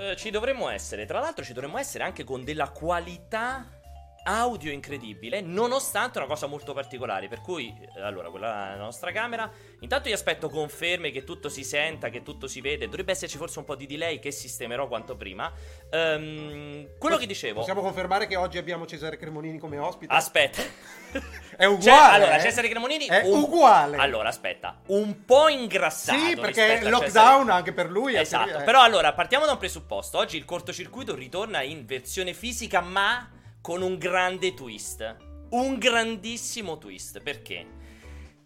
eh, ci dovremmo essere. Tra l'altro, ci dovremmo essere anche con della qualità audio incredibile, nonostante una cosa molto particolare. Per cui, eh, allora, quella è la nostra camera. Intanto io aspetto conferme che tutto si senta, che tutto si vede. Dovrebbe esserci forse un po' di delay che sistemerò quanto prima. Ehm, quello che dicevo. Possiamo confermare che oggi abbiamo Cesare Cremonini come ospite? Aspetta. È uguale. Cioè, allora, eh? Cesare Cremonini È un- uguale. Allora, aspetta, un po' ingrassato. Sì, perché il lockdown Cesare- anche per lui. è- Esatto, eh. però allora partiamo da un presupposto. Oggi il cortocircuito ritorna in versione fisica, ma con un grande twist. Un grandissimo twist. Perché?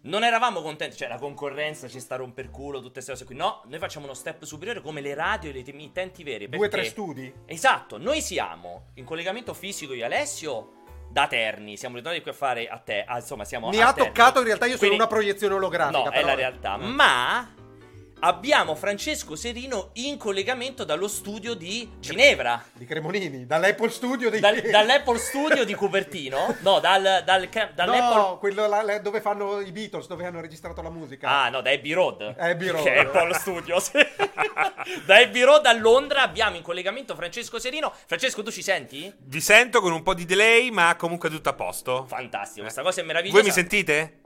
Non eravamo contenti, cioè la concorrenza ci sta a romper culo, tutte queste cose qui. No, noi facciamo uno step superiore come le radio e le emittenti vere. Due o tre studi. Esatto, noi siamo in collegamento fisico io e Alessio da Terni. Siamo ritornati qui a fare a te. ah, insomma, siamo Mi ha Terni. toccato in realtà io sono Quindi- una proiezione olografica. No, è però- la realtà. Eh. Ma abbiamo Francesco Serino in collegamento dallo studio di Ginevra. Di Cremonini, dall'Apple Studio dei Dal- dall'Apple Studio di Cupertino? No, dal, dal, dall'Apple. No, quello là- là dove fanno i Beatles, dove hanno registrato la musica. Ah, no, da Abbey Road. Abbey Road. Che è Apple Studios. da Abbey Road a Londra abbiamo in collegamento Francesco Serino. Francesco, tu ci senti? Vi sento con un po' di delay, ma comunque tutto a posto. Fantastico, questa cosa è meravigliosa. Voi mi sentite?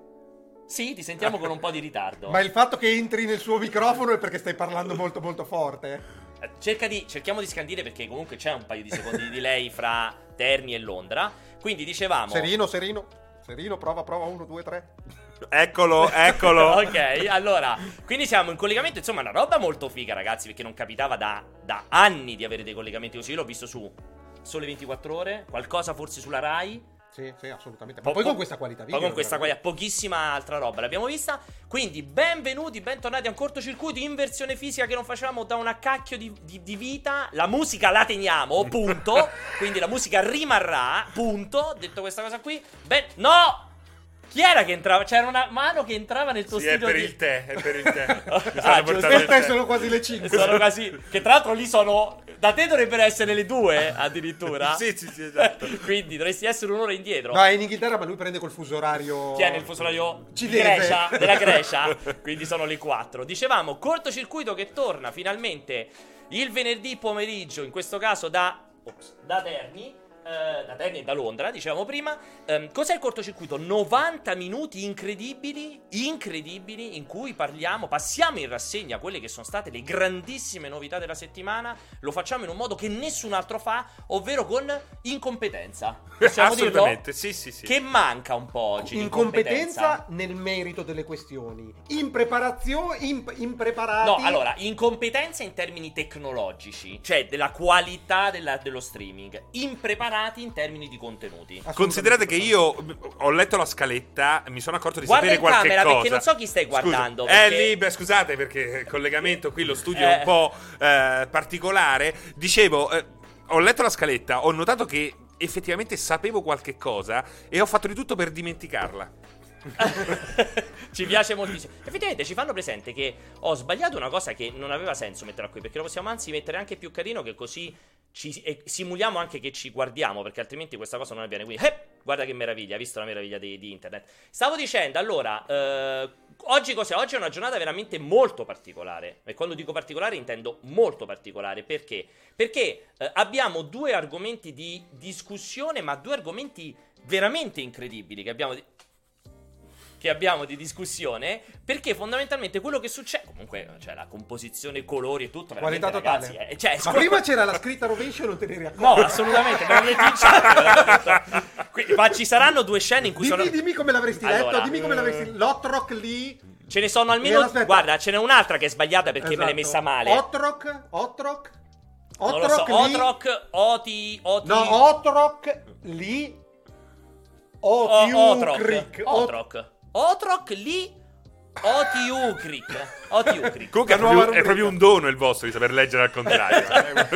Sì, ti sentiamo con un po' di ritardo. Ma il fatto che entri nel suo microfono è perché stai parlando molto molto forte. Eh, Cerca di, cerchiamo di scandire perché comunque c'è un paio di secondi di delay fra Terni e Londra. Quindi dicevamo. Serino, Serino. Serino, prova, prova, uno, due, tre. Eccolo, eccolo. ok, allora, quindi siamo in collegamento, insomma, una roba molto figa, ragazzi, perché non capitava da, da anni di avere dei collegamenti così. Io l'ho visto su Sole 24 Ore, qualcosa forse sulla Rai. Sì, sì, assolutamente. Ma Po- poi po- con questa qualità video. Poi con questa qualità, pochissima altra roba l'abbiamo vista. Quindi, benvenuti, bentornati a un cortocircuito in versione fisica che non facevamo da una cacchio di, di- di vita. La musica la teniamo, punto. Quindi la musica rimarrà, punto. Detto questa cosa qui, ben. No! Chi era che entrava? C'era una mano che entrava nel tuo Sì, è studio. per di- il tè, è per il tè. Ah, il tè. sono quasi le 5. Sono quasi. Che tra l'altro lì sono. Da te dovrebbero essere le due, addirittura. Sì, sì, sì, esatto. Quindi dovresti essere un'ora indietro. No, è in Inghilterra, ma lui prende col fuso orario. Tiene il fuso orario. Grecia, della Grecia, quindi sono le 4. Dicevamo, cortocircuito che torna finalmente il venerdì pomeriggio, in questo caso da, ops, da Terni. Eh, da Terni e da Londra, dicevamo prima. Ehm, cos'è il cortocircuito? 90 minuti incredibili, incredibili, in cui parliamo, passiamo in rassegna quelle che sono state le grandissime novità della settimana. Lo facciamo in un modo che nessun altro fa, ovvero con incompetenza. Possiamo dirlo? Assolutamente, sì, sì, sì. Che manca un po' oggi. Incompetenza nel merito delle questioni. Impreparazione. Imp- impreparati. No, allora, incompetenza in termini tecnologici, cioè della qualità della- dello streaming, impreparati in termini di contenuti. Considerate che io ho letto la scaletta, mi sono accorto di Guarda sapere in qualche camera, cosa. perché non so chi stai Scusa, guardando, Eh, perché- lì, beh, scusate perché il collegamento qui, lo studio è Eh. un po' eh, particolare. Dicevo, eh, ho letto la scaletta, ho notato che effettivamente sapevo qualche cosa e ho fatto di tutto per dimenticarla. ci piace moltissimo. Effettivamente ci fanno presente che ho sbagliato una cosa che non aveva senso metterla qui, perché lo possiamo anzi mettere anche più carino che così ci, e simuliamo anche che ci guardiamo, perché altrimenti questa cosa non avviene. Quindi, eh, guarda che meraviglia, visto la meraviglia di, di internet. Stavo dicendo, allora, eh, oggi cos'è? Oggi è una giornata veramente molto particolare. E quando dico particolare intendo molto particolare. Perché? Perché eh, abbiamo due argomenti di discussione, ma due argomenti veramente incredibili che abbiamo... che abbiamo di discussione perché fondamentalmente quello che succede comunque cioè la composizione colori e tutto Qualità totale. ragazzi, eh, cioè, Ma prima c'era la scritta rovescio e non te ne eri accorto. no assolutamente l'avete detto. Quindi, ma ci saranno due scene in cui Dimmi, sono dimmi come l'avresti letto, Allora, dimmi come l'avresti L'Otrock lì. ce ne sono almeno Eh, guarda ce n'è un'altra che è sbagliata perché me l'hai Esatto. messa male Otrock, Otrock. non lo so Otrock. Otrock Oti Oti No, Otrock lì. Otrock. Otrock Otrock lì Otiu Creek Otiu Creek Comunque è proprio, è proprio un dono il vostro di saper leggere al contrario.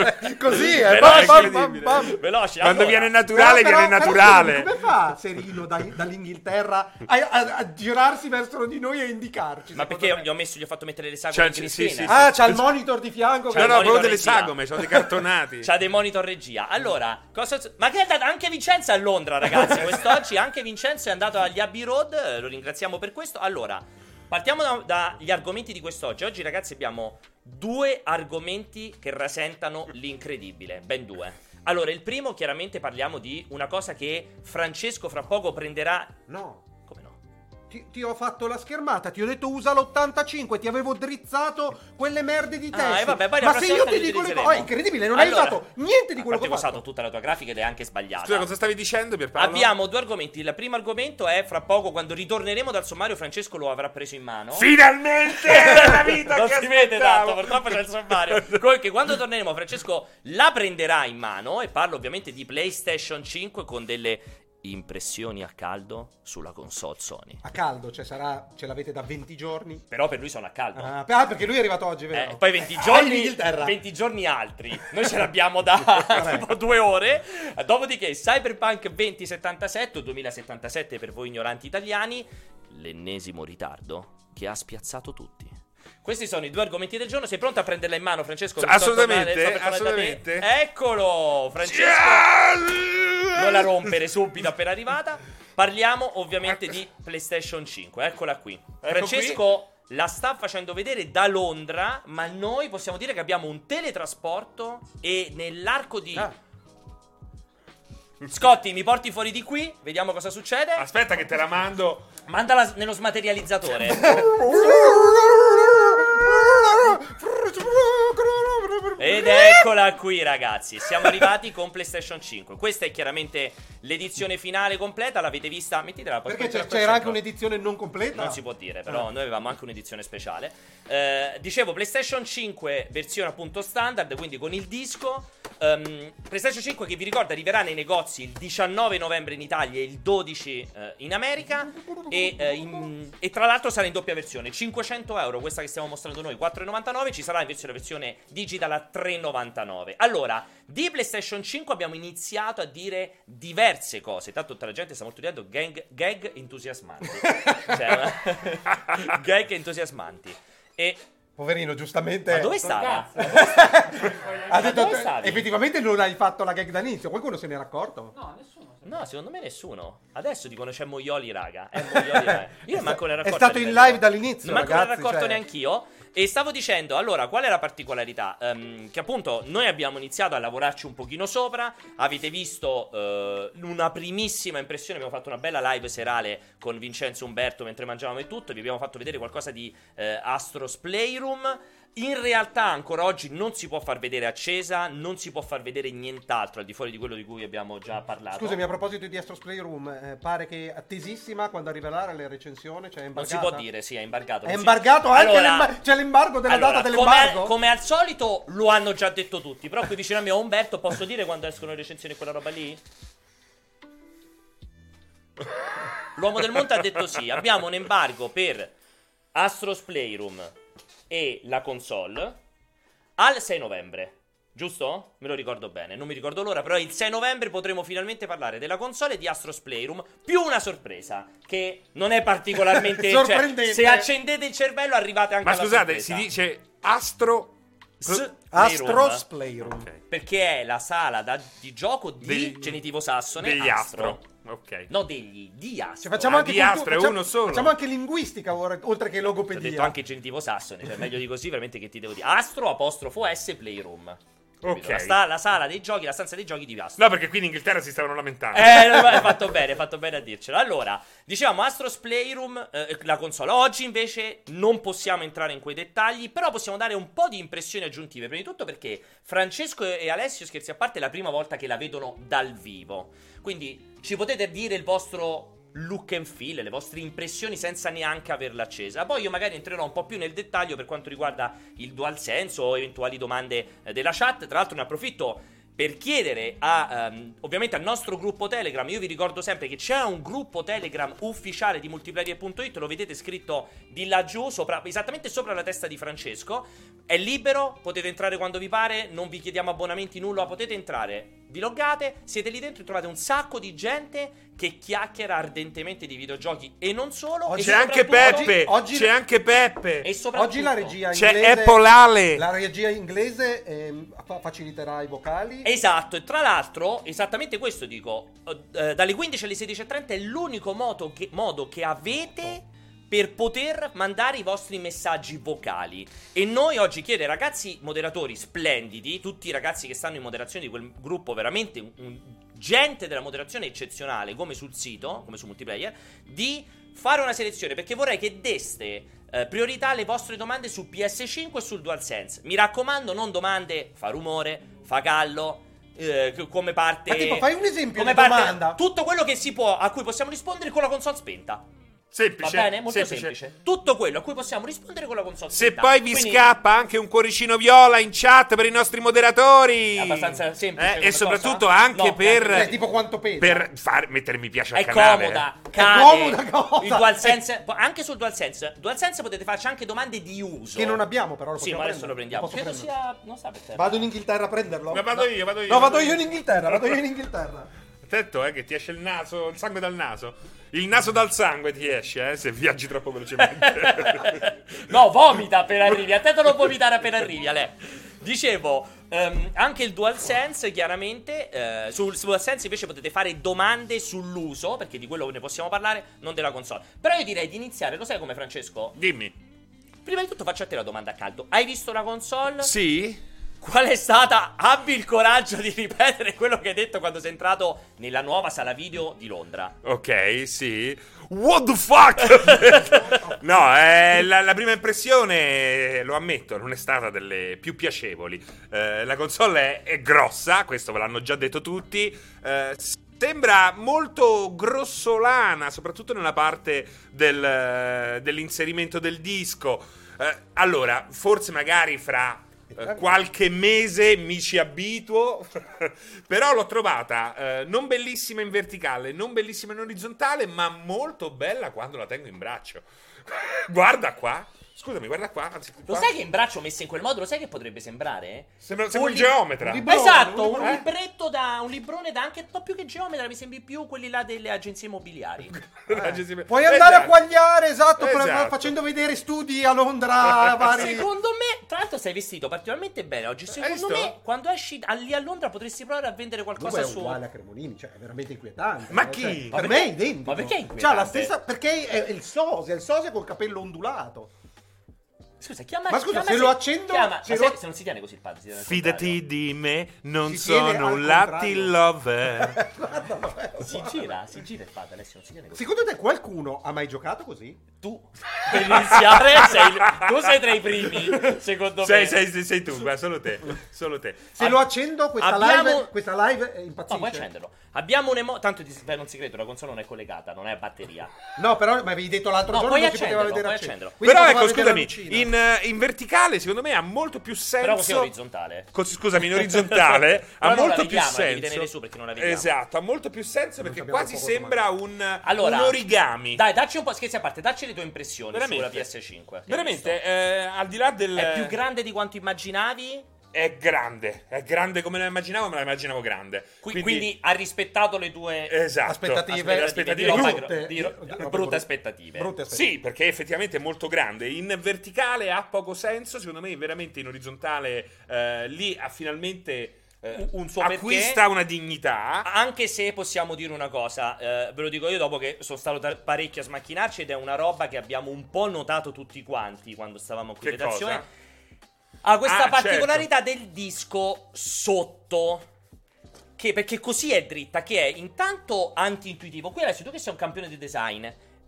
Così, eh. Veloce, Bam, bam, bam, veloce Quando allora. viene naturale, Però- viene però- però naturale. scusami, Come fa Serino da- dall'Inghilterra a, a- a girarsi verso di noi e indicarci? ma perché me? gli ho messo gli ho fatto mettere le sagome Cioè, in sì, sì, sì. Ah, c'ha il monitor di fianco. C'ha No, no, proprio delle regia. sagome, sono dei cartonati. C'ha dei monitor regia. Allora, cosa ma che è andata anche Vincenzo a Londra, ragazzi. Quest'oggi anche Vincenzo è andato agli Abbey Road. eh, Lo ringraziamo per questo. Allora, partiamo da- dagli argomenti di quest'oggi. Oggi, ragazzi, abbiamo due argomenti che rasentano l'incredibile, ben due. Allora, il primo, chiaramente parliamo di una cosa che Francesco fra poco prenderà. No. Ti, ti ho fatto la schermata, ti ho detto usa l'85, ti avevo drizzato quelle merde di Ah, testi. e vabbè, Ma se io ti dico le cose, oh, è incredibile, non hai Allora, usato niente di quello che ho ho usato fatto. tutta la tua grafica ed è anche sbagliata. Scusa, cosa stavi dicendo, Pierpaolo? Abbiamo due argomenti. Il primo argomento è fra poco, quando ritorneremo dal sommario, Francesco lo avrà preso in mano. Finalmente! È la vita non che si vede tanto, purtroppo c'è il sommario. Comunque, quando torneremo, Francesco la prenderà in mano. E parlo ovviamente di PlayStation 5 con delle impressioni a caldo sulla console Sony. A caldo, cioè sarà, ce l'avete da 20 giorni. però per lui sono a caldo. Ah, ah, perché lui è arrivato oggi, vero? Eh, poi 20 Ah, in giorni, Inghilterra. 20 giorni altri. Noi ce l'abbiamo da tipo due ore. Dopodiché, Cyberpunk 2077 o 2077 per voi ignoranti italiani, l'ennesimo ritardo che ha spiazzato tutti. Questi sono i due argomenti del giorno. Sei pronto a prenderla in mano, Francesco? Assolutamente, assolutamente. te. Eccolo, Francesco. Non la rompere subito appena arrivata. Parliamo ovviamente di PlayStation 5. Eccola qui. Francesco la sta facendo vedere da Londra, ma noi possiamo dire che abbiamo un teletrasporto e nell'arco di... Ah. Scotti, mi porti fuori di qui, vediamo cosa succede. Aspetta che te la mando. Mandala nello smaterializzatore. Ed eccola qui ragazzi, siamo arrivati con PlayStation 5. Questa è chiaramente l'edizione finale completa, l'avete vista? Mettitela poi Perché c'era anche centro. un'edizione non completa? Non si può dire, però Ah. noi avevamo anche un'edizione speciale. Eh, dicevo, PlayStation 5 versione appunto standard, quindi con il disco. Ehm, PlayStation 5 che vi ricordo arriverà nei negozi il 19 novembre in Italia e il 12 eh, in America. E, eh, in- e tra l'altro sarà in doppia versione: 500 euro, questa che stiamo mostrando noi, 4,99. Ci sarà invece la versione digital a 3,99. Allora, di PlayStation 5 abbiamo iniziato a dire diverse cose. Tanto tutta la gente sta molto dicendo gag, gag entusiasmanti. cioè, gag entusiasmanti. E Poverino, giustamente. ma dove stava? Ha detto, dove stavi? effettivamente non hai fatto la gag da inizio. Qualcuno se ne era accorto? No, nessuno. No, secondo me nessuno. Adesso dicono c'è Moioli, raga. È Moioli, raga. Io manco ne ero È accorto stato in live dall'inizio, Non manco ne ero accorto cioè. neanch'io. E stavo dicendo, allora, qual è la particolarità? Ehm, che appunto noi abbiamo iniziato a lavorarci un pochino sopra. Avete visto eh, una primissima impressione. Abbiamo fatto una bella live serale con Vincenzo Umberto mentre mangiavamo e tutto. Vi abbiamo fatto vedere qualcosa di eh, Astros Playroom. In realtà ancora oggi non si può far vedere accesa, non si può far vedere nient'altro al di fuori di quello di cui abbiamo già parlato. Scusami, a proposito di Astro's Playroom, eh, pare che attesissima quando arriverà la recensione, cioè è Non si può dire, sì, è embargato. È non si- anche Allora- l'embar- c'è l'embargo della allora, data come, dell'embargo? come al solito lo hanno già detto tutti, però qui vicino a me Umberto, posso dire quando escono le recensioni quella roba lì? L'uomo del monte ha detto sì, abbiamo un embargo per Astros Playroom e la console al 6 novembre. Giusto? Me lo ricordo bene, non mi ricordo l'ora, però il 6 novembre potremo finalmente parlare della console di Astros Playroom, più una sorpresa, che non è particolarmente... cioè, Sorprendente. se accendete il cervello arrivate anche Ma alla scusate, sorpresa. si dice Astro. S- Astros Playroom, Playroom. Ok. perché è la sala da- di gioco di Degli- genitivo sassone Degli Astro. Astro. Ok. No, degli di Astro. Cioè, facciamo Ah, anche di cultu- facciamo- uno solo. Facciamo anche linguistica oltre che Ho logopedia. detto anche genitivo sassone, cioè meglio di così, veramente che ti devo dire. Astro apostrofo S Playroom. Ok. La, sta- la sala dei giochi, la stanza dei giochi di Astro. No, perché qui in Inghilterra si stavano lamentando. Eh, no, hai fatto bene, hai fatto bene a dircelo. Allora, diciamo Astros Playroom, eh, la console. Oggi invece non possiamo entrare in quei dettagli, però possiamo dare un po' di impressioni aggiuntive. Prima di tutto perché Francesco e Alessio, scherzi a parte, è la prima volta che la vedono dal vivo. Quindi ci potete dire il vostro look and feel, le vostre impressioni senza neanche averla accesa. Poi io magari entrerò un po' più nel dettaglio per quanto riguarda il DualSense o eventuali domande eh, della chat. Tra l'altro ne approfitto per chiedere a, ehm, ovviamente al nostro gruppo Telegram, io vi ricordo sempre che c'è un gruppo Telegram ufficiale di multiplayer.it, lo vedete scritto di laggiù, sopra, esattamente sopra la testa di Francesco, è libero, potete entrare quando vi pare, non vi chiediamo abbonamenti, nulla, potete entrare, vi loggate, siete lì dentro e trovate un sacco di gente che chiacchiera ardentemente di videogiochi e non solo. Oggi e C'è anche Peppe. oggi- C'è anche Peppe. E Oggi la regia C'è inglese Apple Ale. La regia inglese fa- faciliterà i vocali. Esatto, e tra l'altro, esattamente questo dico, eh, dalle 15 alle 16.30 è l'unico modo che, modo che avete per poter mandare i vostri messaggi vocali. E noi oggi chiede ai ragazzi moderatori splendidi, tutti i ragazzi che stanno in moderazione di quel gruppo, veramente un, un- gente della moderazione eccezionale, come sul sito, come su multiplayer, di fare una selezione perché vorrei che deste eh, priorità alle vostre domande su PS5 e sul DualSense. Mi raccomando, non domande fa rumore, fa gallo. eh, come parte Ma tipo, fai un esempio come parte domanda. tutto quello che si può a cui possiamo rispondere con la console spenta Semplice. va bene molto semplice. tutto quello a cui possiamo rispondere con la console Se spenta poi vi Quindi- scappa anche un cuoricino viola in chat per i nostri moderatori. È abbastanza semplice Eh, come e soprattutto cosa? anche No, per, Eh, tipo quanto pesa? per far mettere mi piace al è canale. comoda, cade. comoda cosa? Il DualSense, anche sul DualSense, DualSense potete farci anche domande di uso. Che non abbiamo, però lo Sì, possiamo ma adesso lo prendere. prendiamo. Lo posso Credo prendere. sia non sa per te. Vado in Inghilterra a prenderlo? Ma vado No. io, vado io, No, vado io in Inghilterra, vado io in Inghilterra. Attento, eh, che ti esce il naso, il sangue dal naso. Il naso dal sangue ti esce, eh, se viaggi troppo velocemente. No, vomita appena arrivi. Attento a non vomitare appena arrivi, Ale. Dicevo, ehm, anche il DualSense, chiaramente. eh, sul, sul DualSense invece potete fare domande sull'uso, perché di quello ne possiamo parlare, non della console. Però io direi di iniziare, lo sai come Francesco? Dimmi. Prima di tutto faccio a te la domanda a caldo. Hai visto la console? Sì? Qual è stata? Abbi il coraggio di ripetere quello che hai detto quando sei entrato nella nuova sala video di Londra. Ok, sì. What the fuck? no, eh, la, la prima impressione, lo ammetto, non è stata delle più piacevoli. Eh, la console è, è grossa, questo ve l'hanno già detto tutti. Eh, sembra molto grossolana, soprattutto nella parte del- dell'inserimento del disco. Eh, allora, forse magari fra eh, qualche mese mi ci abituo, però l'ho trovata eh, non bellissima in verticale, non bellissima in orizzontale, ma molto bella quando la tengo in braccio. guarda qua, scusami, guarda qua. Anzi, Lo qua. sai che in braccio messo in quel modo, lo sai che potrebbe sembrare? Sembra, sembra un li- geometra. un librone, esatto, un un librone. libretto da un librone da anche no più che geometra, mi sembri più quelli là delle agenzie immobiliari. L'agenzia- Puoi andare a Esatto. quagliare, esatto, per- Esatto. facendo vedere studi a Londra vari. Secondo me, tra l'altro sei vestito particolarmente bene oggi. Secondo me, quando esci a- lì a Londra potresti provare a vendere qualcosa è su uguale a Cremolini, cioè è veramente inquietante. Ma eh, chi? cioè, Ma per perché- me è identico. ma perché è inquietante? Cioè, la stessa, perché è il sosia, il sosia col capello ondulato. Scusa, chiama Ma scusa, chiama se lo accendo- chiama- se lo- se, se non si tiene così il padre, si Fidati di me, non Si sono un Latin lover. Guarda. Si gira, si gira il padre, Alessio, non si tiene così. Secondo te qualcuno ha mai giocato così? Tu, per iniziare, sei, tu sei tra i primi, secondo sei, me. sei, sei, sei tu, guarda, solo te. Solo te. Se lo accendo, questa, abbiamo- live, questa live eh, No, impazzisce. puoi accenderlo. Abbiamo un emo... Tanto ti non si crede, la console non è collegata, non è a batteria. No, però mi avevi detto l'altro No, giorno non si poteva accenderlo, vedere puoi accenderlo. Però ecco, scusami, lucina. In, eh, in verticale secondo me ha molto più senso. Però così è orizzontale. Cos- scusami, in orizzontale ha molto più vediamo, la devi senso. tenere su perché non la vediamo. Esatto, ha molto più senso perché quasi sembra un, Allora, un origami. Dai, dacci un po', scherzi a parte, dacci le tue impressioni Veramente? sulla PS5. che hai Veramente, eh, al di là del. È più grande di quanto immaginavi? È grande, è grande come la immaginavo, me la immaginavo grande. Qui- Quindi, ha rispettato le tue esatto. Aspettative, aspettative, aspettative di brutte. di Di- brutte brutte. aspettative. Brutte aspettative. Sì, perché effettivamente è molto grande. In verticale ha poco senso, secondo me veramente in orizzontale eh, lì ha finalmente eh, Un suo acquista perché. una dignità. Anche se possiamo dire una cosa, eh, ve lo dico io dopo che sono stato ta- parecchio a smacchinarci ed è una roba che abbiamo un po' notato tutti quanti quando stavamo qui in Che redazione. cosa? Ha questa Ah, particolarità del disco sotto. Che, perché così è dritta, che è intanto anti-intuitivo. Qui adesso tu che sei un campione di design.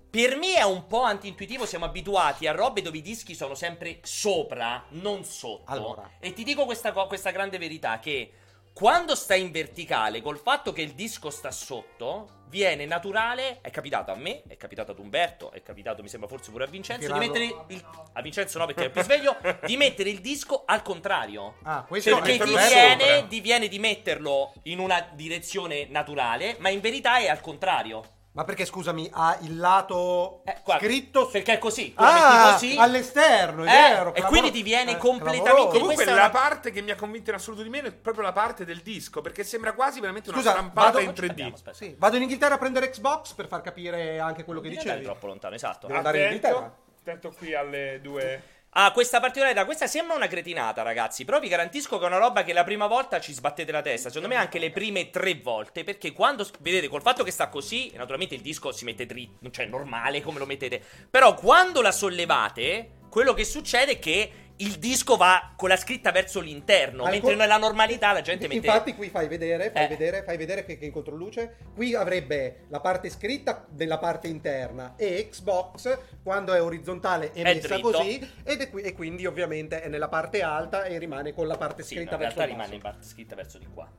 Per me è un po' anti-intuitivo, siamo abituati a robe dove i dischi sono sempre sopra, non sotto. Allora. E ti dico questa, questa grande verità, che quando stai in verticale, col fatto che il disco sta sotto, viene naturale, è capitato a me, è capitato ad Umberto, è capitato mi sembra forse pure a Vincenzo, di mettere il... A Vincenzo no perché è più sveglio, di mettere il disco al contrario. Ah, questo Perché ti viene, ti viene di metterlo in una direzione naturale, ma in verità è al contrario. Ma perché scusami, ha il lato Eh, guarda, scritto su- perché è così. Ah, così all'esterno, è Eh, vero. e quindi ti viene eh, completamente-. Comunque è la una- parte che mi ha convinto in assoluto di meno è proprio la parte del disco, perché sembra quasi veramente una Scusa, stampata vado- in 3D. Aspettiamo, aspetta. Sì, vado in Inghilterra a prendere Xbox per far capire anche quello che Non devi andare dicevi. troppo lontano, esatto. Devo andare in Inghilterra. attento qui alle due... ha questa particolarità. Questa sembra una cretinata, ragazzi. Però vi garantisco che è una roba che la prima volta ci sbattete la testa. Secondo me anche le prime tre volte. Perché quando vedete col fatto che sta così, naturalmente il disco si mette dritto, cioè normale come lo mettete. Però quando la sollevate, quello che succede è che il disco va con la scritta verso l'interno, Al mentre nella normalità la gente mette Infatti, qui fai vedere, fai Eh. vedere, fai vedere che, che in controluce. Qui avrebbe la parte scritta della parte interna e Xbox quando è orizzontale è, È messa dritto. così ed è qui- e quindi ovviamente è nella parte alta e rimane con la parte Sì, scritta no, in verso realtà il basso. rimane in parte scritta verso di qua.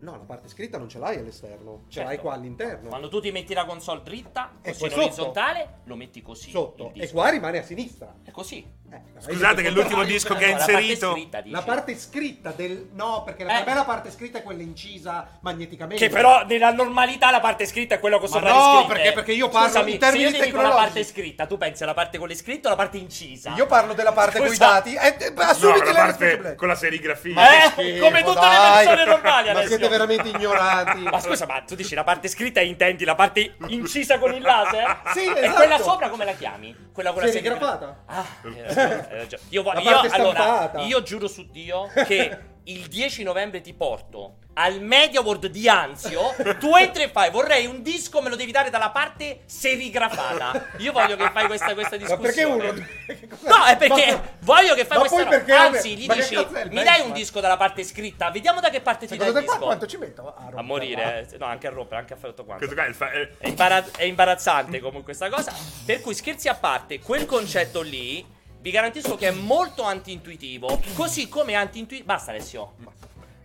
No, la parte scritta non ce l'hai all'esterno, ce Certo. l'hai qua all'interno. Quando tu ti metti la console dritta, E così in sotto. orizzontale, lo metti così. Sotto e qua rimane a sinistra. È così. Eh, Scusate che l'ultimo disco che ha No, la parte inserito... scritta. La parte scritta del... No, perché la, Eh. per me la parte scritta è quella incisa magneticamente. Che però nella normalità la parte scritta è quello con sopra no, perché- perché io parlo Scusami, in termini dico la tecnologici. parte scritta, tu pensi alla parte con le scritte o alla parte incisa? Io parlo della parte con i dati. Eh, eh, No, assumiti la parte con la serigrafia. Eh, come tutte le persone normali Ma Alessio. Siete veramente ignoranti. Ma scusa, ma tu dici la parte scritta e intendi la parte incisa con il laser? Sì, E esatto. quella sopra come la chiami? Quella con la Serigrafata? Ah, eh, ragione. io, vo- io- allora, io giuro su Dio che il 10 novembre ti porto al Media World di Anzio. Tu entri e fai, vorrei un disco, me lo devi dare dalla parte serigrafata. Io voglio che fai questa, questa Ma discussione. perché uno... No, è perché Ma- voglio che fai Ma questa poi perché-. Anzi, gli ma dici, mi dai un disco dalla parte scritta, vediamo da che parte ti dai il disco. quanto ci metto? A, A morire, eh. no, anche a rompere, anche a fare tutto quanto. Questo qua è fa- È, imbara- è imbarazzante comunque questa cosa. Per cui scherzi a parte, quel concetto lì vi garantisco che è molto anti-intuitivo. Così come anti-intuitivo. Basta, Alessio.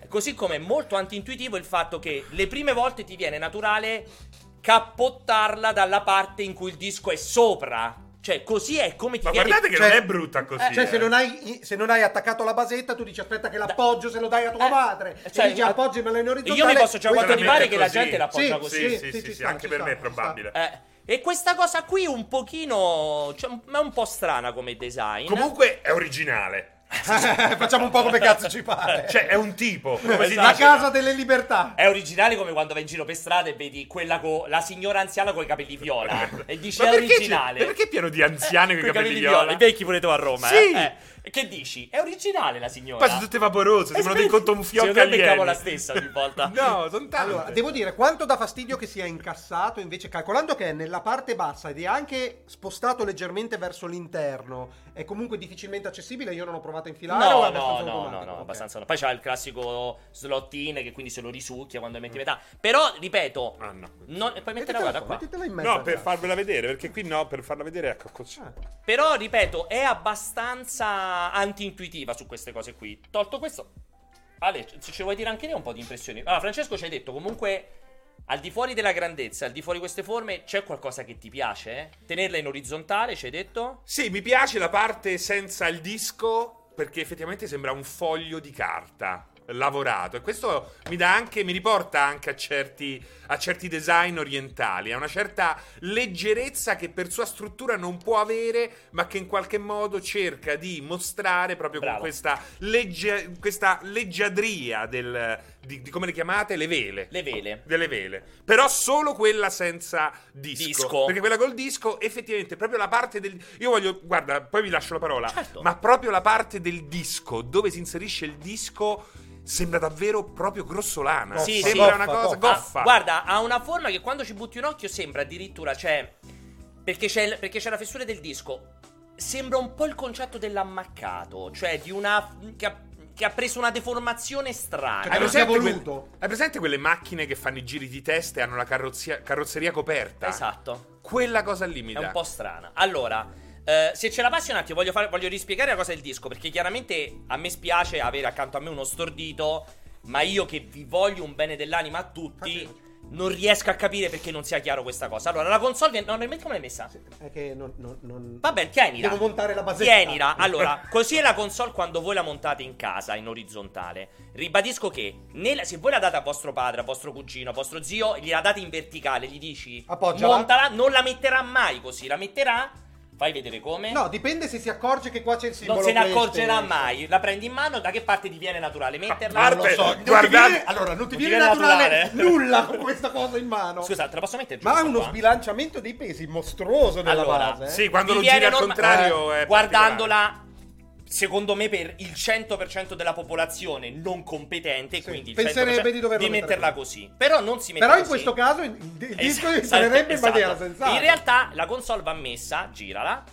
Così come è molto anti-intuitivo il fatto che le prime volte ti viene naturale cappottarla dalla parte in cui il disco è sopra. Cioè, così è come ti Ma viene. guardate che Cioè- non è brutta così. Cioè, eh. se non, hai, se non hai attaccato la basetta, tu dici aspetta che l'appoggio se lo dai a tua Eh, madre. cioè, e dici appoggiamela in orizzontale. Io mi posso già quanto Veramente ripare che la gente la appoggia Sì, così. Sì, Sì, sì, sì, sì, sta, anche ci per sta, me è sta. probabile. Eh, e questa cosa qui un pochino. Cioè, è un po' strana come design. Comunque è originale. Facciamo un po' come cazzo ci pare. Cioè, è un tipo. Come si la dice? casa delle libertà. È originale come quando vai in giro per strada e vedi quella con la signora anziana con i capelli viola. E dici Ma è perché, originale. c'è- perché è pieno di anziani con i Coi capelli viola? I vecchi pure tu a Roma, Sì. eh? Eh. E Che dici? È originale la signora. Poi sono tutte vaporose, sembrano dei Secondo cotton fioc me alieni. la stessa ogni volta. No, sono tante. Allora, devo dire, quanto dà fastidio che sia incassato, invece calcolando che è nella parte bassa ed è anche spostato leggermente verso l'interno, è comunque difficilmente accessibile, io non ho provato a infilare No, no, no, no, no, Ok. abbastanza no. Poi c'ha il classico slot in che quindi se lo risucchia quando metti metà. Però, ripeto, Ah, no. non, e poi metterla Mettitela guarda qua, in mezzo. No, per farvela vedere, perché qui no, per farla vedere, ecco così. Ah. Però, ripeto, è abbastanza anti-intuitiva su queste cose qui. Tolto questo, Ale, se ci vuoi dire anche te un po' di impressioni. Allora, Francesco ci hai detto comunque. Al di fuori della grandezza, al di fuori di queste forme, c'è qualcosa che ti piace? eh? Tenerla in orizzontale, ci hai detto? Sì, mi piace la parte senza il disco perché effettivamente sembra un foglio di carta lavorato e questo mi dà anche mi riporta anche a certi a certi design orientali a una certa leggerezza che per sua struttura non può avere ma che in qualche modo cerca di mostrare proprio Bravo. con questa legge, questa leggiadria del di, di come le chiamate le vele Le vele. delle vele, però solo quella senza disco. Disco. Perché quella col disco, effettivamente, proprio la parte del. Io voglio, guarda, poi vi lascio la parola. Certo. Ma proprio la parte del disco, dove si inserisce il disco, sembra davvero proprio grossolana. Sì, sembra sì. una Goffa, cosa goffa. goffa. Ah, guarda, ha una forma che quando ci butti un occhio sembra addirittura, cioè, perché c'è, perché c'è la fessura del disco, sembra un po' il concetto dell'ammaccato, cioè di una... che ha, che ha preso una deformazione strana. Hai presente, quel- hai presente quelle macchine che fanno i giri di testa e hanno la carrozzeria coperta? Esatto. Quella cosa lì mi È dà. un po' strana. Allora, eh, se ce la passi un attimo, voglio, fare- voglio rispiegare la cosa del disco. Perché chiaramente a me spiace avere accanto a me uno stordito. Ma io che vi voglio un bene dell'anima a tutti. Non riesco a capire perché non sia chiaro questa cosa. Allora, la console. No, nel come l'hai messa? È che non... non, non... Vabbè, tienila. Devo montare la basetta. Tienila. Allora, così è la console quando voi la montate in casa, in orizzontale. Ribadisco che nella- se voi la date a vostro padre, a vostro cugino, a vostro zio, gliela date in verticale, gli dici Appoggiala. montala, non la metterà mai così, la metterà Fai vedere come. No, dipende se si accorge che qua c'è il simbolo non se ne accorgerà mai. La prendi in mano, da che parte ti viene naturale metterla? A Non lo parte- so, ti guardate- viene- allora non ti Non viene ti viene naturale, naturale? nulla con questa cosa in mano. Scusa, te la posso mettere giù? Ma ha uno qua? sbilanciamento dei pesi mostruoso nella Allora, base. eh. Sì, quando Vi lo giri al norma- contrario Eh, è guardandola secondo me per il 100% della popolare non competente Sì, quindi penserebbe 100% di doverlo mettere metterla così però non si mette Però in così. questo caso il, disco Esatto, in esatto. maniera sensata. in realtà la console va messa girala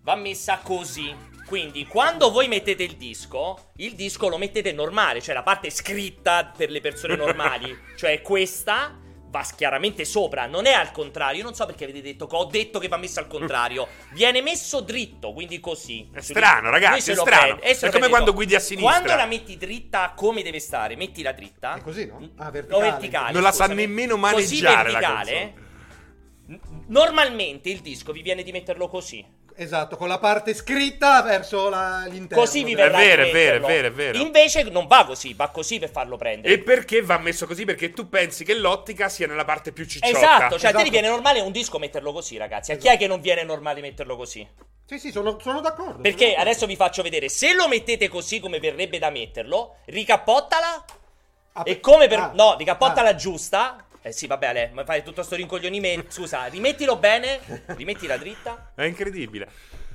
va messa così quindi quando voi mettete il disco il disco lo mettete normale cioè la parte scritta per le persone normali cioè questa va chiaramente sopra, non è al contrario. Io non so perché avete detto che ho detto che va messo al contrario. Viene messo dritto, quindi così. È strano, ragazzi, è strano. e se È come prende quando guidi a sinistra. Quando la metti dritta come deve stare, mettila dritta. È così, no? Ah, O verticale. verticale. Non la sa nemmeno Così maneggiare la verticale. Normalmente il disco vi viene di metterlo così. Esatto, con la parte scritta verso la- l'interno. Così vi verrà vero, di è vero, è vero, è vero. Invece non va così, va così per farlo prendere. E perché va messo così? Perché tu pensi che l'ottica sia nella parte più cicciotta. Esatto, cioè a te Esatto. ti viene normale un disco metterlo così, ragazzi. A chi è che non viene normale metterlo così? Sì, sì, sono, sono d'accordo. Perché sono d'accordo. adesso vi faccio vedere, se lo mettete così come verrebbe da metterlo, ricappottala Ah, e come per... ah, no, ricappottala ah. giusta. Eh sì, vabbè, Ale, ma fai tutto sto rincoglionimento. Scusa, rimettilo bene, rimettila dritta. È incredibile.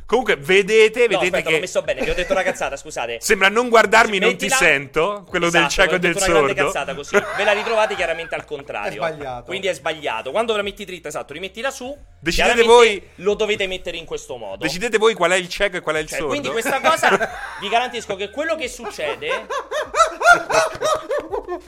Comunque, vedete, No, vedete aspetta, che l'ho messo bene, vi ho detto una cazzata, scusate. sembra non guardarmi, non ti sento. Quello del Esatto, cieco ho e del detto una grande sordo. cazzata così. Ve la ritrovate chiaramente al contrario. È sbagliato. Quindi è sbagliato. Quando la metti dritta, esatto, rimettila su. Decidete voi- Lo dovete mettere in questo modo. Decidete voi qual è il cieco e qual è il Cioè, sordo. quindi questa cosa vi garantisco che quello che succede.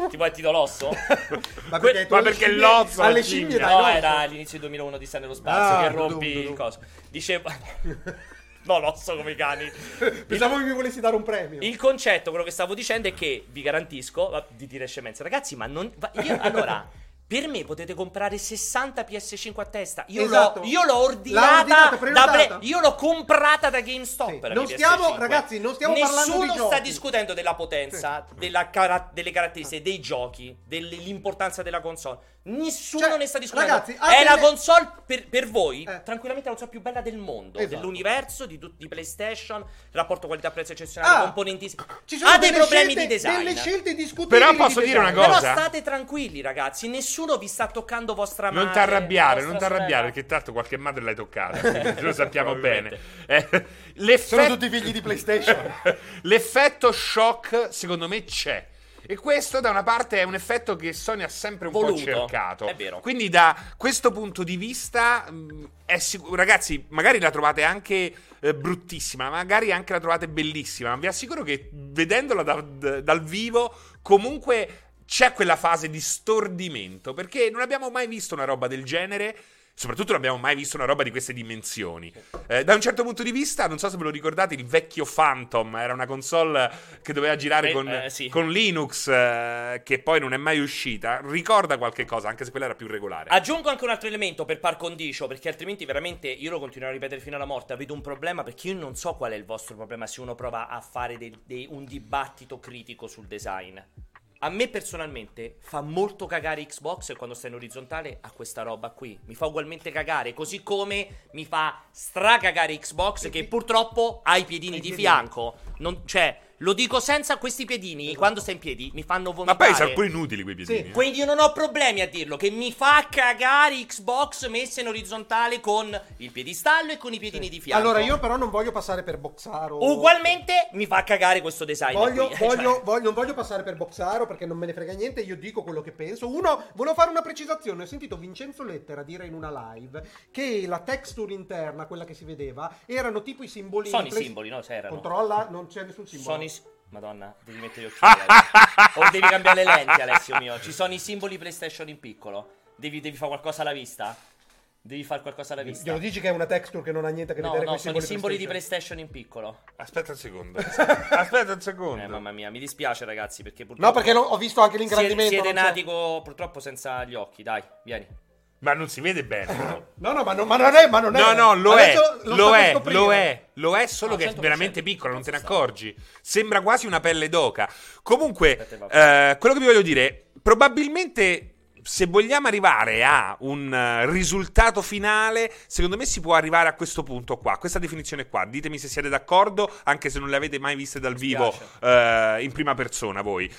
Ti vuoi il titolo l'osso? Ma perché, ma perché scimmie- l'ozzo alle scimmie scimmia? dai No, era l'inizio 2001 di Sta nello spazio Ah, che dum, rompi dum, il dum. coso. Diceva. No, l'osso come i cani. Pensavo che mi volessi dare un premio. Il concetto, quello che stavo dicendo è che vi garantisco di dire scemenze, ragazzi, ma non. io, allora, per me potete comprare 60 PS5 a testa. Io, Esatto. l'ho, io l'ho ordinata, ordinata. Play- Io l'ho comprata da GameStop. Sì. Non stiamo- PS5. ragazzi, non stiamo Nessuno parlando di sta giochi. discutendo della potenza, della cara- delle caratteristiche, dei giochi, dell'importanza della console. Nessuno Cioè, ne sta discutendo. ragazzi, è la console per, per voi, Eh. tranquillamente la console più bella del mondo, Esatto. dell'universo, di, tutti- di PlayStation, rapporto qualità-prezzo eccezionale, Ah, componenti. Ci sono ha dei problemi scelte- di design. Delle scelte discutibili. Però di posso dire design. una cosa? Però state tranquilli, ragazzi. Nessuno vi sta toccando vostra madre. Non ti arrabbiare, non ti arrabbiare, perché tanto qualche madre l'hai toccata. lo sappiamo bene. Eh, Sono tutti figli di PlayStation. L'effetto shock, secondo me, c'è. E questo, da una parte, è un effetto che Sony ha sempre un Voluto. po' cercato. È vero. Quindi, da questo punto di vista, mh, è sicuro. Ragazzi, magari la trovate anche eh, bruttissima, magari anche la trovate bellissima. Ma vi assicuro che vedendola da- d- dal vivo, comunque c'è quella fase di stordimento. Perché non abbiamo mai visto una roba del genere. Soprattutto non abbiamo mai visto una roba di queste dimensioni. Eh, da un certo punto di vista, non so se ve lo ricordate, il vecchio Phantom era una console che doveva girare Eh, con, eh, sì. con Linux, eh, che poi non è mai uscita. Ricorda qualche cosa, anche se quella era più regolare. Aggiungo anche un altro elemento per par condicio, perché altrimenti veramente io lo continuerò a ripetere fino alla morte. Avete un problema perché io non so qual è il vostro problema se uno prova a fare dei- dei- un dibattito critico sul design. A me personalmente fa molto cagare Xbox quando sta in orizzontale ha questa roba qui. Mi fa ugualmente cagare, così come mi fa stracagare Xbox che purtroppo ha i piedini di fianco. Non- cioè, lo dico senza questi piedini, quando sta in piedi mi fanno Ma vomitare. poi sono pure inutili quei piedini. Sì. Quindi io non ho problemi a dirlo, che mi fa cagare Xbox messa in orizzontale con il piedistallo e con i piedini di fianco. Allora, io però non voglio passare per boxaro. Ugualmente mi fa cagare questo design Voglio, qui. voglio, Cioè, voglio- non voglio passare per boxaro perché non me ne frega niente, io dico quello che penso. Uno, volevo fare una precisazione. Ho sentito Vincenzo Lettera dire in una live che la texture interna, quella che si vedeva, erano tipo i simboli. sono i Play- simboli, no? Se erano. Controlla, non c'è nessun simbolo. Sono i... Madonna, devi mettere gli occhiali. O devi cambiare le lenti, Alessio mio. Ci sono i simboli PlayStation in piccolo. Devi, devi fare qualcosa alla vista? Devi fare qualcosa alla vista. Glielo dici che è una texture che non ha niente a che No, vedere no, con i sono i simboli, simboli di PlayStation. In piccolo. Aspetta un secondo. Aspetta un secondo. Eh, mamma mia, mi dispiace, ragazzi, perché purtroppo. No, perché no- ho visto anche Siete, l'ingrandimento. siete non c'è- nati co- purtroppo senza gli occhi, dai, vieni. Ma non si vede bene. però. No, no, ma, no, ma non è. Ma non è. No, no, lo è, Adesso lo è, lo è, lo è, solo No, che è 100%. veramente piccolo, non te ne accorgi. Sembra quasi una pelle d'oca. Comunque, Aspetta, eh, quello che vi voglio dire, probabilmente se vogliamo arrivare a un eh, risultato finale, secondo me si può arrivare a questo punto qua, questa definizione qua. Ditemi se siete d'accordo, anche se non le avete mai viste dal vivo eh, in prima persona voi.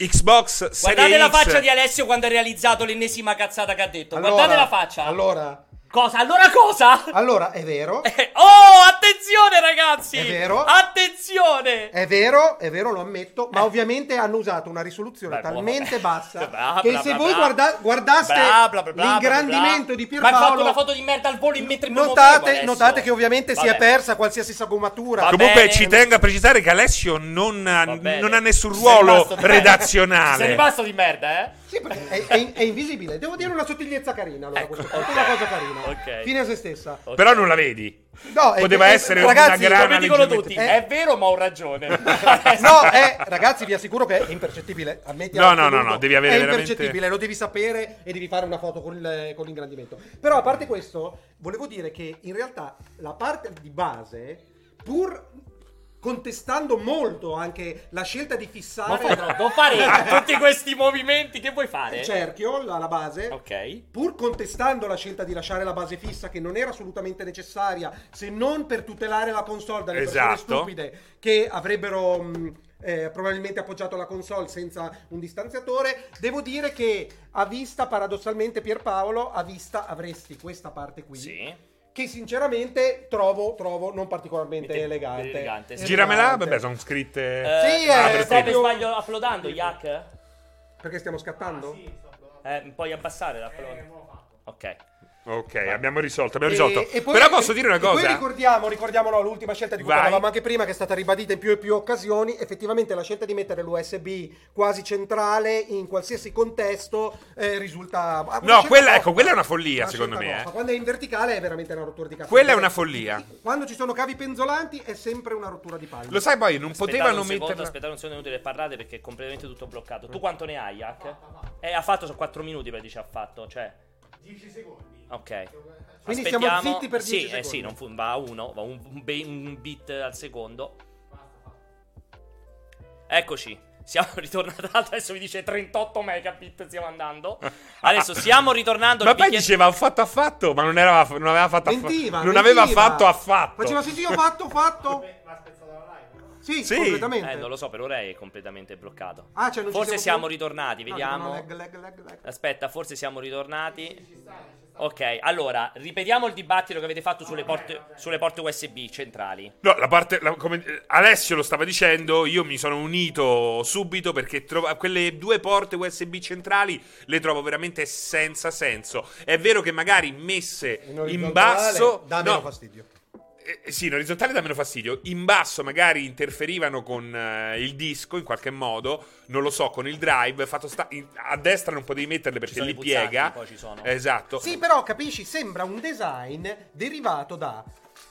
Xbox Guardate la X- faccia di Alessio quando ha realizzato l'ennesima cazzata che ha detto. Allora- Guardate la faccia. Allora, Cosa? Allora cosa? allora, è vero. Eh, oh, attenzione ragazzi! È vero. Attenzione! È vero, è vero, lo ammetto, ma ovviamente hanno usato una risoluzione Beh, talmente vabbè. bassa Bla, che bla, se bla, voi bla. guarda- guardaste Bla, bla, bla, bla, l'ingrandimento bla, di bla. Ma hai fatto Pierpaolo, una foto di merda al volo in muovevo, notate, notate che ovviamente si è Vabbè. persa qualsiasi sagomatura. Va Comunque bene. ci tengo a precisare che Alessio non ha, non ha nessun ruolo. Ci sei redazionale. rimasto di merda, eh? Sì, perché è, è- è invisibile. Devo dire una sottigliezza carina. Allora, Ecco, questo qua, ok. una cosa carina. Ok. Fine a se stessa. Ok. Però non la vedi. No, Poteva è- essere ragazzi, una grana dicono tutti, è vero ma ho ragione. No, è, ragazzi, vi assicuro che è impercettibile. Ammetti No, no, no, no, devi avere È veramente- impercettibile, lo devi sapere e devi fare una foto con, il- con l'ingrandimento. Però, a parte questo, volevo dire che in realtà la parte di base, pur contestando molto anche la scelta di fissare Non, fai- non fare tutti questi movimenti che vuoi fare? il cerchio, la, la base, Ok. pur contestando la scelta di lasciare la base fissa che non era assolutamente necessaria se non per tutelare la console dalle persone Esatto. stupide che avrebbero mh, eh, probabilmente appoggiato la console senza un distanziatore devo dire che a vista paradossalmente Pierpaolo a vista avresti questa parte qui Sì. Che sinceramente trovo, trovo non particolarmente Mette- elegante, elegante, sì. Giramela, vabbè, sono scritte. Eh, Sì, ah, è stai per proprio- sbaglio uploadando, Yak? perché stiamo scattando? Eh, puoi abbassare l'upload? Ok. Ok, abbiamo risolto, abbiamo risolto. E- e poi- Però posso dire una e Poi cosa? ricordiamo, ricordiamo no, l'ultima scelta di cui Vai. parlavamo anche prima, che è stata ribadita in più e più occasioni. Effettivamente la scelta di mettere l'USB quasi centrale in qualsiasi contesto eh, risulta. una No, quella, ecco, quella è una follia, Una secondo me. eh. Quando è in verticale è veramente una rottura di cazzo. Quella è una follia. Quando ci sono cavi penzolanti è sempre una rottura di palle. Lo sai poi, non Aspettate potevano un secondo. Aspettate un secondo inutile parlate perché è completamente tutto bloccato. Tu quanto ne hai, Yak? Eh, ha fatto 4 minuti per dice ha fatto, cioè 10 secondi. Ok. Quindi Aspettiamo. zitti per 10 sì, eh, secondi. sì, non fu- va a uno, va un, un be- un bit al secondo. Eccoci. Siamo ritornati. Adesso mi dice 38 megabit. Stiamo andando. Adesso stiamo ritornando. Ma poi diceva ho fatto affatto, ma non, era, non aveva fatto affatto. Mentiva, Non mentiva. aveva fatto affatto. Faceva sì, sì, ho fatto, ho fatto. Ma spezzata la live. Sì, Sì. completamente. Eh, non lo so, per ora è completamente bloccato. Ah, cioè non ci forse siamo siamo ritornati, vediamo. no, lag, lag, lag, lag. Aspetta, forse siamo ritornati. Ok, allora, ripetiamo il dibattito che avete fatto sulle porte, sulle porte USB centrali. No, la parte. la- come Alessio lo stava dicendo, io mi sono unito subito perché trova- quelle due porte USB centrali le trovo veramente senza senso. È vero che magari messe in, orizzontale basso. dà no, meno fastidio. Eh, sì, in orizzontale dà meno fastidio. In basso magari interferivano con eh, il disco in qualche modo. Non lo so, con il drive. Fatto sta- in- a destra non potevi metterle perché sono li i pulsanti, piega. poi ci sono. Esatto. Sì, però capisci, sembra un design derivato da.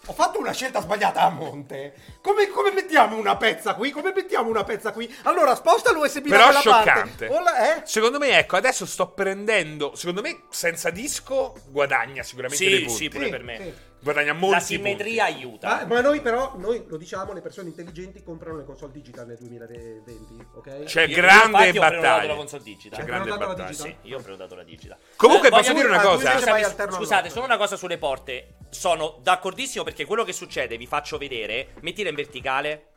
Ho fatto una scelta sbagliata a monte. Come, come mettiamo una pezza qui? Come mettiamo una pezza qui? Allora sposta l'USB Però da quella scioccante. parte. La- eh? Secondo me, ecco, adesso sto prendendo. Secondo me, senza disco guadagna sicuramente dei Sì, punti. sì, pure Sì, per me. sì. Guadagna molti La simmetria punti. aiuta. Ma, ma noi però, noi lo diciamo, le persone intelligenti comprano le console digital nel 2020, ok? C'è Io- io grande ho prenotato battaglia. la console digital. C'è grande la battaglia. digital? Sì, io ho prenotato la digita. Comunque, Eh, posso dire una ah, cosa? Scusate, scusate, solo una cosa sulle porte. Sono d'accordissimo perché quello che succede, vi faccio vedere. Mettila in verticale.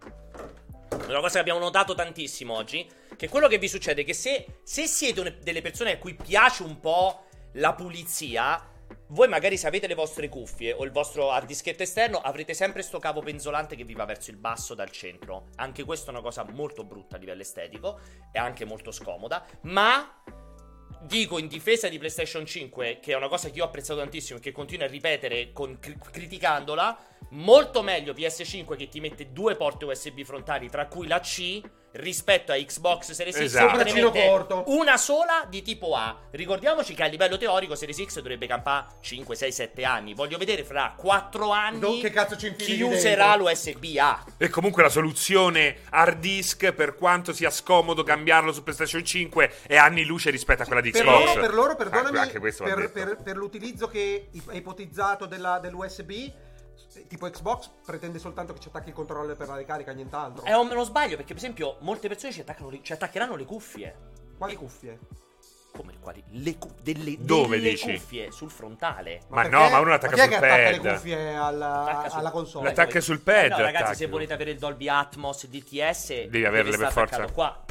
Una cosa che abbiamo notato tantissimo oggi. Che quello che vi succede è che se, se siete delle persone a cui piace un po' la pulizia. Voi magari se avete le vostre cuffie o il vostro hard dischetto esterno avrete sempre sto cavo penzolante che vi va verso il basso dal centro. Anche questa è una cosa molto brutta a livello estetico e anche molto scomoda, ma dico in difesa di PlayStation 5, che è una cosa che io ho apprezzato tantissimo e che continuo a ripetere con- cri- criticandola, molto meglio PS5 che ti mette due porte USB frontali, tra cui la C, rispetto a Xbox Series X Esatto. corto. una sola di tipo A. Ricordiamoci che a livello teorico Series X dovrebbe campare 5, 6, 7 anni. Voglio vedere fra 4 anni No, che cazzo ci infili chi userà dentro? l'USB A. E comunque la soluzione hard disk, per quanto sia scomodo cambiarlo su PlayStation 5, è anni luce rispetto a quella di Per Xbox. loro, per loro, perdonami, Ah, per, per- per l'utilizzo che è ipotizzato della- dell'USB, tipo Xbox pretende soltanto che ci attacchi il controller per la ricarica, nient'altro. È un- uno sbaglio perché, per esempio, molte persone ci, ci attaccheranno le cuffie. Quali cuffie? Come quali? Le cu- delle, Dove delle dici? cuffie sul frontale. Ma perché- no, ma uno l'attacca chi è sul che attacca pad. le cuffie alla, Attacca sul- alla console? L'attacca sul Eh pad. no, ragazzi, attacchi. se volete avere il Dolby Atmos DTS, Devi averle per forza. qua.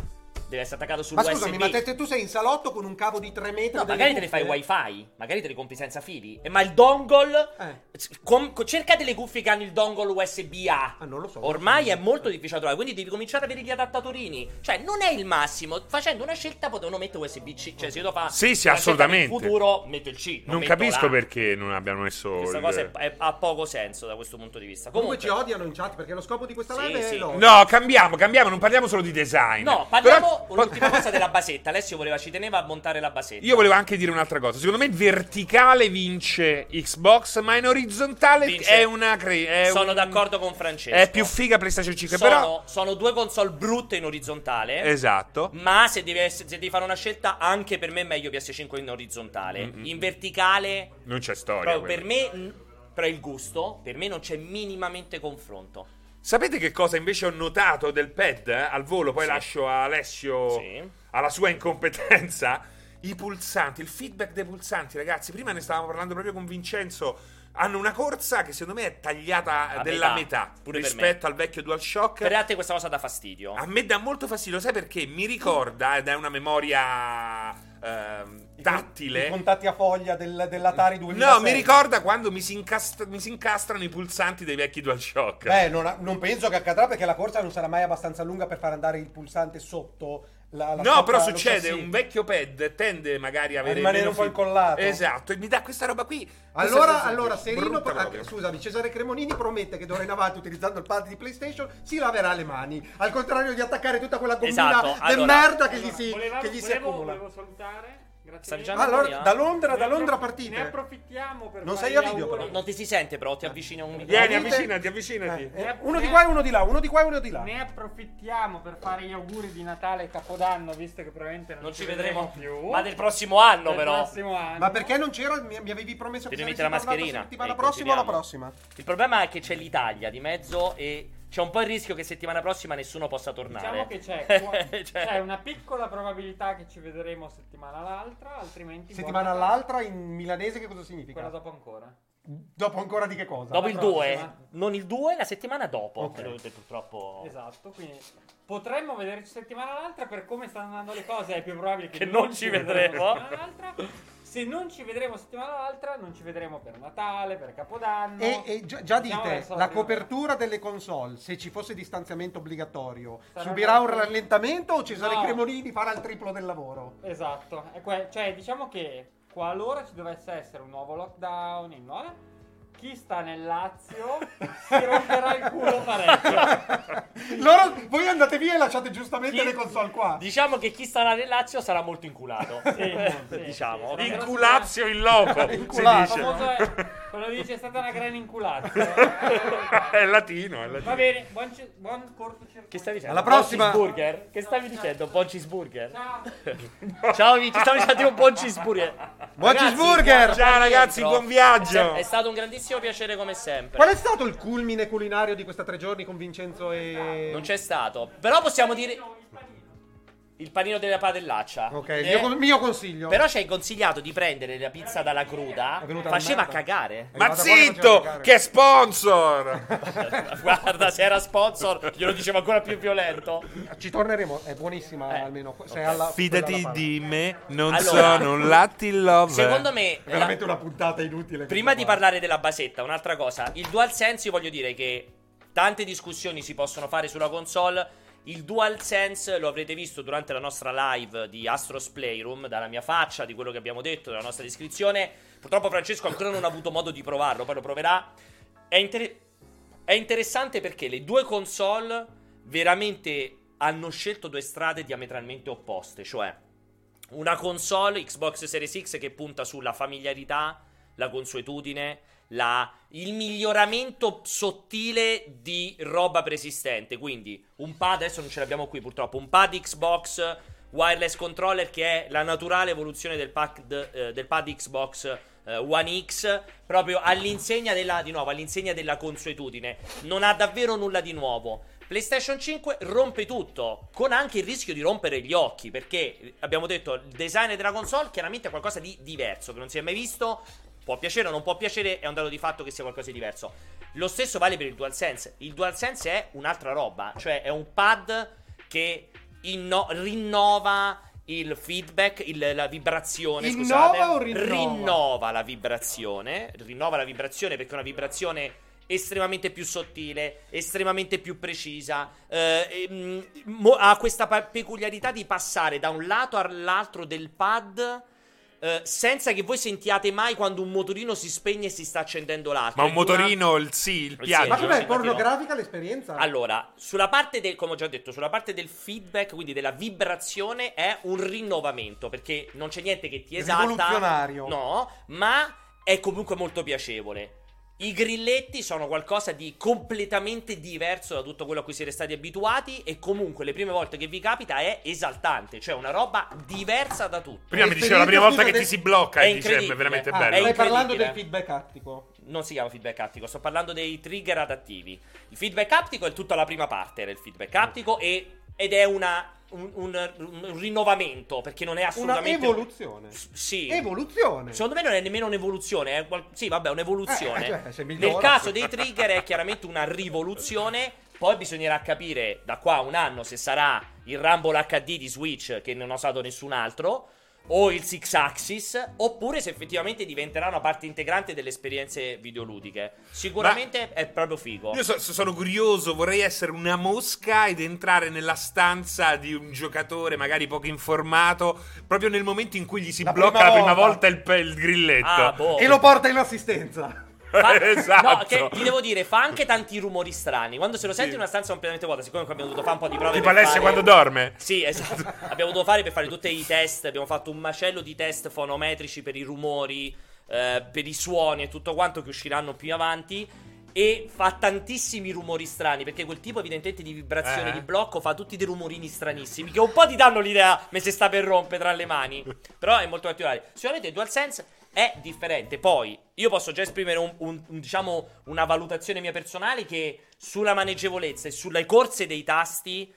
Deve essere attaccato sul Ma USB. scusami, ma te, te- tu sei in salotto con un cavo di 3 metri? No, magari te ne fai cuffie? wifi, magari te le compri senza fili. Eh, ma il dongle. Eh. com- co- cerca delle cuffie che hanno il dongle USB-A. Ah, non lo so. Ormai è molto difficile da trovare, quindi devi cominciare ad avere gli adattatorini. Cioè, non è il massimo. Facendo una scelta potevano mettere USB-C. Cioè, se io devo fare. Sì, sì, assolutamente. futuro, metto il C. Non metto capisco l'A. perché non abbiano messo. Questa il- cosa è- è- ha poco senso da questo punto di vista. Comunque Comunque, ci odiano in chat perché lo scopo di questa Sì, live sì. è l'odio. No, cambiamo, cambiamo, non parliamo solo di design. No, parliamo Però- l'ultima cosa della basetta. Alessio voleva, ci teneva a montare la basetta. Io volevo anche dire un'altra cosa. Secondo me verticale vince Xbox, ma in orizzontale Vince. è una cre- è Sono un- d'accordo con Francesco. È più figa PlayStation 5, sono, però sono due console brutte in orizzontale. Esatto. Ma se devi, se devi fare una scelta, anche per me è meglio PS5 in orizzontale. Mm-mm. In verticale, Non c'è storia. proprio per me, però il gusto, per me non c'è minimamente confronto. Sapete che cosa invece ho notato del pad eh, al volo? Poi Sì. lascio a Alessio Sì. alla sua incompetenza. I pulsanti, il feedback dei pulsanti, ragazzi. Prima ne stavamo parlando proprio con Vincenzo. Hanno una corsa che secondo me è tagliata A della metà, metà, rispetto al vecchio DualShock. Per te questa cosa dà fastidio. A me dà molto fastidio, sai perché? Mi ricorda, ed è una memoria ehm, I tattile. contatti a foglia del- dell'Atari 2006. No, mi ricorda quando mi si, incast- mi si incastrano i pulsanti dei vecchi DualShock. Beh, non, non penso che accadrà perché la corsa non sarà mai abbastanza lunga per far andare il pulsante sotto la, la No, però succede, un vecchio pad tende magari a avere rimanere meno un po' incollato. Esatto, e mi dà questa roba qui. Allora, allora Serino, brutta ah, scusami, Cesare Cremonini promette che d'ora in avanti, utilizzando il pad di PlayStation, si laverà le mani. Al contrario di attaccare tutta quella gommina Esatto, di allora- merda che gli si, Volevamo- che gli si volevo- accumula. Volevo salutare. Grazie. Allora, da Londra, da Ne Londra appro- Ne partite. approfittiamo per Non sei a video, auguri. però. Non ti si sente, però ti avvicini a un microfono. Vieni, avvicinati, avvicinati. Eh, eh, uno di qua e uno di là, uno di qua e uno di là. Ne approfittiamo per fare gli auguri di Natale e Capodanno, visto che probabilmente non, Non ci vedremo più. Ma del prossimo anno, Del però. prossimo anno. Ma perché non c'era? Mi, mi avevi promesso che Devi saresti mettere la mascherina. settimana E prossima o la prossima? Il problema è che c'è l'Italia di mezzo e c'è un po' il rischio che settimana prossima nessuno possa tornare. Diciamo che c'è, Cioè- c'è una piccola probabilità che ci vedremo settimana l'altra, altrimenti Settimana all'altra in milanese che cosa significa? Quella dopo ancora. Dopo ancora di che cosa? Dopo la il prossima. 2, non il 2, la settimana dopo. Ok. Quello che purtroppo. Esatto, quindi potremmo vederci settimana l'altra per come stanno andando le cose, è più probabile che, Che non ci vedremo. settimana l'altra. Se non ci vedremo settimana l'altra, non ci vedremo per Natale, per Capodanno. E, e già, già dite, la copertura delle console, se ci fosse distanziamento obbligatorio, Sarà subirà un rallentamento o Cesare No. Cremonini farà il triplo del lavoro? Esatto, que- cioè diciamo che qualora ci dovesse essere un nuovo lockdown in nuova, chi sta nel Lazio si romperà il culo parecchio. Loro, voi andate via e lasciate giustamente Chi- le console qua. Diciamo che chi starà nel Lazio sarà molto inculato. Sì, sì, diciamo. sì. Inculazio in loco, si Quello dice è stata una gran inculata. è latino, è latino. Va bene, buon, ci- buon cortocircuito. Che stavi dicendo? Alla prossima. Buon cheeseburger? Che stavi dicendo? Buon cheeseburger? Ciao. Ciao amici, stavi dicendo un buon cheeseburger. Buon Ragazzi, cheeseburger! buon Ciao, ragazzi, buon viaggio. È stato un grandissimo piacere come sempre. Qual è stato il culmine culinario di questa tre giorni con Vincenzo e... Non c'è stato. Però possiamo dire il panino della padellaccia. Ok, Eh, il mio, mio consiglio. Però ci hai consigliato di prendere la pizza dalla cruda. È venuta Faceva cagare. Ma zitto, che è sponsor. Guarda, se era sponsor, glielo dicevo ancora più violento. Ci torneremo, è buonissima Eh. almeno. È alla, Fidati di me, non Allora, sono un Latin lover. Secondo me, È veramente una puntata inutile. Prima di parlare della basetta, un'altra cosa. Il DualSense, io voglio dire che tante discussioni si possono fare sulla console. Il DualSense lo avrete visto durante la nostra live di Astros Playroom, dalla mia faccia, di quello che abbiamo detto, dalla nostra descrizione. Purtroppo Francesco ancora non ha avuto modo di provarlo, poi lo proverà. È, inter- è interessante perché le due console veramente hanno scelto due strade diametralmente opposte, cioè una console Xbox Series X che punta sulla familiarità, la consuetudine, la- il miglioramento sottile di roba preesistente. Quindi un pad, adesso non ce l'abbiamo qui purtroppo, un pad Xbox wireless controller che è la naturale evoluzione del pad, eh, del pad Xbox eh, One X, proprio all'insegna della, di nuovo, all'insegna della consuetudine. Non ha davvero nulla di nuovo. PlayStation 5 rompe tutto, con anche il rischio di rompere gli occhi, perché abbiamo detto il design della console chiaramente è qualcosa di diverso, che non si è mai visto, può piacere o non può piacere, è un dato di fatto che sia qualcosa di diverso. Lo stesso vale per il DualSense. Il DualSense è un'altra roba, cioè è un pad che inno- rinnova il feedback, il- la vibrazione, Innova scusate. o rinnova? Rinnova la vibrazione, rinnova la vibrazione perché è una vibrazione estremamente più sottile, estremamente più precisa, eh, ehm, mo- ha questa pa- peculiarità di passare da un lato all'altro del pad eh, senza che voi sentiate mai quando un motorino si spegne e si sta accendendo l'altro. Ma un È di una- motorino, il sì, il piaggio. Ma com'è infatti no. pornografica l'esperienza? Allora, sulla parte del, come ho già detto, sulla parte del feedback, quindi della vibrazione, è un rinnovamento, perché non c'è niente che ti esalta. Rivoluzionario. No, ma è comunque molto piacevole. I grilletti sono qualcosa di completamente diverso da tutto quello a cui siete stati abituati e comunque le prime volte che vi capita è esaltante, cioè una roba diversa da tutto. Prima mi diceva la prima volta che de- ti si blocca È e dice è incredibile. veramente Ah, bello. è stai parlando del feedback attico. Non si chiama feedback attico, sto parlando dei trigger adattivi. Il feedback aptico è tutta la prima parte, era il feedback aptico e- ed è una, un, un- un rinnovamento perché non è Una assolutamente... evoluzione. S- Sì. Evoluzione. Secondo me non è nemmeno un'evoluzione, è qual- sì, vabbè, un'evoluzione. Eh, cioè, se migliora. Nel caso dei trigger è chiaramente una rivoluzione. Poi bisognerà capire da qua a un anno se sarà il Rumble HD di Switch, che non ha usato nessun altro, o il Six Axis, oppure se effettivamente diventerà una parte integrante delle esperienze videoludiche. Sicuramente è proprio figo. Io so- sono curioso, vorrei essere una mosca ed entrare nella stanza di un giocatore magari poco informato, proprio nel momento in cui gli si La blocca prima la prima volta. volta il, il grilletto. Ah, boh. E lo porta in assistenza. Fa- Esatto. No, che ti devo dire, fa anche tanti rumori strani. Quando se lo senti Sì. in una stanza completamente vuota, siccome abbiamo dovuto fare un po' di prove. Tipo Alessia fare- quando dorme. Sì, esatto. abbiamo dovuto fare per fare tutti i test. Abbiamo fatto un macello di test fonometrici per i rumori, eh, per i suoni e tutto quanto che usciranno più avanti. E fa tantissimi rumori strani. Perché quel tipo, evidentemente, di vibrazione Eh. di blocco fa tutti dei rumorini stranissimi. Che un po' ti danno l'idea, me se sta per rompere tra le mani. Però è molto particolare. Sicuramente DualSense è differente. Poi, io posso già esprimere un- un- un, diciamo, una valutazione mia personale che sulla maneggevolezza e sulle corse dei tasti,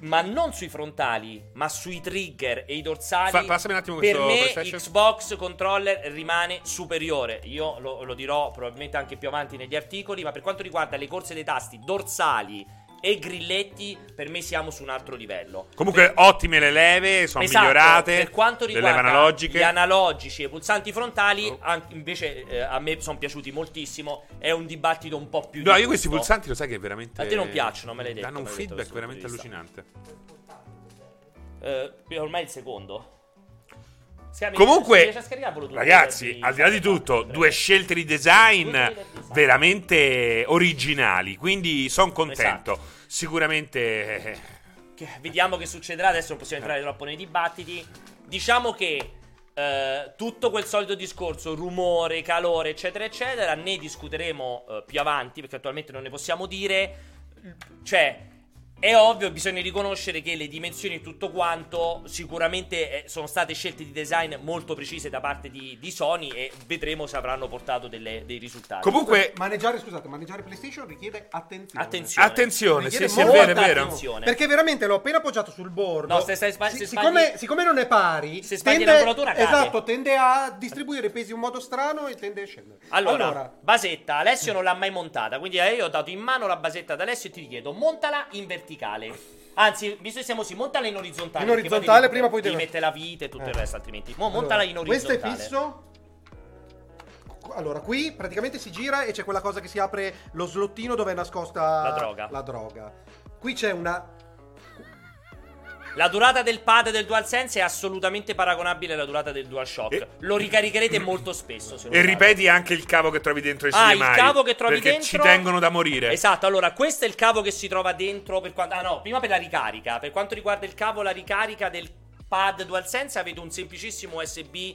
ma non sui frontali, ma sui trigger e i dorsali. Fa- passami un attimo per questo me PlayStation. Xbox controller rimane superiore. Io lo, lo dirò probabilmente anche più avanti negli articoli, ma per quanto riguarda le corse dei tasti dorsali e grilletti, per me siamo su un altro livello. Comunque ottime le leve, sono Esatto, migliorate. Per quanto riguarda analogiche. gli analogici e i pulsanti frontali, Oh. an- invece eh, a me sono piaciuti moltissimo. È un dibattito un po' più. No, io questi pulsanti lo sai che è veramente. A te non piacciono, me l'hai detto, Danno un feedback veramente allucinante. Eh, ormai il secondo. Comunque, ragazzi, al di là di tutto, due scelte di design veramente originali. Quindi sono contento. Esatto. Sicuramente. Vediamo che succederà. Adesso non possiamo entrare troppo nei dibattiti. Diciamo che eh, tutto quel solito discorso, rumore, calore, eccetera, eccetera, ne discuteremo eh, più avanti perché attualmente non ne possiamo dire. Cioè. È ovvio, bisogna riconoscere che le dimensioni e tutto quanto sicuramente eh, sono state scelte di design molto precise da parte di, di Sony e vedremo se avranno portato delle- dei risultati. Comunque, Maneggiare, scusate, maneggiare PlayStation richiede attenzione. Attenzione. attenzione, sì, Richiede sì, è molta vero, è vero. attenzione. Perché veramente l'ho appena appoggiato sul bordo. No, se stai sba- Si- se siccome, sbagli- siccome non è pari, se sbagli tende, l'angolatura cade. esatto, tende a distribuire i pesi in un modo strano e tende a scendere. Allora, basetta, Alessio non l'ha mai montata, quindi eh, io ho dato in mano la basetta ad Alessio e ti chiedo, montala in verticale. Anzi, visto che siamo sì, montala in orizzontale. In orizzontale, devi- prima poi devi devo- mettere la vite e tutto Eh. il resto, altrimenti. Mo, allora, montala in questo orizzontale. è fisso. Allora, qui praticamente si gira e c'è quella cosa che si apre lo slottino dove è nascosta La droga. la droga. Qui c'è una La durata del pad del DualSense è assolutamente paragonabile alla durata del DualShock. E- Lo ricaricherete molto spesso. E fate. ripeti anche il cavo che trovi dentro i Ah, il cavo che trovi perché dentro ci tengono da morire. Esatto, allora questo è il cavo che si trova dentro per quanto Ah no, prima per la ricarica. Per quanto riguarda il cavo la ricarica del pad DualSense avete un semplicissimo USB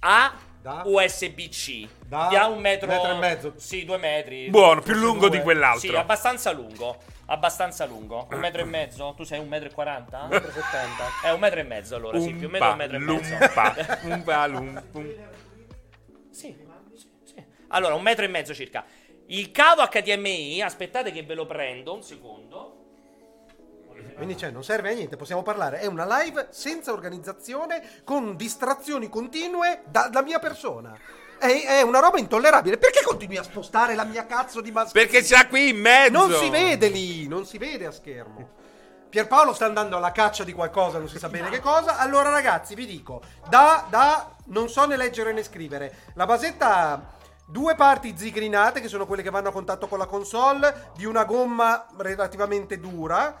A Da? USB-C Da di a un metro, metro e mezzo. Sì, due metri. Buono, più lungo due. di quell'altro. Sì, abbastanza lungo. Abbastanza lungo. Un metro e mezzo? Tu sei un metro e quaranta? Un metro e settanta? Eh, un metro e mezzo allora, sì, più un metro e un metro e mezzo. lumpa. Sì, sì, sì. Allora, un metro e mezzo circa. Il cavo HDMI, aspettate che ve lo prendo un secondo. Quindi cioè, non serve a niente, possiamo parlare. È una live senza organizzazione, con distrazioni continue dalla mia persona. È, è una roba intollerabile. Perché continui a spostare la mia cazzo di mascherina? Perché c'ha qui in mezzo. Non si vede lì, non si vede a schermo. Pierpaolo sta andando alla caccia di qualcosa, non si sa bene che cosa. Allora, ragazzi, vi dico: da, da non so né leggere né scrivere. La basetta ha due parti zigrinate, che sono quelle che vanno a contatto con la console, di una gomma relativamente dura.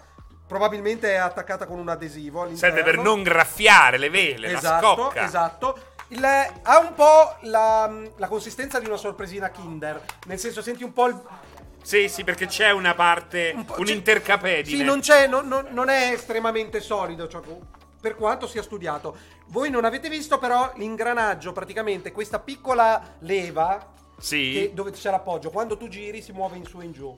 Probabilmente è attaccata con un adesivo. all'interno. Serve per non graffiare le vele, la Esatto, scocca. esatto. Il- ha un po' la, la consistenza di una sorpresina Kinder. Nel senso, senti un po' il, Sì, sì, perché c'è una parte, un, c'è- intercapedine. Sì, non c'è, non, non- non è estremamente solido, cioè, per quanto sia studiato. Voi non avete visto però l'ingranaggio, praticamente questa piccola leva Sì. che- dove c'è l'appoggio, quando tu giri si muove in su e in giù.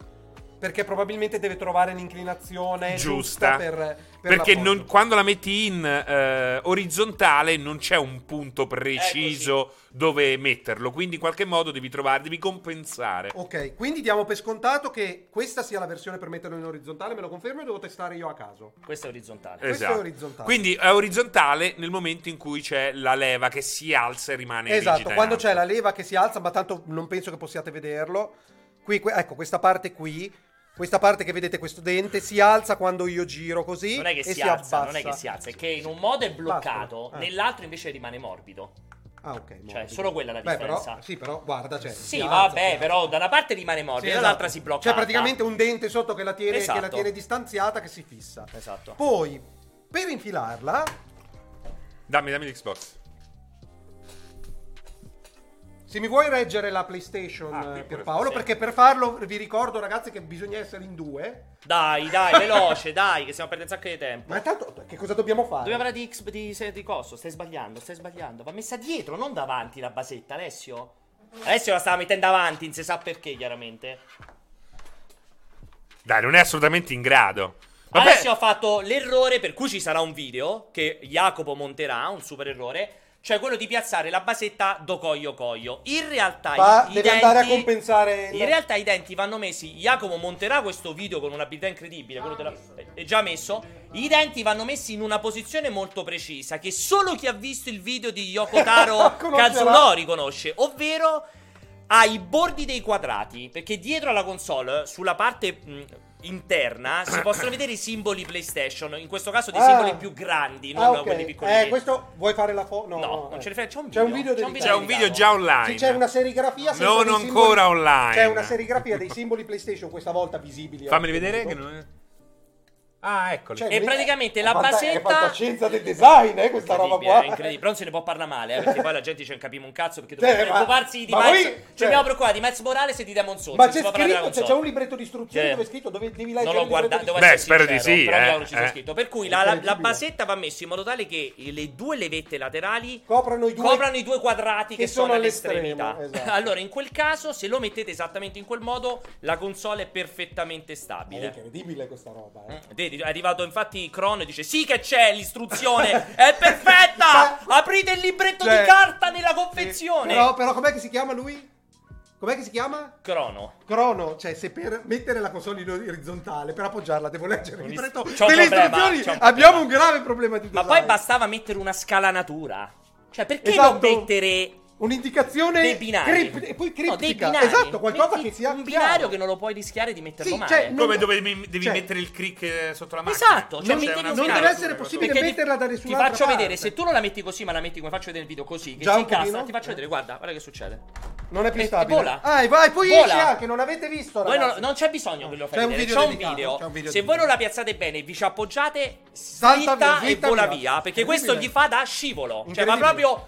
Perché probabilmente deve trovare l'inclinazione giusta, giusta per, per perché l'appoggio. non- quando la metti in eh, orizzontale non c'è un punto preciso dove metterlo quindi in qualche modo devi trovare devi compensare Ok, quindi diamo per scontato che questa sia la versione per metterlo in orizzontale, me lo confermo e devo testare io a caso. Questo è orizzontale. questo è Esatto. orizzontale. quindi è orizzontale nel momento in cui c'è la leva che si alza e rimane Esatto, quando c'è la leva che si alza, ma tanto non penso che possiate vederlo. Qui, ecco, questa parte qui, questa parte che vedete, questo dente, si alza quando io giro così. Non è che e si, alza, abbassa. non è che si alza, è che in un modo è bloccato, Basta. Eh. nell'altro invece rimane morbido. Ah, ok. Cioè, morbido. solo quella la Beh, differenza. però, sì, però, guarda, cioè, Sì, si alza, vabbè, si però da una parte rimane morbido, Sì, dall'altra esatto. si blocca. C'è praticamente un dente sotto che la tiene, che la Esatto. tiene distanziata, che si fissa. Esatto. Poi, per infilarla, dammi dammi l'Xbox se mi vuoi reggere la PlayStation, Ah, eh, pure- Paolo, sì. perché per farlo vi ricordo, ragazzi, che bisogna essere in due. Dai, dai, veloce, dai, che stiamo perdendo un sacco di tempo. Ma intanto, che cosa dobbiamo fare? Dobbiamo parlare di, X, di, di coso, stai sbagliando, stai sbagliando. Va messa dietro, non davanti la basetta, Alessio. Alessio la stava mettendo avanti, non si sa perché, chiaramente. dai non è assolutamente in grado Vabbè, Alessio ha fatto l'errore, per cui ci sarà un video che Jacopo monterà, un super errore. Cioè quello di piazzare la basetta do coglio coglio. In realtà Va, i, i deve denti, andare a compensare. In realtà i denti vanno messi. Jacopo monterà questo video con un'abilità incredibile. Quello della, è già messo. I denti vanno messi in una posizione molto precisa. Che solo chi ha visto il video di Yoko Taro Conoscerà. Kazuno riconosce. Ovvero ai bordi dei quadrati. Perché dietro alla console, sulla parte mh, interna, si possono vedere i simboli PlayStation. In questo caso dei Ah. simboli più grandi, non Ah, ok. quelli piccolini. Eh, questo vuoi fare la foto? No, No, no, non eh. ce ne frega, c'è un C'è un video, video c'è un dedicato. c'è un video già online Sì, c'è una serigrafia Non dei ancora simboli- online. C'è una serigrafia dei simboli PlayStation, questa volta visibili. fammeli vedere che non è... ah eccoli Cioè, E praticamente la è fanta- basetta- È fantascienza del design, eh, questa roba qua. incredibile. Però non se ne può parlare male, eh, perché poi la gente ci non capiamo un cazzo. Perché Cioè, dobbiamo ma- preoccuparsi di ma Miles. voi- ci cioè- dobbiamo preoccupare di Miles Morales e di Demon Souls. Ma c'è scritto, c'è, c'è un libretto di istruzioni Cioè, dove è scritto, dove devi leggere Non l'ho guardato, Beh, spero di sì, però eh, non ci eh. scritto. Per cui È la, la- la basetta va messa in modo tale che le due levette laterali Coprono i due coprano i due quadrati che, che sono, sono all'estremità. esatto. Allora, in quel caso, se lo mettete esattamente in quel modo, la console è perfettamente È stabile. incredibile questa roba, eh. Vedi, è arrivato infatti Cron e dice: Sì, che c'è l'istruzione, è perfetta! Aprite il libretto Cioè, di carta nella confezione. Però, però com'è che si chiama lui? Com'è che si chiama? Crono. Crono, cioè se per mettere la console in orizzontale, per appoggiarla devo leggere il libretto delle istruzioni, un abbiamo un grave problema di Ma design. poi bastava mettere una scalanatura. Cioè, perché Esatto. non mettere Un'indicazione dei binari? e poi No, dei criptica. binari. Esatto, qualcosa Metti che sia Un chiaro. binario che non lo puoi rischiare di metterlo Sì, male. cioè, non- come dove devi, devi cioè- mettere il click eh, sotto la macchina Esatto, cioè Non- non binario. deve essere possibile Perché ti- metterla da Ti nessun'altra faccio vedere, parte. se tu non la metti così, ma la metti come faccio vedere nel video così, che Già si pochino? ti faccio vedere, guarda, guarda che succede. Non è più E- e stabile. vola. Ah, e vai, poi Vola. esce anche, non avete visto, non, non c'è bisogno che lo fai C'è un vedere, video c'è un video. Se voi non la piazzate bene, vi ci appoggiate, Salta e vola via. Perché questo gli fa da scivolo. Cioè, va Incredibile. proprio.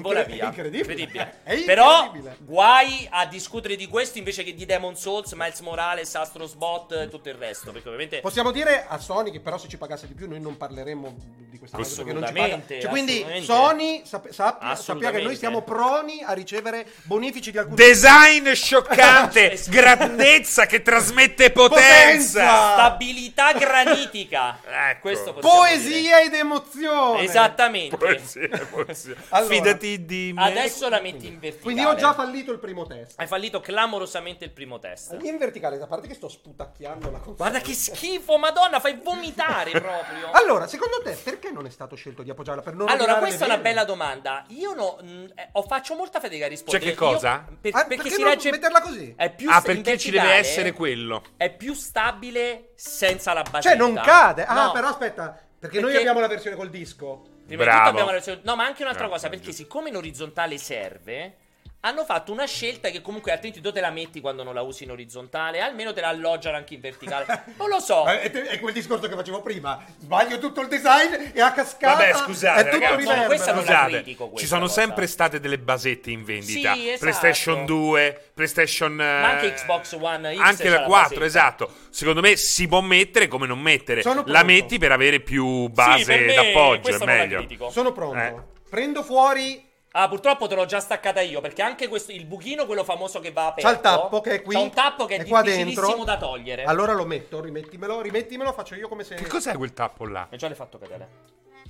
Vola via. incredibile. Però, incredibile. guai a discutere di questo invece che di Demon Souls, Miles Morales, Astros Bot e tutto il resto. Perché ovviamente. Possiamo dire a Sony che però se ci pagasse di più noi non parleremmo di questa cosa perché non ci paga. Assolutamente, Cioè, quindi. Sony sap- sappia, sappia che noi siamo proni a ricevere bonifici di alcuni Design scioccante, grandezza che trasmette potenza. Potenza. Stabilità granitica. Ecco. Poesia ed emozione. dire. Esattamente. Poesia, poesia. Allora, Fidati di me. Adesso la metti in verticale. Quindi ho già fallito il primo test. Hai fallito clamorosamente il primo test. In verticale, a parte che sto sputacchiando la console. Guarda che schifo, madonna, fai vomitare proprio. Allora, secondo te perché non è stato scelto di appoggiarla per non Allora, questa è una bella domanda. Io no, mh, eh, ho- faccio molta fatica a rispondere. Cioè, che cosa? Io- per- Ah, perché, perché si non regge. metterla così? È più Ah, sta- perché ci deve verticale essere quello. È più stabile senza la basetta. Cioè, non cade. Ah, No. però aspetta, perché, noi Perché- abbiamo la versione col disco. Prima di Bravo. tutto abbiamo No, ma anche un'altra cosa, perché siccome in orizzontale serve, hanno fatto una scelta che comunque altrimenti tu te la metti quando non la usi in orizzontale, almeno te la alloggiano anche in verticale. Non lo so. È, è quel discorso che facevo prima. Sbaglio tutto il design e a cascata Vabbè, scusate, è tutto ragazzi. No, questa non la Scusate, critico, questa ci sono cosa. sempre state delle basette in vendita. Sì, esatto. PlayStation 2, PlayStation. Ma anche eh, Xbox One X Anche la la 4, basetta. esatto. Secondo me si può mettere come non mettere. La metti per avere più Sì, base per me d'appoggio, è la meglio. Sono pronto. Eh. Prendo fuori Ah, purtroppo te l'ho già staccata io, perché anche questo, il buchino, quello famoso che va aperto. C'ha il tappo che è qui. C'ha un tappo che è, è difficilissimo da togliere. Allora lo metto, rimettimelo, rimettimelo, faccio io come se Che cos'è quel tappo là? E già l'hai fatto cadere.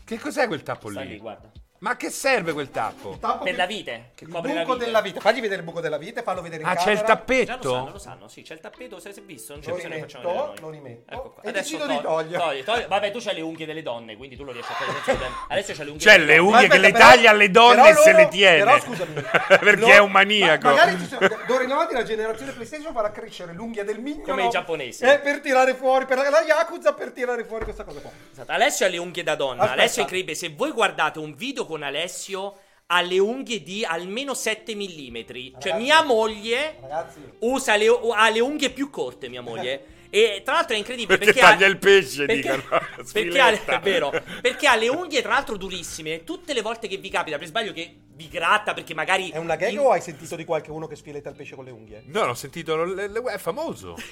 Che cos'è quel tappo Sta lì? lì, guarda. Ma che serve quel tappo? tappo Per che- la vite. Che il copre la buco vite. della vita. Fagli vedere il buco della vita e fallo vedere in Ah, c'è camera. il Già lo sanno, lo sanno, sì, c'è il tappeto, se è visto, non c'è Lo bisogno che rimetto, facciamo vedere noi. lo rimetto Ecco qua. e Adesso decido di togli- togliere. togli, togli. Vabbè, tu c'hai le unghie delle donne, quindi tu lo riesci a togliere problemi. Adesso c'hai le unghie Cioè, delle le unghie che le però- taglia alle donne e se le tiene. Però scusami. Perché è un maniaco. ma- magari ci sono, d'ora in avanti la generazione PlayStation farà crescere l'unghia del mignolo. Come i giapponesi. Eh, per tirare fuori, per la Yakuza per tirare fuori questa cosa qua. Esatto. Alessio ha le unghie da donna. Alessio è incredibile. Se voi guardate un video con Alessio, ha le unghie di almeno 7 mm. Cioè, Ragazzi. mia moglie Ragazzi, usa le, ha le unghie più corte, mia moglie. E tra l'altro è incredibile Perché perché, taglia il pesce, perché, dicono. perché ha, è vero, perché ha le unghie tra l'altro durissime. Tutte le volte che vi capita, per sbaglio, che vi gratta perché magari. è una gag in- o hai sentito di qualcuno che sfiletta il pesce con le unghie? No, l'ho sentito, lo- le- le- è famoso.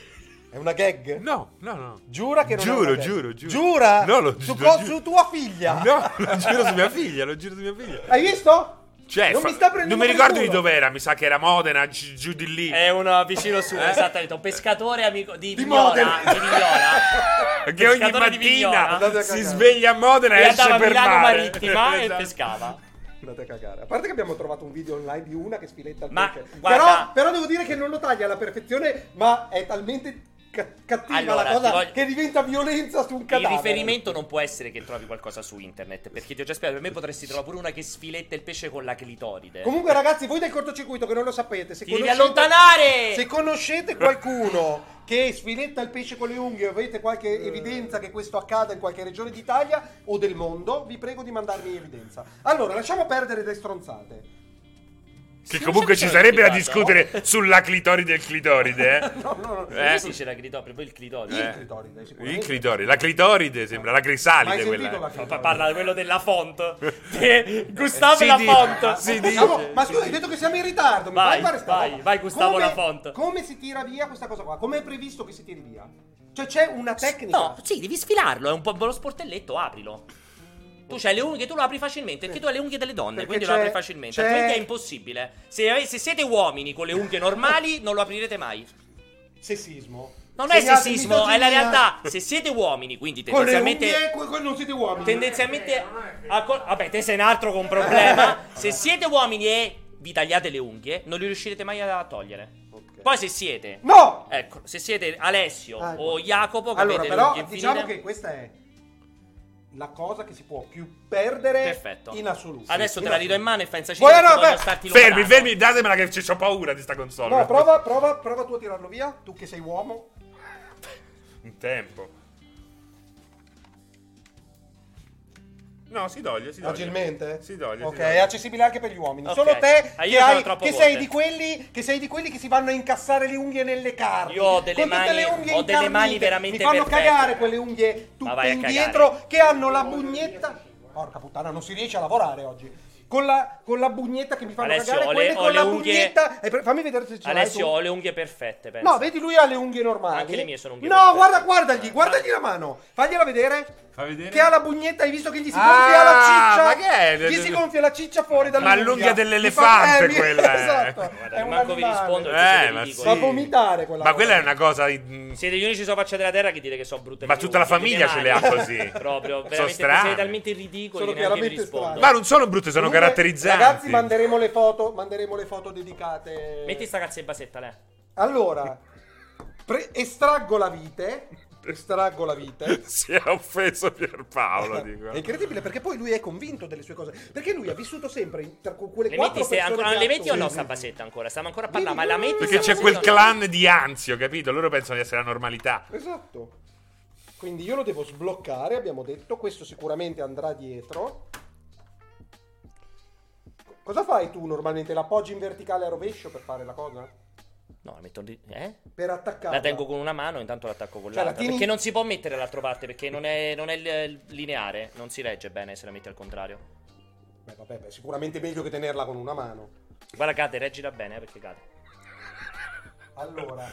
È una gag? No, no, no. Giura che non Giuro, è una gag? giuro, giuro. Giura? No, lo- su, lo co- giuro. su tua figlia? No, lo giro su mia figlia, lo giro su mia figlia. Hai visto? Cioè, non fa- mi sta prendendo non mi ricordo di culo. dov'era, mi sa che era Modena, gi- giù di lì. È uno vicino su, Eh? esattamente, un pescatore amico di, Di Modena. di Vignola. che ogni mattina si sveglia a Modena e E esce per Milano mare. Marittima e Esatto. pescava. Andate a cagare. A parte che abbiamo trovato un video online di una che sfiletta il Ma, pesce. guarda- Però, però devo dire che non lo taglia alla perfezione, ma è talmente cattiva Allora, la cosa voglio- che diventa violenza su un Il cadavere. riferimento non può essere che trovi qualcosa su internet, perché ti ho già spiegato, per me potresti trovare pure una che sfiletta il pesce con la clitoride. Comunque, ragazzi, voi del cortocircuito che non lo sapete, se conoscete, allontanare! se conoscete qualcuno che sfiletta il pesce con le unghie o avete qualche evidenza che questo accada in qualche regione d'Italia o del mondo, vi prego di mandarmi evidenza. Allora, lasciamo perdere le stronzate. Che Sì, comunque ci non sarebbe da discutere sulla clitoride del clitoride, eh? No, no, no. Eh? Sì, c'è la clitoride, poi il clitoride. Il Eh. clitoride, Il clitoride, la clitoride sembra la crisalide quella. la clitoride? Parla di quello della font. Gustavo la font. sì, di- Siamo- ma tu hai detto che siamo in ritardo. mi Vai, fai fare sta vai, vai, Gustavo come, Lafont. Come si tira via questa cosa qua? Come è previsto che si tiri via? Cioè c'è una tecnica. No, sì, devi sfilarlo, è un po' lo sportelletto, aprilo. Tu c'hai le unghie, tu lo apri facilmente, perché tu hai le unghie delle donne, Perché quindi lo apri facilmente. Altrimenti è impossibile. Se, se siete uomini con le unghie normali, non lo aprirete mai. Sessismo. Non è sessismo, è la realtà. Se siete uomini, quindi Con le tendenzialmente. unghie, non siete uomini. tendenzialmente a vabbè te sei un altro con problema se siete uomini e vi tagliate le unghie non li riuscirete mai a togliere poi se siete No! ecco se siete Alessio Ah, ecco. o Jacopo che Allora, avete le però unghie diciamo infinite che questa è la cosa che si può più perdere perfetto in assoluto. adesso te In la ridò in mano e fai in sacina no, Fermi, fermi, datemela che ci ho paura di sta console. No, prova, prova, prova tu a tirarlo via, tu che sei uomo. Un tempo. No, si toglie, si toglie. Agilmente? Si toglie. Ok, si è toglie. accessibile anche per gli uomini. Ok. Solo te Ah, che, hai- che sei di quelli che sei di quelli che si vanno a incassare le unghie nelle carni. Io ho delle Con tutte mani- le unghie ho delle mani veramente Mi fanno perfette. cagare quelle unghie Ma tutte indietro che hanno la bugnetta. Porca puttana, non si riesce a lavorare oggi. Con la, con la bugnetta che mi fanno Alessio, cagare, ho le- quelle ho con le la unghie- bugnetta. eh, fammi vedere se ce l'hai Alessio, tu. ho le unghie perfette. pensa. No, vedi lui ha le unghie normali. Anche le mie sono unghie No, perfette. guarda, guardagli, guardagli la mano. Fagliela vedere. Fa vedere. Che ha la bugnetta, hai visto che gli si Ah, gonfia la ciccia? ma che è? Gli si gonfia la ciccia fuori dalla Ma l'unghia dell'elefante quella, eh. Esatto. Guarda, è un manco vi animale. rispondo Eh, siete ma ridicoli. Fa sì. vomitare quella Ma roba. quella è una cosa. mm, Siete gli unici sulla faccia della terra che dite che so brutte Ma tutta la famiglia ce le ha così. Proprio, Sono veramente strane. siete talmente ridicoli Sono che neanche vi chiaramente rispondo. strane. Ma non sono brutte, sono Comunque, caratterizzanti. Ragazzi, manderemo le foto, manderemo le foto dedicate. Metti sta cazzo di basetta, lei. Allora, pre- estraggo la vite. Estraggo la vite. Si è offeso Pierpaolo, dico. È incredibile perché poi lui è convinto delle sue cose. Perché lui ha vissuto sempre in, tra quelle Le quattro metti, se persone ancora, che le ha metti o no attorno. sta basetta ancora? Stiamo ancora a parlare, ma la no, metti Perché sta c'è quel basetta o no? clan di Anzio, capito? Loro pensano di essere la normalità. Esatto. Quindi io lo devo sbloccare, abbiamo detto. Questo sicuramente andrà dietro. Cosa fai tu normalmente? L'appoggi in verticale a rovescio per fare la cosa? No, la metto lì. Eh? Per attaccarla. La tengo con una mano, intanto l'attacco con Cioè, la l'altra. tieni- Perché non si può mettere dall'altra parte, perché non è, non è lineare, non si regge bene se la metti al contrario. Beh, vabbè, beh, sicuramente meglio che tenerla con una mano. Guarda, cade, reggila bene, eh, perché cade. Allora,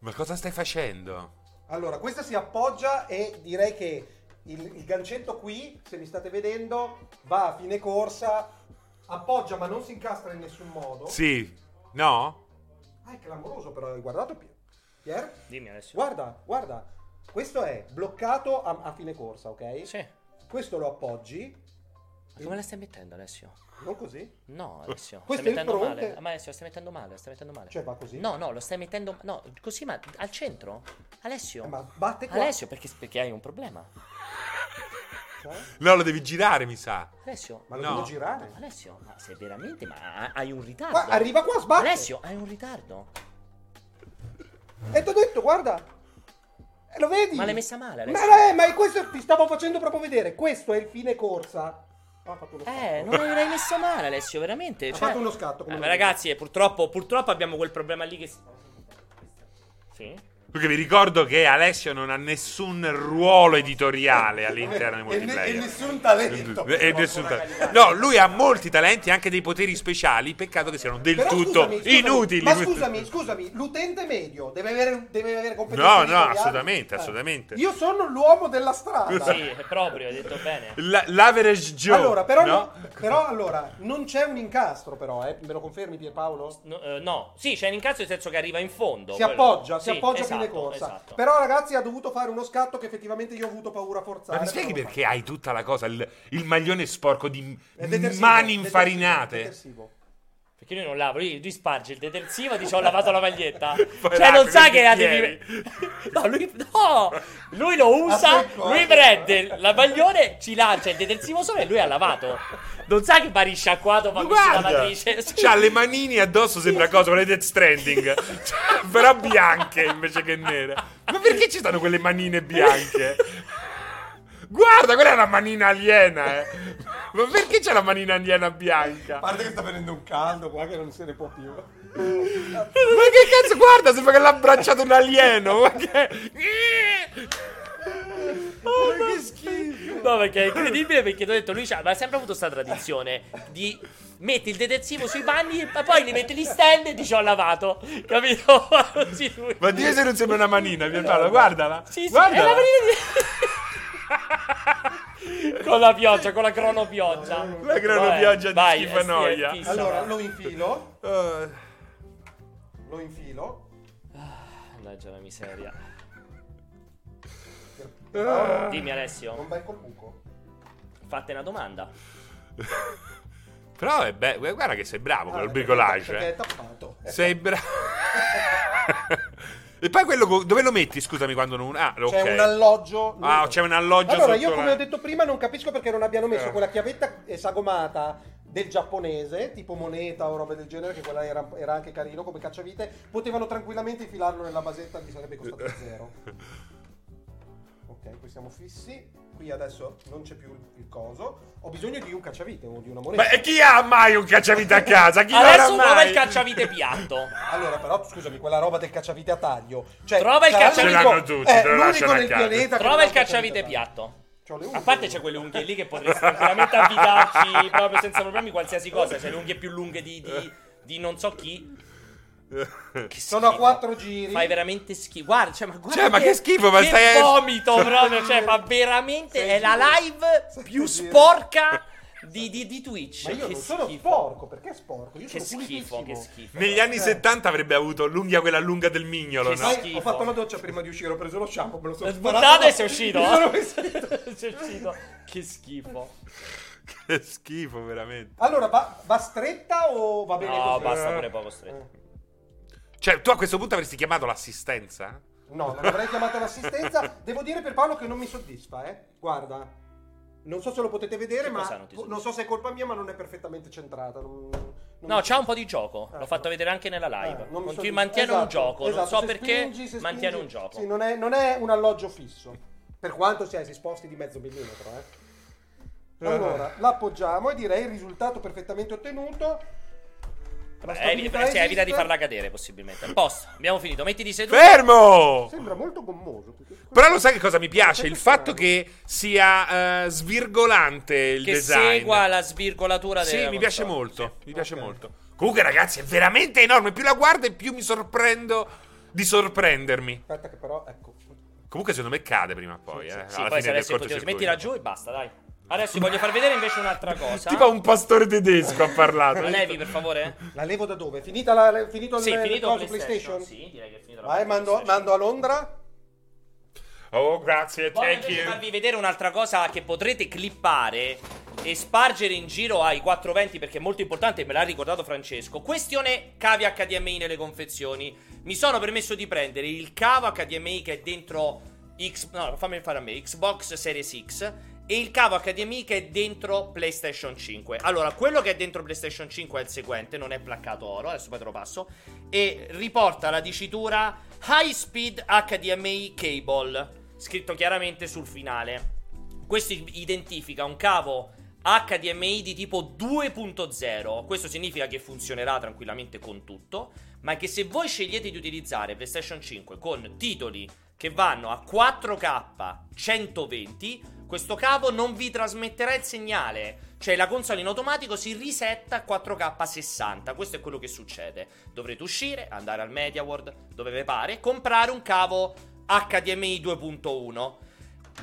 Ma cosa stai facendo? allora, questa si appoggia e direi che il, il gancetto qui, se mi state vedendo, va a fine corsa, appoggia ma non si incastra in nessun modo. Sì. No? Ah, è clamoroso però, hai guardato Pier? Pier? Dimmi Alessio. Guarda, guarda. Questo è bloccato a, a fine corsa, ok? Sì. Questo lo appoggi. Ma come la stai mettendo, Alessio? Non così? No, Alessio. Questo stai è il mettendo fronte. male. Ma Alessio, stai mettendo male, stai mettendo male. Cioè va così? No, no, lo stai mettendo. No, così, ma al centro? Alessio. Eh, ma batte qua. Alessio, perché, perché hai un problema. No, lo devi girare, mi sa. Alessio. Ma lo No. devo girare? Alessio, ma se veramente. Ma hai un ritardo. Qua, arriva qua, sbatte. Alessio, hai un ritardo. E ti ho detto, guarda. Eh, lo vedi? Ma l'hai messa male, Alessio. Ma, eh, ma questo ti stavo facendo proprio vedere. Questo è il fine corsa. Ah, ha fatto uno scatto. Eh, non l'hai messa male, Alessio, veramente. Ha cioè- fatto uno scatto. Eh, ma ragazzi, eh, purtroppo, purtroppo abbiamo quel problema lì che. Sì. Perché vi ricordo che Alessio non ha nessun ruolo editoriale all'interno di E, ne- e multiplayer. nessun talento. E nessun ta- No, lui ha molti talenti, anche dei poteri speciali. Peccato che siano del Però tutto scusami, scusami, inutili. Ma scusami, scusami, l'utente medio deve avere, deve avere competenze No, no, editoriali? assolutamente, Eh. assolutamente. Io sono l'uomo della strada. Sì, è proprio, hai detto bene. La- L'average Joe. Allora, però, no? no- però allora, non c'è un incastro però, eh? me lo confermi Pierpaolo? No, eh, no. sì, c'è un incazzo nel senso che arriva in fondo. Si quello. appoggia, si Sì, appoggia esatto, fine corsa. Esatto. Però ragazzi ha dovuto fare uno scatto che effettivamente io ho avuto paura a forzare. Ma mi spieghi perché hai tutta la cosa, il, il maglione sporco di mani infarinate? detersivo. Perché lui non lava, lui, lui sparge il detersivo e dice ho lavato la maglietta. Poi cioè, non sa che la devi. No, lui, no! Lui lo usa, lui prende la maglione, ci lancia il detersivo sopra e lui ha lavato. Non sa che va risciacquato, fa questa Guarda, lavatrice. C'ha le manini addosso, sembra cosa, quelle Death Stranding, però bianche invece che nere. Ma perché ci stanno quelle manine bianche? Guarda, quella è una manina aliena, eh. Ma perché c'è la manina aliena bianca? A parte che sta venendo un caldo qua che non se ne può più. Ma che cazzo, guarda, sembra che l'ha abbracciato un alieno. Ma che... Oh, che schifo. No, perché è incredibile perché ti ho detto, lui ha sempre avuto questa tradizione di metti il detersivo sui panni, ma poi li metti gli stand e dici ho lavato. Capito? Così lui. Ma dimmi se non sembra una manina, Pierpaolo, guardala. Sì, sì, guardala. è la manina di... con la pioggia, con la cronopioggia. La cronopioggia di Vai, schifanoia. eh, sì, Allora, lo infilo, Eh, lo infilo. Mannaggia la miseria. Paolo, Dimmi Alessio, Non vai col buco. fate una domanda. Però è be- guarda che sei bravo con Ah, il perché- bricolage. Perché eh. è tappato. Sei bravo. e poi quello co- dove lo metti, scusami, quando non... Ah, ok. C'è un alloggio. Ah, c'è un alloggio Allora, io come la- ho detto prima non capisco perché non abbiano messo Eh. quella chiavetta eh, sagomata del giapponese, tipo moneta o roba del genere, che quella era, era anche carino come cacciavite. Potevano tranquillamente infilarlo nella basetta, gli sarebbe costato zero. Ok, qui siamo fissi. Qui adesso non c'è più il, il coso. Ho bisogno di un cacciavite o di una moneta. Ma e chi ha mai un cacciavite a casa? Chi Adesso non ha trova mai? il cacciavite piatto. Allora, però, scusami, quella roba del cacciavite a taglio. Cioè, Trova il sarà cacciavite- l'unico- Ce l'hanno tutti, eh, te lo l'unico lasciano a nel casa. pianeta che Trova non ha il cacciavite a taglio. piatto. C'ho le A unghie. parte c'è quelle unghie lì che potresti veramente affidarci proprio senza problemi qualsiasi cosa. C'è le unghie più lunghe di, di- di non so chi. Che Sono a quattro giri. Fai veramente schifo. Guarda, cioè, ma guarda Cioè, ma che schifo, ma che stai- vomito proprio. Cioè, ma veramente Sei è la live più giri. sporca di, di- di Twitch. Ma io che non sono sporco, perché è sporco? Io Che sono schifo, che schifo. Negli anni Eh. 70 avrebbe avuto l'unghia quella lunga del mignolo, Che no? Schifo. ho fatto la doccia prima di uscire, ho preso lo shampoo, me lo sono Buttato sparato. e sei uscito. Mi sono vestito. sei uscito. Che schifo. Che schifo, veramente. Allora, va, va stretta o va bene No, così? basta pure poco stretto. Eh. Cioè, tu a questo punto avresti chiamato l'assistenza? No, non avrei chiamato l'assistenza. Devo dire per Paolo che non mi soddisfa, eh. Guarda. Non so se lo potete vedere, Che ma non non so se è colpa mia, ma non è perfettamente centrata. non- non No, c'ha un po' di gioco. L'ho Ecco. fatto vedere anche nella live. Eh, non soddisfa. mantiene un Esatto, gioco. non esatto, so se perché. spingi, se mantiene spingi- un gioco. Sì, non è, non è un alloggio fisso. Per quanto sia, si sposti di mezzo millimetro, eh. Allora, l'appoggiamo e direi il risultato perfettamente ottenuto. Evita, stabilità sì, evita di esiste. farla cadere, possibilmente. Posto, abbiamo finito. Mettiti seduto. Fermo! Sembra molto gommoso. Però lo sai che cosa mi piace? Il fatto che sia eh, svirgolante il Che design. segua la svirgolatura Sì, della mi piace molto. Mi piace Ok. molto. Comunque, ragazzi, è veramente enorme. Più la guardo e più mi sorprendo di sorprendermi. Aspetta che però, ecco. Comunque, secondo me cade prima o poi. Eh, Sì, alla poi se fine del adesso cortocircuito. mettila giù e basta, dai. Adesso vi voglio far vedere invece un'altra cosa. Tipo un pastore tedesco ha parlato. La levi, per favore? La levo da dove? Finita la, le- finito Sì, il, finito il PlayStation. PlayStation? Sì, direi che è finito la Vai, mando, mando a Londra. Oh, grazie, Voglio thank you. farvi vedere un'altra cosa che potrete clippare e spargere in giro ai 420 perché è molto importante, me l'ha ricordato Francesco. Questione cavi HDMI nelle confezioni. Mi sono permesso di prendere il cavo HDMI che è dentro X, no, fammi fare a me, Xbox Series X e il cavo HDMI che è dentro PlayStation 5. Allora, quello che è dentro PlayStation 5 è il seguente, non è placcato oro, adesso poi te lo passo e riporta la dicitura High Speed HDMI Cable, scritto chiaramente sul finale. Questo identifica un cavo HDMI di tipo 2.0. Questo significa che funzionerà tranquillamente con tutto, ma che se voi scegliete di utilizzare PlayStation 5 con titoli che vanno a 4K 120, questo cavo non vi trasmetterà il segnale. Cioè la console in automatico si risetta a 4K 60. Questo è quello che succede. Dovrete uscire, andare al Media World, dove vi pare, comprare un cavo HDMI 2.1.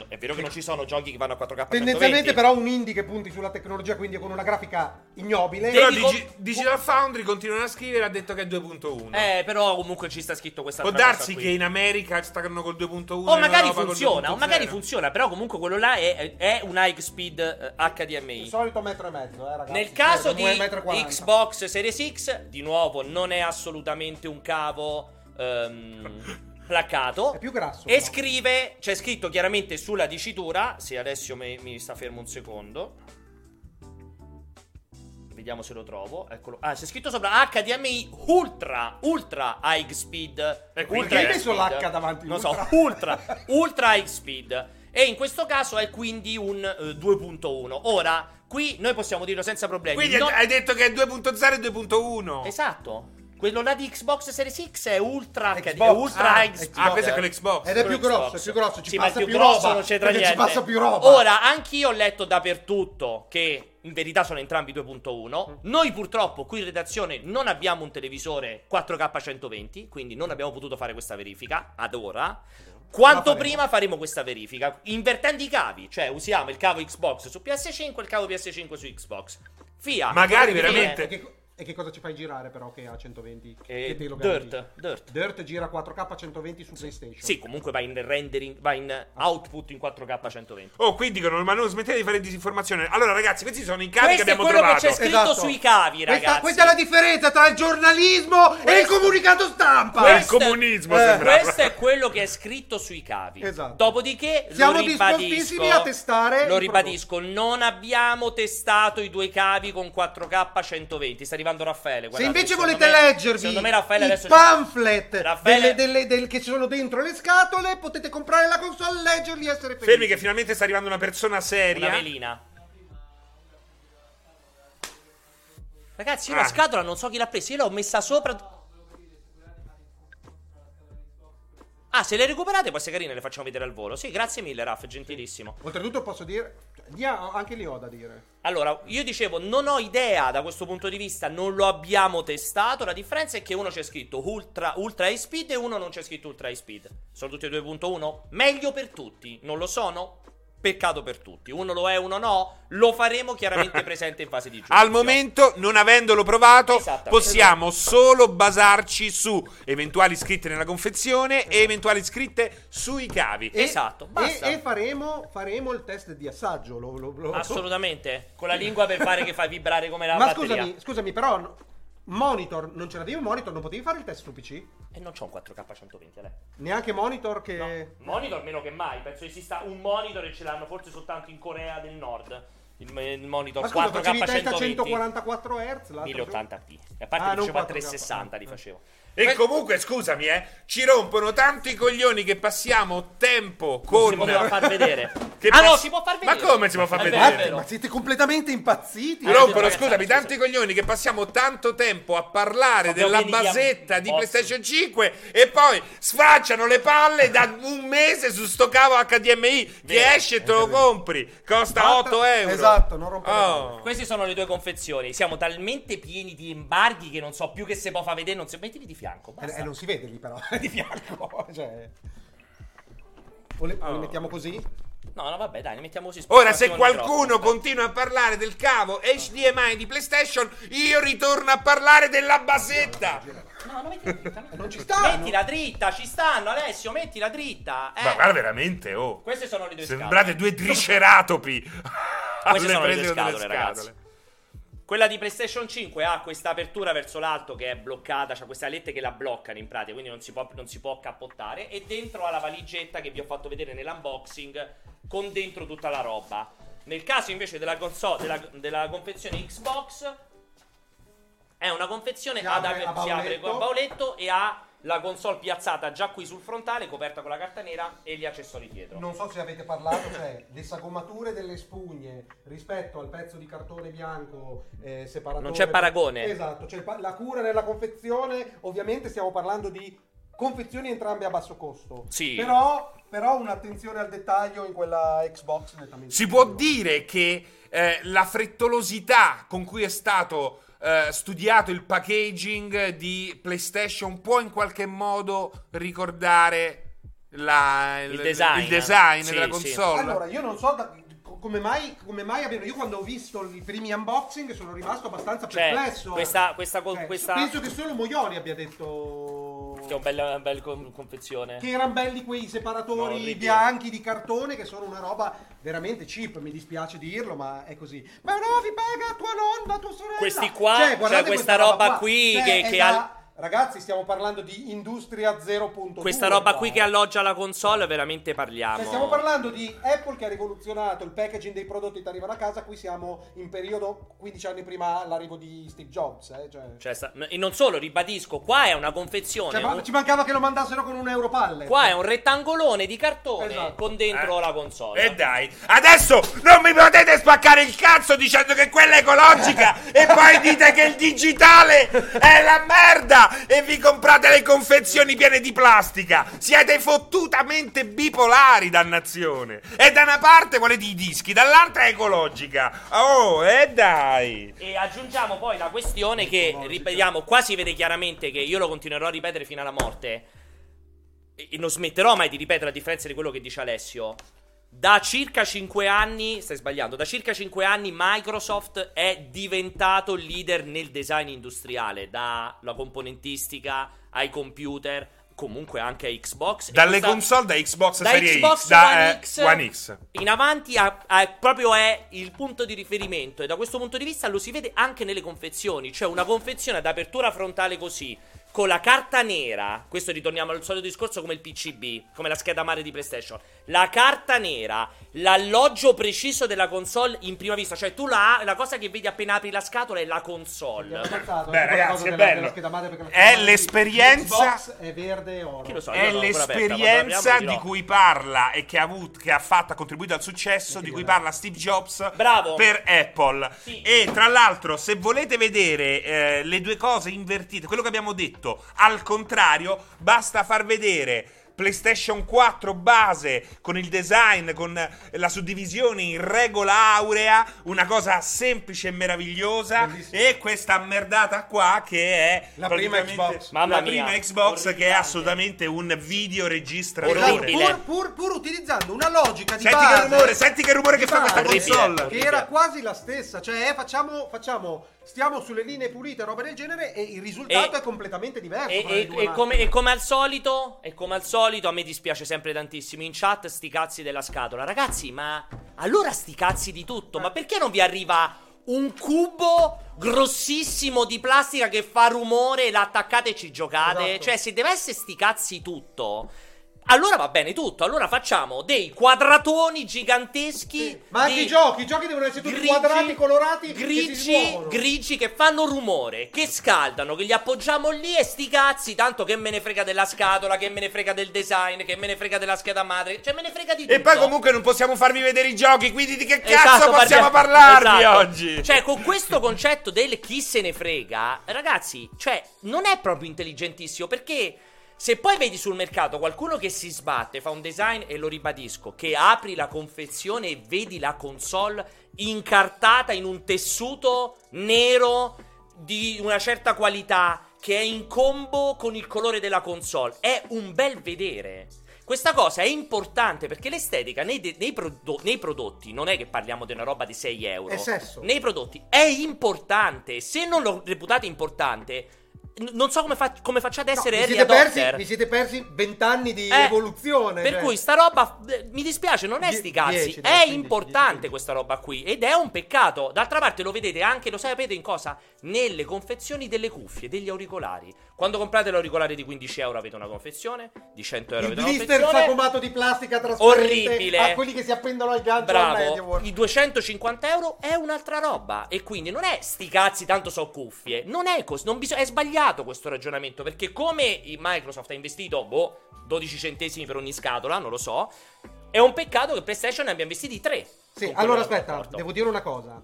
È vero che non ci sono giochi che vanno a 4K 120. Tendenzialmente però un indie che punti sulla tecnologia, quindi con una grafica ignobile. Però Digi- com- Digital Foundry continuano a scrivere ha detto che è 2.1. Eh, però comunque ci sta scritto questa Può cosa darsi qui. che in America stanno col 2.1 O magari funziona, o 2.0. magari funziona, però comunque quello là è, è un high speed eh, HDMI. Il solito metro e mezzo, eh, ragazzi. Nel caso Cioè, di un metro e quaranta. Xbox Series X, di nuovo, non è assolutamente un cavo ehm, placcato. È più grasso. E però. scrive, c'è scritto chiaramente sulla dicitura, se adesso mi, mi sta fermo un secondo. Vediamo se lo trovo. Eccolo. Ah, c'è scritto sopra HDMI Ultra, Ultra High Speed. Quindi ultra hai high messo speed. l'H davanti, Non ultra. so, Ultra, Ultra High Speed. E in questo caso è quindi un eh, 2.1. Ora, qui noi possiamo dirlo senza problemi. Quindi Non- hai detto che è 2.0 e 2.1. Esatto. Quello là di Xbox Series X è Ultra HD, Xbox, Ultra ah, Xbox. Ah, questo è con l'Xbox. Ed è più Quello grosso, Xbox. è più grosso, ci Sì, passa più grosso roba, non c'entra perché ci niente. passa più roba. Ora, anch'io ho letto dappertutto che in verità sono entrambi 2.1. Noi purtroppo qui in redazione non abbiamo un televisore 4K 120, quindi non abbiamo potuto fare questa verifica ad ora. Quanto faremo. prima faremo questa verifica, invertendo i cavi, cioè usiamo il cavo Xbox su PS5 e il cavo PS5 su Xbox. Via. Magari veramente- che, e che cosa ci fai girare però che ha 120? Eh, che te lo Dirt? Dirt. Dirt gira 4K 120 su PlayStation. Sì, comunque va in rendering, va in output in 4K 120. Oh, qui dicono, ma non smettete di fare disinformazione. Allora, ragazzi, questi sono i cavi Questo che è abbiamo quello trovato. che c'è scritto Esatto. sui cavi, ragazzi. Questa, questa è la differenza tra il giornalismo e il Questo- comunicato stampa. Questo è- comunismo eh. Questo è quello che è scritto sui cavi. Esatto. Dopodiché Siamo lo ribadisco, a testare Lo il ribadisco, non abbiamo testato i due cavi con 4K 120. Sta arrivando Raffaele. Se guardate, invece secondo volete me- leggervi secondo me Raffaele i pamphlet Raffaele- delle- delle- del- che sono dentro le scatole, potete comprare la console, leggerli e essere felici. Fermi che finalmente sta arrivando una persona una seria. velina. Ragazzi, io Ah. la scatola non so chi l'ha presa. Io l'ho messa sopra. Ah, se le recuperate può essere carine, le facciamo vedere al volo. Sì, grazie mille, Raff, gentilissimo. Oltretutto posso dire... dia- anche lì ho da dire. Allora, io dicevo, non ho idea da questo punto di vista, non lo abbiamo testato. La differenza è che uno c'è scritto Ultra, ultra High Speed e uno non c'è scritto Ultra High Speed. Sono tutti e 2.1? Meglio per tutti, non lo sono? Peccato per tutti. Uno lo è, uno no. Lo faremo chiaramente presente in fase di giudizio. Al momento, non avendolo provato, possiamo solo basarci su eventuali scritte nella confezione e eventuali scritte sui cavi. E- Esatto, basta. E, e faremo, faremo il test di assaggio. lo- lo- lo- Assolutamente. Con la lingua per fare che fa vibrare come la Ma batteria. scusami, scusami, però... Monitor, non ce l'avevi un monitor? Non potevi fare il test su PC? E non c'ho un 4K 120, Ale. Neanche monitor che... No, monitor meno che mai. Penso esista un monitor e ce l'hanno forse soltanto in Corea del Nord. Il, il monitor Ma scusa, 4K facevi test a 120. 144 Hz? l'altro 1080p. E a parte Ah, che non facevo a 4K. 360 li facevo. E comunque, scusami, eh, ci rompono tanto i coglioni che passiamo tempo con. Si poteva far vedere. Che ah no, pass- si può far Ma vedere. come si può far È vedere? vero. Ma siete completamente impazziti? Ci Eh, rompono, ragazzi, scusami, scusa. tanti coglioni che passiamo tanto tempo a parlare della basetta di. PlayStation 5 e poi sfacciano le palle da un mese su sto cavo HDMI che Vero. esce e te lo compri. Costa Esatto, 8 euro. esatto, non rompere le Oh. Queste sono le tue confezioni. Siamo talmente pieni di embarghi che non so più che se può far vedere. Non si... Mettili di fianco. Eh, Basta. eh, non si vede lì però, di fianco. Cioè... O le, o le mettiamo così? No, no, vabbè, dai, ne mettiamo così. Ora, se qualcuno microfono, continua a parlare del cavo HDMI di PlayStation, io ritorno a parlare della basetta. No, no, mettila dritta. Non ci dritta. stanno. Mettila dritta, ci stanno, Alessio, mettila dritta. Eh. Ma guarda veramente, oh. Queste sono le due Sembrate due triceratopi. Queste sono le due scatole, ragazzi. Quella di PlayStation 5 ha questa apertura verso l'alto che è bloccata, c'ha queste alette che la bloccano in pratica, quindi non si può, non si può cappottare. E dentro ha la valigetta che vi ho fatto vedere nell'unboxing con dentro tutta la roba. Nel caso invece della console, della, della confezione Xbox, è una confezione Si ad apre si apre con bauletto e ha la console piazzata già qui sul frontale, coperta con la carta nera e gli accessori dietro. Non so se avete parlato, cioè le sagomature delle spugne rispetto al pezzo di cartone bianco eh, separatore. Non c'è paragone. Esatto, cioè la cura nella confezione, ovviamente stiamo parlando di confezioni entrambe a basso costo. Sì. Però, però un'attenzione al dettaglio in quella Xbox nettamente Si può dire che eh, la frettolosità con cui è stato eh, studiato il packaging di PlayStation può in qualche modo ricordare la- Il design. il design Sì, della sì. console? Allora, io non so da- come mai, come mai abbiano. Io quando ho visto i primi unboxing sono rimasto abbastanza Cioè, perplesso. questa, questa, Cioè, questa... Penso che solo Moioni abbia detto. Che è un bel, un bel con- confezione. Che erano belli quei No, separatori orribili. bianchi di cartone che sono una roba veramente cheap, mi dispiace dirlo, ma è così. Ma no, vi paga tua nonna, tua sorella. Questi qua, Cioè, cioè guardate questa roba qua. qui Cioè, che- che Ragazzi, stiamo parlando di Industria 0.2. Questa roba qua. qui che alloggia la console, veramente parliamo. Cioè, stiamo parlando di Apple che ha rivoluzionato il packaging dei prodotti che ti arrivano a casa. Qui siamo in periodo 15 anni prima l'arrivo di Steve Jobs. Eh? Cioè, Cioè, sta- e non solo, ribadisco, qua è una confezione. cioè, ma- un- ci mancava che lo mandassero con un euro palle. Qua è un rettangolone di cartone Esatto. con dentro Eh. la console. E dai, adesso non mi potete spaccare il cazzo dicendo che quella è ecologica e poi dite che il digitale è la merda e vi comprate le confezioni piene di plastica. Siete fottutamente bipolari, dannazione. E da una parte volete i dischi, dall'altra è ecologica. Oh, e dai. E aggiungiamo poi la questione che, ripetiamo, qua si vede chiaramente che io lo continuerò a ripetere fino alla morte. E non smetterò mai di ripetere, a differenza di quello che dice Alessio. Da circa 5 anni, stai sbagliando, da circa 5 anni Microsoft è diventato leader nel design industriale, dalla componentistica ai computer, comunque anche a Xbox. Dalle questa- console da Xbox da Series Xbox X, da One eh, X, One X. in avanti ha- ha- proprio è il punto di riferimento e da questo punto di vista lo si vede anche nelle confezioni, cioè una confezione ad apertura frontale così con la carta nera, questo ritorniamo al solito discorso come il PCB, come la scheda madre di PlayStation. La carta nera, l'alloggio preciso della console in prima vista, cioè tu la, la cosa che vedi appena apri la scatola è la console. Beh, ragazzi, è bello. È l'esperienza- è verde e oro. So, È aperta, l'esperienza l'apriamo di cui parla e che ha, avuto, che ha fatto, ha contribuito al successo, di cui parla Steve Jobs Bravo. per Apple. Sì. E tra l'altro, se volete vedere eh, le due cose invertite, quello che abbiamo detto al contrario, basta far vedere PlayStation 4 base, con il design, con la suddivisione in regola aurea, una cosa semplice e meravigliosa. Bellissimo. E questa merdata qua che è La prima Xbox. Mamma la mia. prima Xbox che è assolutamente un videoregistratore. Pur, pur- pur utilizzando una logica di Senti base che rumore, senti che rumore che fa questa console. che era quasi la stessa cioè eh, facciamo, facciamo stiamo sulle linee pulite roba del genere e il risultato E- è completamente diverso E, e- come, e come al solito, e come al solito, a me dispiace sempre tantissimo. In chat, sti cazzi della scatola. Ragazzi, ma allora sti cazzi di tutto? Ma perché non vi arriva un cubo grossissimo di plastica che fa rumore l'attaccate e ci giocate? Esatto. Cioè, se deve essere sti cazzi tutto. Allora va bene tutto, allora facciamo dei quadratoni giganteschi. Sì, ma anche i giochi i giochi devono essere tutti grigi, quadrati colorati che si grigi, muovono. grigi che fanno rumore, che scaldano, che li appoggiamo lì e sti cazzi, tanto che me ne frega della scatola, che me ne frega del design, che me ne frega della scheda madre, cioè me ne frega di tutto. E poi comunque non possiamo farvi vedere i giochi, quindi di che Esatto, cazzo possiamo parliamo- parlarvi esatto. oggi? Cioè, con questo concetto del chi se ne frega, ragazzi, cioè, non è proprio intelligentissimo perché. Se poi vedi sul mercato qualcuno che si sbatte, fa un design e lo ribadisco, che apri la confezione e vedi la console incartata in un tessuto nero di una certa qualità che è in combo con il colore della console, è un bel vedere. Questa cosa è importante perché l'estetica nei, de- nei prodo- nei prodotti non è che parliamo di una roba di 6 euro. È sesso. Nei prodotti è importante. Se non lo reputate importante, non so come, fa- come facciate ad No, essere vi, early siete persi, vi siete persi vent'anni di Eh, evoluzione Per cioè. cui sta roba, eh, mi dispiace, non è sti cazzi. 10, dai, è 15, importante 15. questa roba qui. Ed è un peccato. D'altra parte lo vedete anche, lo sapete in cosa? Nelle confezioni delle cuffie, degli auricolari. Quando comprate l'auricolare di 15 euro avete una confezione, di 100 euro il avete una blister confezione. sacomato di plastica trasparente Orribile. a quelli che si appendono al gancio al Bravo, MediaWorld. i 250 euro è un'altra roba. E quindi non è sti cazzi, tanto so cuffie. Non è così. Non bisog- è sbagliato questo ragionamento. Perché come Microsoft ha investito, boh, 12 centesimi per ogni scatola, non lo so. È un peccato che PlayStation ne abbia investiti 3. Sì, allora aspetta, devo dire una cosa.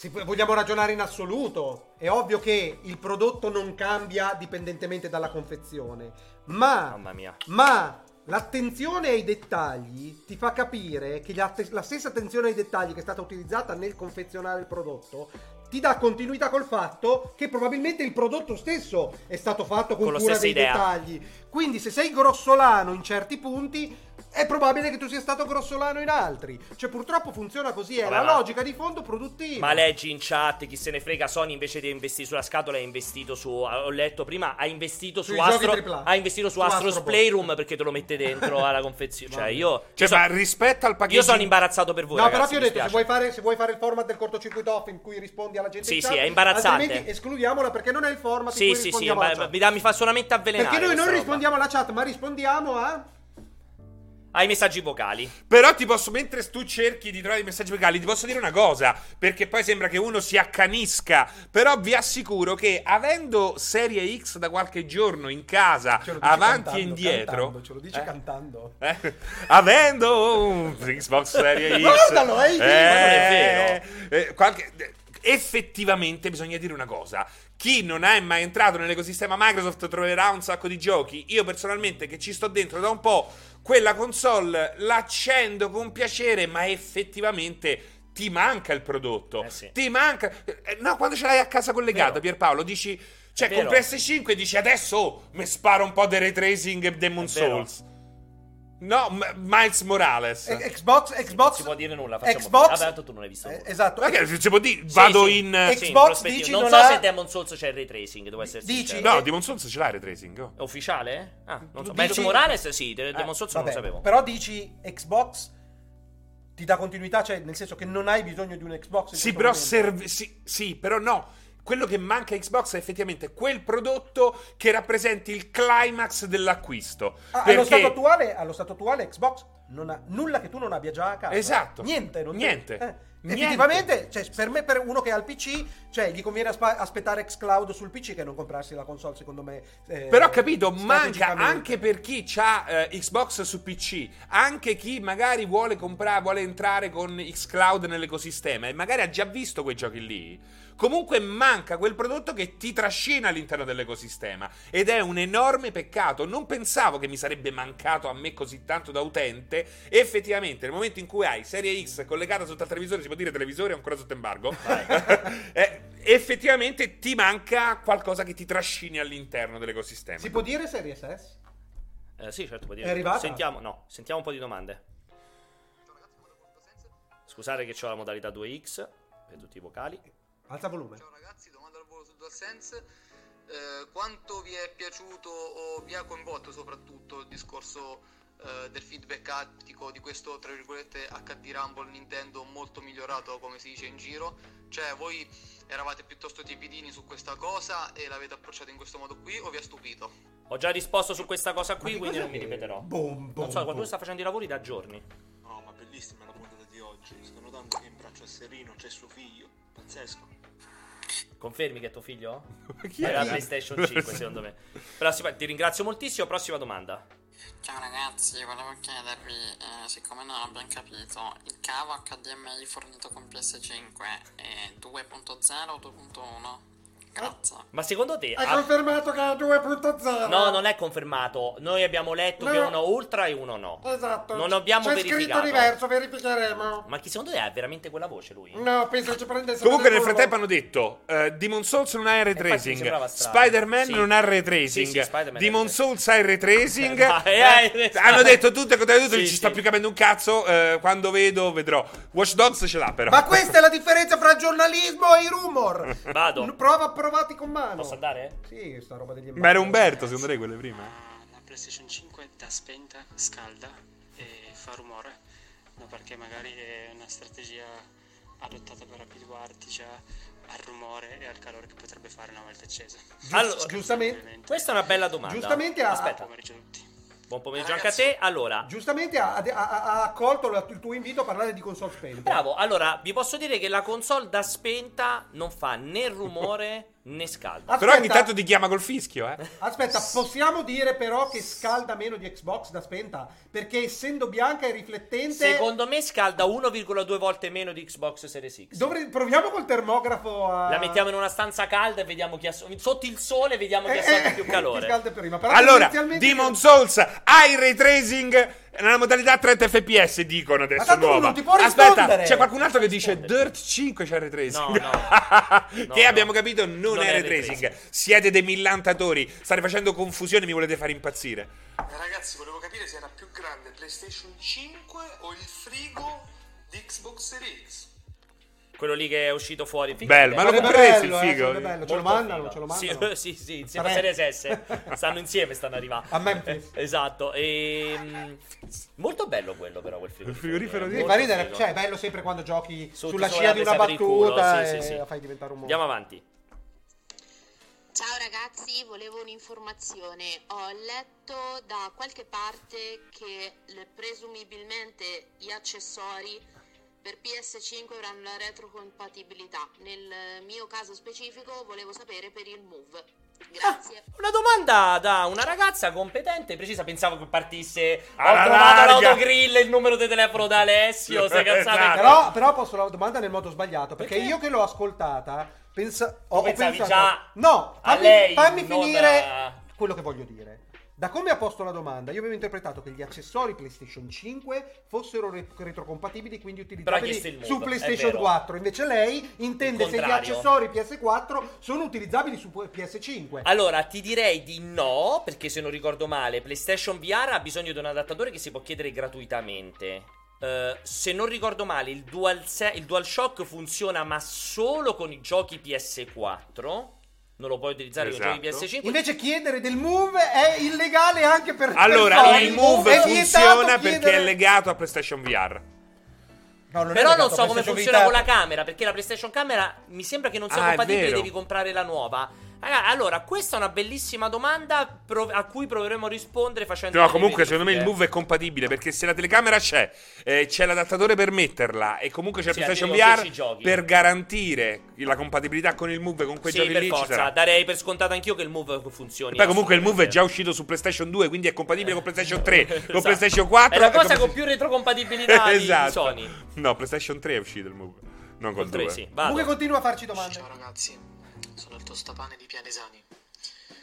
Se vogliamo ragionare in assoluto, è ovvio che il prodotto non cambia dipendentemente dalla confezione, ma, ma l'attenzione ai dettagli ti fa capire che la, la stessa attenzione ai dettagli che è stata utilizzata nel confezionare il prodotto ti dà continuità col fatto che probabilmente il prodotto stesso è stato fatto con, Con cura dei idea. dettagli. Quindi se sei grossolano in certi punti, è probabile che tu sia stato grossolano in altri. Cioè purtroppo funziona così, è Vabbè, la ma- logica di fondo produttiva. Ma leggi in chat, chi se ne frega, Sony invece di investire sulla scatola ha investito su, ho letto prima, ha investito su Astro, ha investito su, Su Astro's Astro. Playroom perché te lo mette dentro alla confezione. Cioè io, Cioè, io, ma so- rispetto al io pacchetto sono imbarazzato per voi No, però ragazzi, ti ho detto, se vuoi, fare, se vuoi fare il format del cortocircuito off in cui rispondi alla gente Sì, in sì, chat, è imbarazzante. Altrimenti escludiamola perché non è il format in Sì, cui sì, sì, rispondiamo alla chat. mi, mi fa solamente avvelenare Perché noi non rispondiamo alla chat, ma rispondiamo a... ai messaggi vocali. Però ti posso, mentre tu cerchi di trovare i messaggi vocali, ti posso dire una cosa, perché poi sembra che uno si accanisca, però vi assicuro che avendo Serie X da qualche giorno in casa, avanti cantando, e indietro, cantando, ce lo dici Eh? cantando. eh, avendo un Xbox Serie X, Guardalo, è eh, non è eh, qualche- effettivamente bisogna dire una cosa. Chi non è mai entrato nell'ecosistema Microsoft troverà un sacco di giochi. Io personalmente che ci sto dentro da un po', quella console l'accendo con piacere, ma effettivamente ti manca il prodotto. Eh sì. Ti manca... eh, No, quando ce l'hai a casa collegata, Vero. Pierpaolo, dici... Cioè, con vero. PS5 dici adesso oh, mi sparo un po' di ray tracing e Demon. Souls. No, Miles Morales. Eh, Xbox, Xbox... non si può dire nulla, facciamo Xbox... Vabbè, tanto tu non hai visto Eh, nulla. esatto. Che si può dire? Vado Sì, sì. in... Xbox dici non non so se Demon Souls c'è il ray tracing, devo essere Dici-. No, Demon Souls ce l'ha il ray tracing. oh. È ufficiale? Ah, non so. Dici- Miles Morales sì, De- Demon Eh, Souls non lo sapevo. Però dici Xbox ti dà continuità, cioè nel senso che non hai bisogno di un Xbox. Sì, però serve. Sì, sì, però no. Quello che manca a Xbox è effettivamente quel prodotto che rappresenti il climax dell'acquisto. Ah, perché allo, stato attuale, allo stato attuale Xbox non ha nulla che tu non abbia già a casa. Esatto. Niente, non Niente. Eh, Niente. Effettivamente, cioè, per me, per uno che ha il PC, cioè, gli conviene aspa- aspettare xCloud sul PC che non comprarsi la console, secondo me. eh, Però ho capito, manca anche per chi ha Xbox su PC, anche chi magari vuole comprare, vuole entrare con xCloud nell'ecosistema e magari ha già visto quei giochi lì. Comunque manca quel prodotto che ti trascina all'interno dell'ecosistema ed è un enorme peccato. Non pensavo che mi sarebbe mancato a me così tanto da utente. Effettivamente, nel momento in cui hai Serie X collegata sotto al televisore, si può dire televisore è ancora sotto embargo. eh, effettivamente ti manca qualcosa che ti trascini all'interno dell'ecosistema. Si può dire Series S? Eh, sì, certo, può dire. È arrivata? Sentiamo, no, sentiamo un po' di domande. Scusate che ho la modalità 2X per tutti i vocali. Alza volume. Ciao ragazzi, domanda al volo su DualSense. Eh, quanto vi è piaciuto o vi ha coinvolto soprattutto il discorso eh, del feedback attico di questo tra virgolette HD Rumble Nintendo molto migliorato come si dice in giro? Cioè voi eravate piuttosto tiepidini su questa cosa e l'avete approcciato in questo modo qui o vi ha stupito? Ho già risposto su questa cosa qui, quindi cos'è non mi ripeterò. Boom, boom, non so, qualcuno boom. sta facendo i lavori da giorni. No, ma bellissima la puntata di oggi. Sto notando che in braccio a Serino c'è suo figlio. Pazzesco. Confermi che è tuo figlio? Chi È la? PlayStation 5, secondo me. Però ti ringrazio moltissimo. Prossima domanda. Ciao ragazzi, volevo chiedervi, eh, siccome non abbiamo capito, il cavo HDMI fornito con PS5 è 2.0 o 2.1? Grazie. Ma secondo te... Hai ha- confermato che è 2.0? No, non è confermato. Noi abbiamo letto che No. uno ultra e uno no. Esatto. Non abbiamo C'è verificato. scritto diverso, verificheremo. Ma chi secondo te ha veramente quella voce lui? No, penso che ci prendesse Comunque nel frattempo hanno detto eh, Demon Souls non ha ray Infatti mi tracing. Spider-Man Sì. non ha ray tracing Sì, sì, Demon ray Souls ha il ray tracing Eh, eh, Hanno detto tutte e tutto Sì, ci sì. sta più capendo un cazzo eh, Quando vedo vedrò Watch Dogs ce l'ha però Ma questa è la differenza fra giornalismo e i rumor. Vado. Prova approvati con mano. Posso andare? Sì, sta roba degli Ma era. Umberto secondo lei quelle prima? Ma la PlayStation 5 da spenta scalda e fa rumore, no, perché magari è una strategia adottata per abituarti già al rumore e al calore che potrebbe fare una volta accesa. Allora, giustamente- Questa è una bella domanda. Giustamente Aspetta, Buon pomeriggio a tutti. Buon pomeriggio anche a te. Allora, Giustamente ha, ha- ha accolto la- il tuo invito a parlare di console spente. bravo. Allora, vi posso dire che la console da spenta non fa né rumore né scalda. Aspetta, Però ogni tanto ti chiama col fischio eh Aspetta, possiamo dire però che scalda meno di Xbox da spenta? Perché essendo bianca e riflettente... Secondo me scalda 1,2 volte meno di Xbox Series X. Dovre- Proviamo col termografo a... La mettiamo in una stanza calda e vediamo chi ha sotto il sole vediamo chi Eh, ha eh, più calore. scalda prima. Però Allora Demon Souls ha il ray tracing nella modalità 30 fps dicono adesso tanto nuova non ti può Aspetta rispondere. c'è qualcun altro che dice Dirt 5 c'è il ray tracing No, no. No, che no. abbiamo capito non, Non è è ray tracing siete dei millantatori state facendo confusione mi volete fare impazzire Ragazzi, volevo capire se era più grande PlayStation 5 o il frigo di Xbox Series X. Quello lì che è uscito fuori. Figa Bello, ma lo compreresti il bello, eh, figo? sarebbe bello. Ce lo mandano, figo. ce lo Sì, mandano. sì, sì, insieme a Tre. Series S. Stanno insieme, stanno arrivando. A Memphis. Esatto. E... Molto bello quello però, quel frigorifero. Il frigorifero eh, di- Sì, fa ridere, cioè è bello sempre quando giochi Su- sulla scia di una battuta sì, e sì, sì. la fai diventare un mostro. Andiamo avanti. Ciao ragazzi, volevo un'informazione. Ho letto da qualche parte che le- presumibilmente gli accessori per PS5 avranno la retrocompatibilità. Nel mio caso specifico volevo sapere per il Move. Grazie. Una domanda da una ragazza competente e precisa. Pensavo che partisse. Ho Alla trovato larga. l'autogrill e il numero di telefono da Alessio. Sei cazzate Esatto. Però, però posso la domanda nel modo sbagliato, perché, Perché? io che l'ho ascoltata, pensa, ho, ho pensavi pensato... già no, a fammi, lei, fammi finire a- quello che voglio dire. Da come ha posto la domanda, io avevo interpretato che gli accessori PlayStation 5 fossero re- retrocompatibili, quindi utilizzabili il su PlayStation vero. 4. Invece lei intende se gli accessori PS4 sono utilizzabili su PS5. Allora, ti direi di no, perché se non ricordo male, PlayStation VR ha bisogno di un adattatore che si può chiedere gratuitamente. Eh, se non ricordo male, il, DualSe- il DualShock funziona ma solo con i giochi PS4. Non lo puoi utilizzare con i giochi Esatto. PS5. Invece chiedere del Move è illegale anche per allora per il. Move funziona chiedere- perché è legato a PlayStation VR No, non Però non so come funziona Vita. con la camera, perché la PlayStation Camera mi sembra che non sia Ah, compatibile, devi comprare la nuova. Allora, questa è una bellissima domanda pro- a cui proveremo a rispondere facendo No, comunque secondo me il. Move è compatibile perché se la telecamera c'è, eh, c'è l'adattatore per metterla e comunque c'è il Sì, PlayStation VR per garantire la compatibilità con il Move e con quei Sì, giochi per lì forza, darei per scontato anch'io che il move funzioni. Poi comunque il Move è già uscito su PlayStation 2, quindi è compatibile con PlayStation 3, con Esatto. PlayStation 4. È la e cosa con con più retrocompatibilità di esatto. Sony. No, PlayStation 3 è uscito il Move, non col Col 3, 2. sì. Comunque continua a farci domande. Ciao ragazzi, sono il tostapane di Pianesani.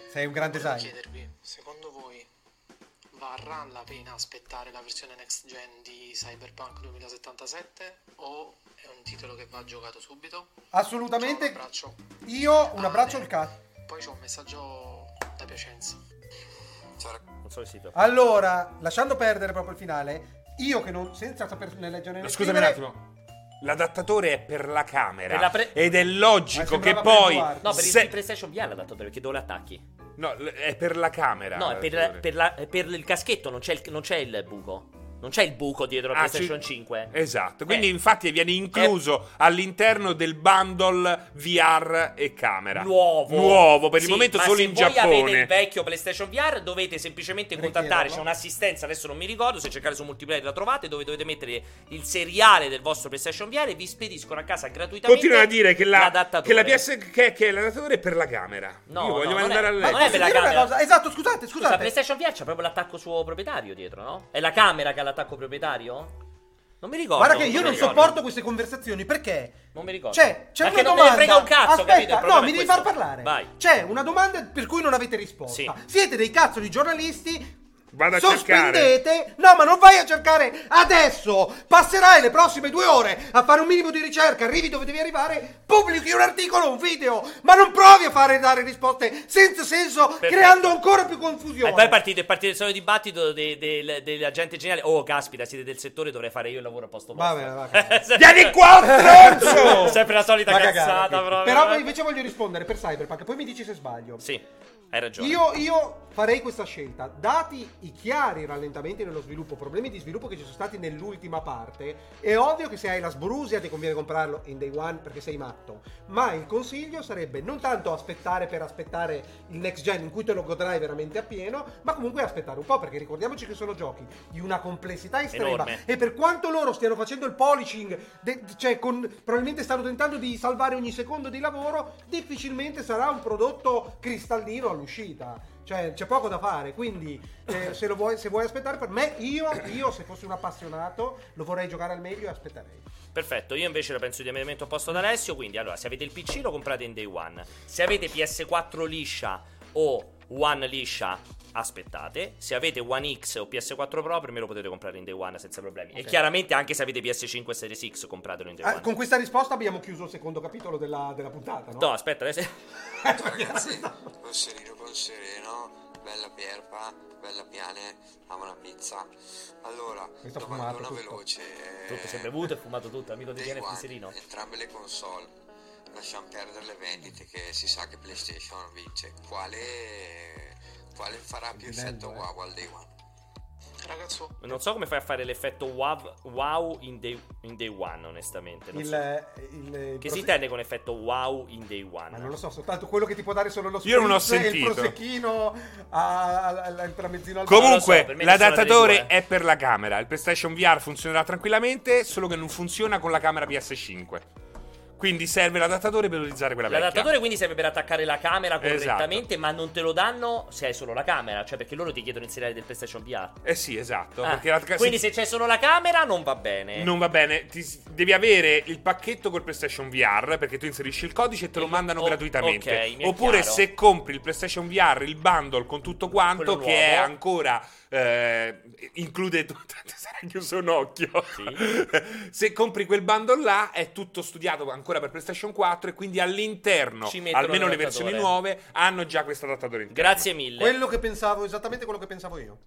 Sei un gran Volevo design. chiedervi, secondo voi varrà la pena aspettare la versione next gen di Cyberpunk 2077 o è un titolo che va giocato subito? Assolutamente. Ciao, un abbraccio. Io un abbraccio Ah, al cazzo. Poi c'ho un messaggio da Piacenza. Non so il sito. Allora, lasciando perdere proprio il finale, io che non, senza saper né leggere Scusami un attimo. L'adattatore è per la camera Per la pre- ed è logico Ma che sembrava poi No, per se- il PlayStation VR dato perché dove l'attacchi? no, l- è per la camera. No, è per, l'adattatore. per la- per il caschetto, non c'è il, non c'è il buco. Non c'è il buco dietro la Ah, PlayStation ci- 5. Esatto, quindi Eh. infatti viene incluso all'interno del bundle VR e camera. Nuovo. Nuovo, per il Sì, momento ma solo se in voi avete il Giappone. vecchio PlayStation VR dovete semplicemente contattare, c'è un'assistenza, adesso non mi ricordo, se cercate su multiplayer la trovate, dove dovete mettere il seriale del vostro PlayStation VR e vi spediscono a casa gratuitamente Continuano a dire che, la, l'adattatore. che, la PS, che, che l'adattatore è per la camera. No, Io no, voglio non andare è- a ma letto. non è per la camera. Esatto, scusate, Scusa, scusate. PlayStation VR c'ha proprio l'attacco suo proprietario dietro, no? È la camera che ha l'attacco proprietario? Non mi ricordo. Guarda che io non ricordo. sopporto queste conversazioni perché Non mi ricordo. C'è, c'è Perché una non domanda. me ne frega un cazzo, Aspetta, capito? No, mi devi far parlare. Vai. C'è una domanda per cui non avete risposta. Sì. Siete dei cazzo di giornalisti. Vado a cercare. Sospendete, no, ma non vai a cercare adesso. Passerai le prossime due ore a fare un minimo di ricerca. Arrivi dove devi arrivare, pubblichi un articolo, un video, ma non provi a fare dare risposte senza senso, Perfetto. creando ancora più confusione. E poi è partito, è partito il solito dibattito de- de- dell'agente generale. Oh, caspita, siete del settore, dovrei fare io il lavoro a posto vostro. Vieni qua, stronzo! Sempre la solita Va cagare, cazzata, qui. proprio. Però poi invece voglio rispondere per Cyberpunk, poi mi dici se sbaglio. Sì, hai ragione. Io, io farei questa scelta. Dati i chiari rallentamenti nello sviluppo, problemi di sviluppo che ci sono stati nell'ultima parte, è ovvio che se hai la sbrusia ti conviene comprarlo in day one perché sei matto. Ma il consiglio sarebbe non tanto aspettare per aspettare il next gen in cui te lo godrai veramente appieno, ma comunque aspettare un po' perché ricordiamoci che sono giochi di una complessità estrema. Enorme. E per quanto loro stiano facendo il polishing, de- cioè con- probabilmente stanno tentando di salvare ogni secondo di lavoro, difficilmente sarà un prodotto cristallino all'uscita. Cioè, c'è poco da fare. Quindi, eh, se, vuoi, se vuoi aspettare, per me, io, io, se fossi un appassionato, lo vorrei giocare al meglio e aspetterei. Perfetto, io invece la penso diametralmente opposto ad Alessio. Quindi, allora, se avete il PC lo comprate in day one. Se avete PS4 liscia o One liscia, aspettate. Se avete One X o PS4 Pro, per me lo potete comprare in day one senza problemi. E Ok. chiaramente anche se avete PS5 e Series X, compratelo in day Ah, one. con questa risposta abbiamo chiuso il secondo capitolo della, della puntata, no? No, aspetta, adesso... Ragazzi, con sereno, con sereno, bella Pierpa, bella Piane, amo una pizza. Allora, Questo ha domandona fumato tutto. veloce. Tutto si è bevuto e fumato tutto, amico di Day Piene e one, Pizzelino. Entrambe le console. Lasciamo perdere le vendite che si sa che PlayStation vince. Quale, quale farà più effetto eh. wow al day one? Ragazzo, Non so come fai a fare l'effetto wow, wow in, day, in day one, onestamente. Non Il, so. il- il Che prose- si intende con effetto wow in day one? Ma non lo so, soltanto quello che ti può dare solo lo Io non ho e il sentito. prosecchino al al tramezzino al Comunque, delle l'adattatore è per la camera. Il PlayStation VR funzionerà tranquillamente, solo che non funziona con la camera PS5. Quindi serve l'adattatore per utilizzare quella vecchia. L'adattatore quindi serve per attaccare la camera Esatto. correttamente, ma non te lo danno se hai solo la camera, cioè perché loro ti chiedono il seriale del PlayStation VR. Eh sì, esatto. Ah, la- quindi se c'è solo la camera non va bene. Non va bene, ti- devi avere il pacchetto col PlayStation VR perché tu inserisci il codice e te lo E- mandano oh, gratuitamente. ok, mi è Oppure se compri il PlayStation VR, il bundle con tutto quanto, che è ancora eh, include tutto. Sarà chiuso un occhio. se compri quel bundle là, è tutto studiato ancora per PlayStation 4 e quindi all'interno, almeno le versioni nuove, hanno già questo adattatore interno. Grazie mille. Quello che pensavo, esattamente quello che pensavo io.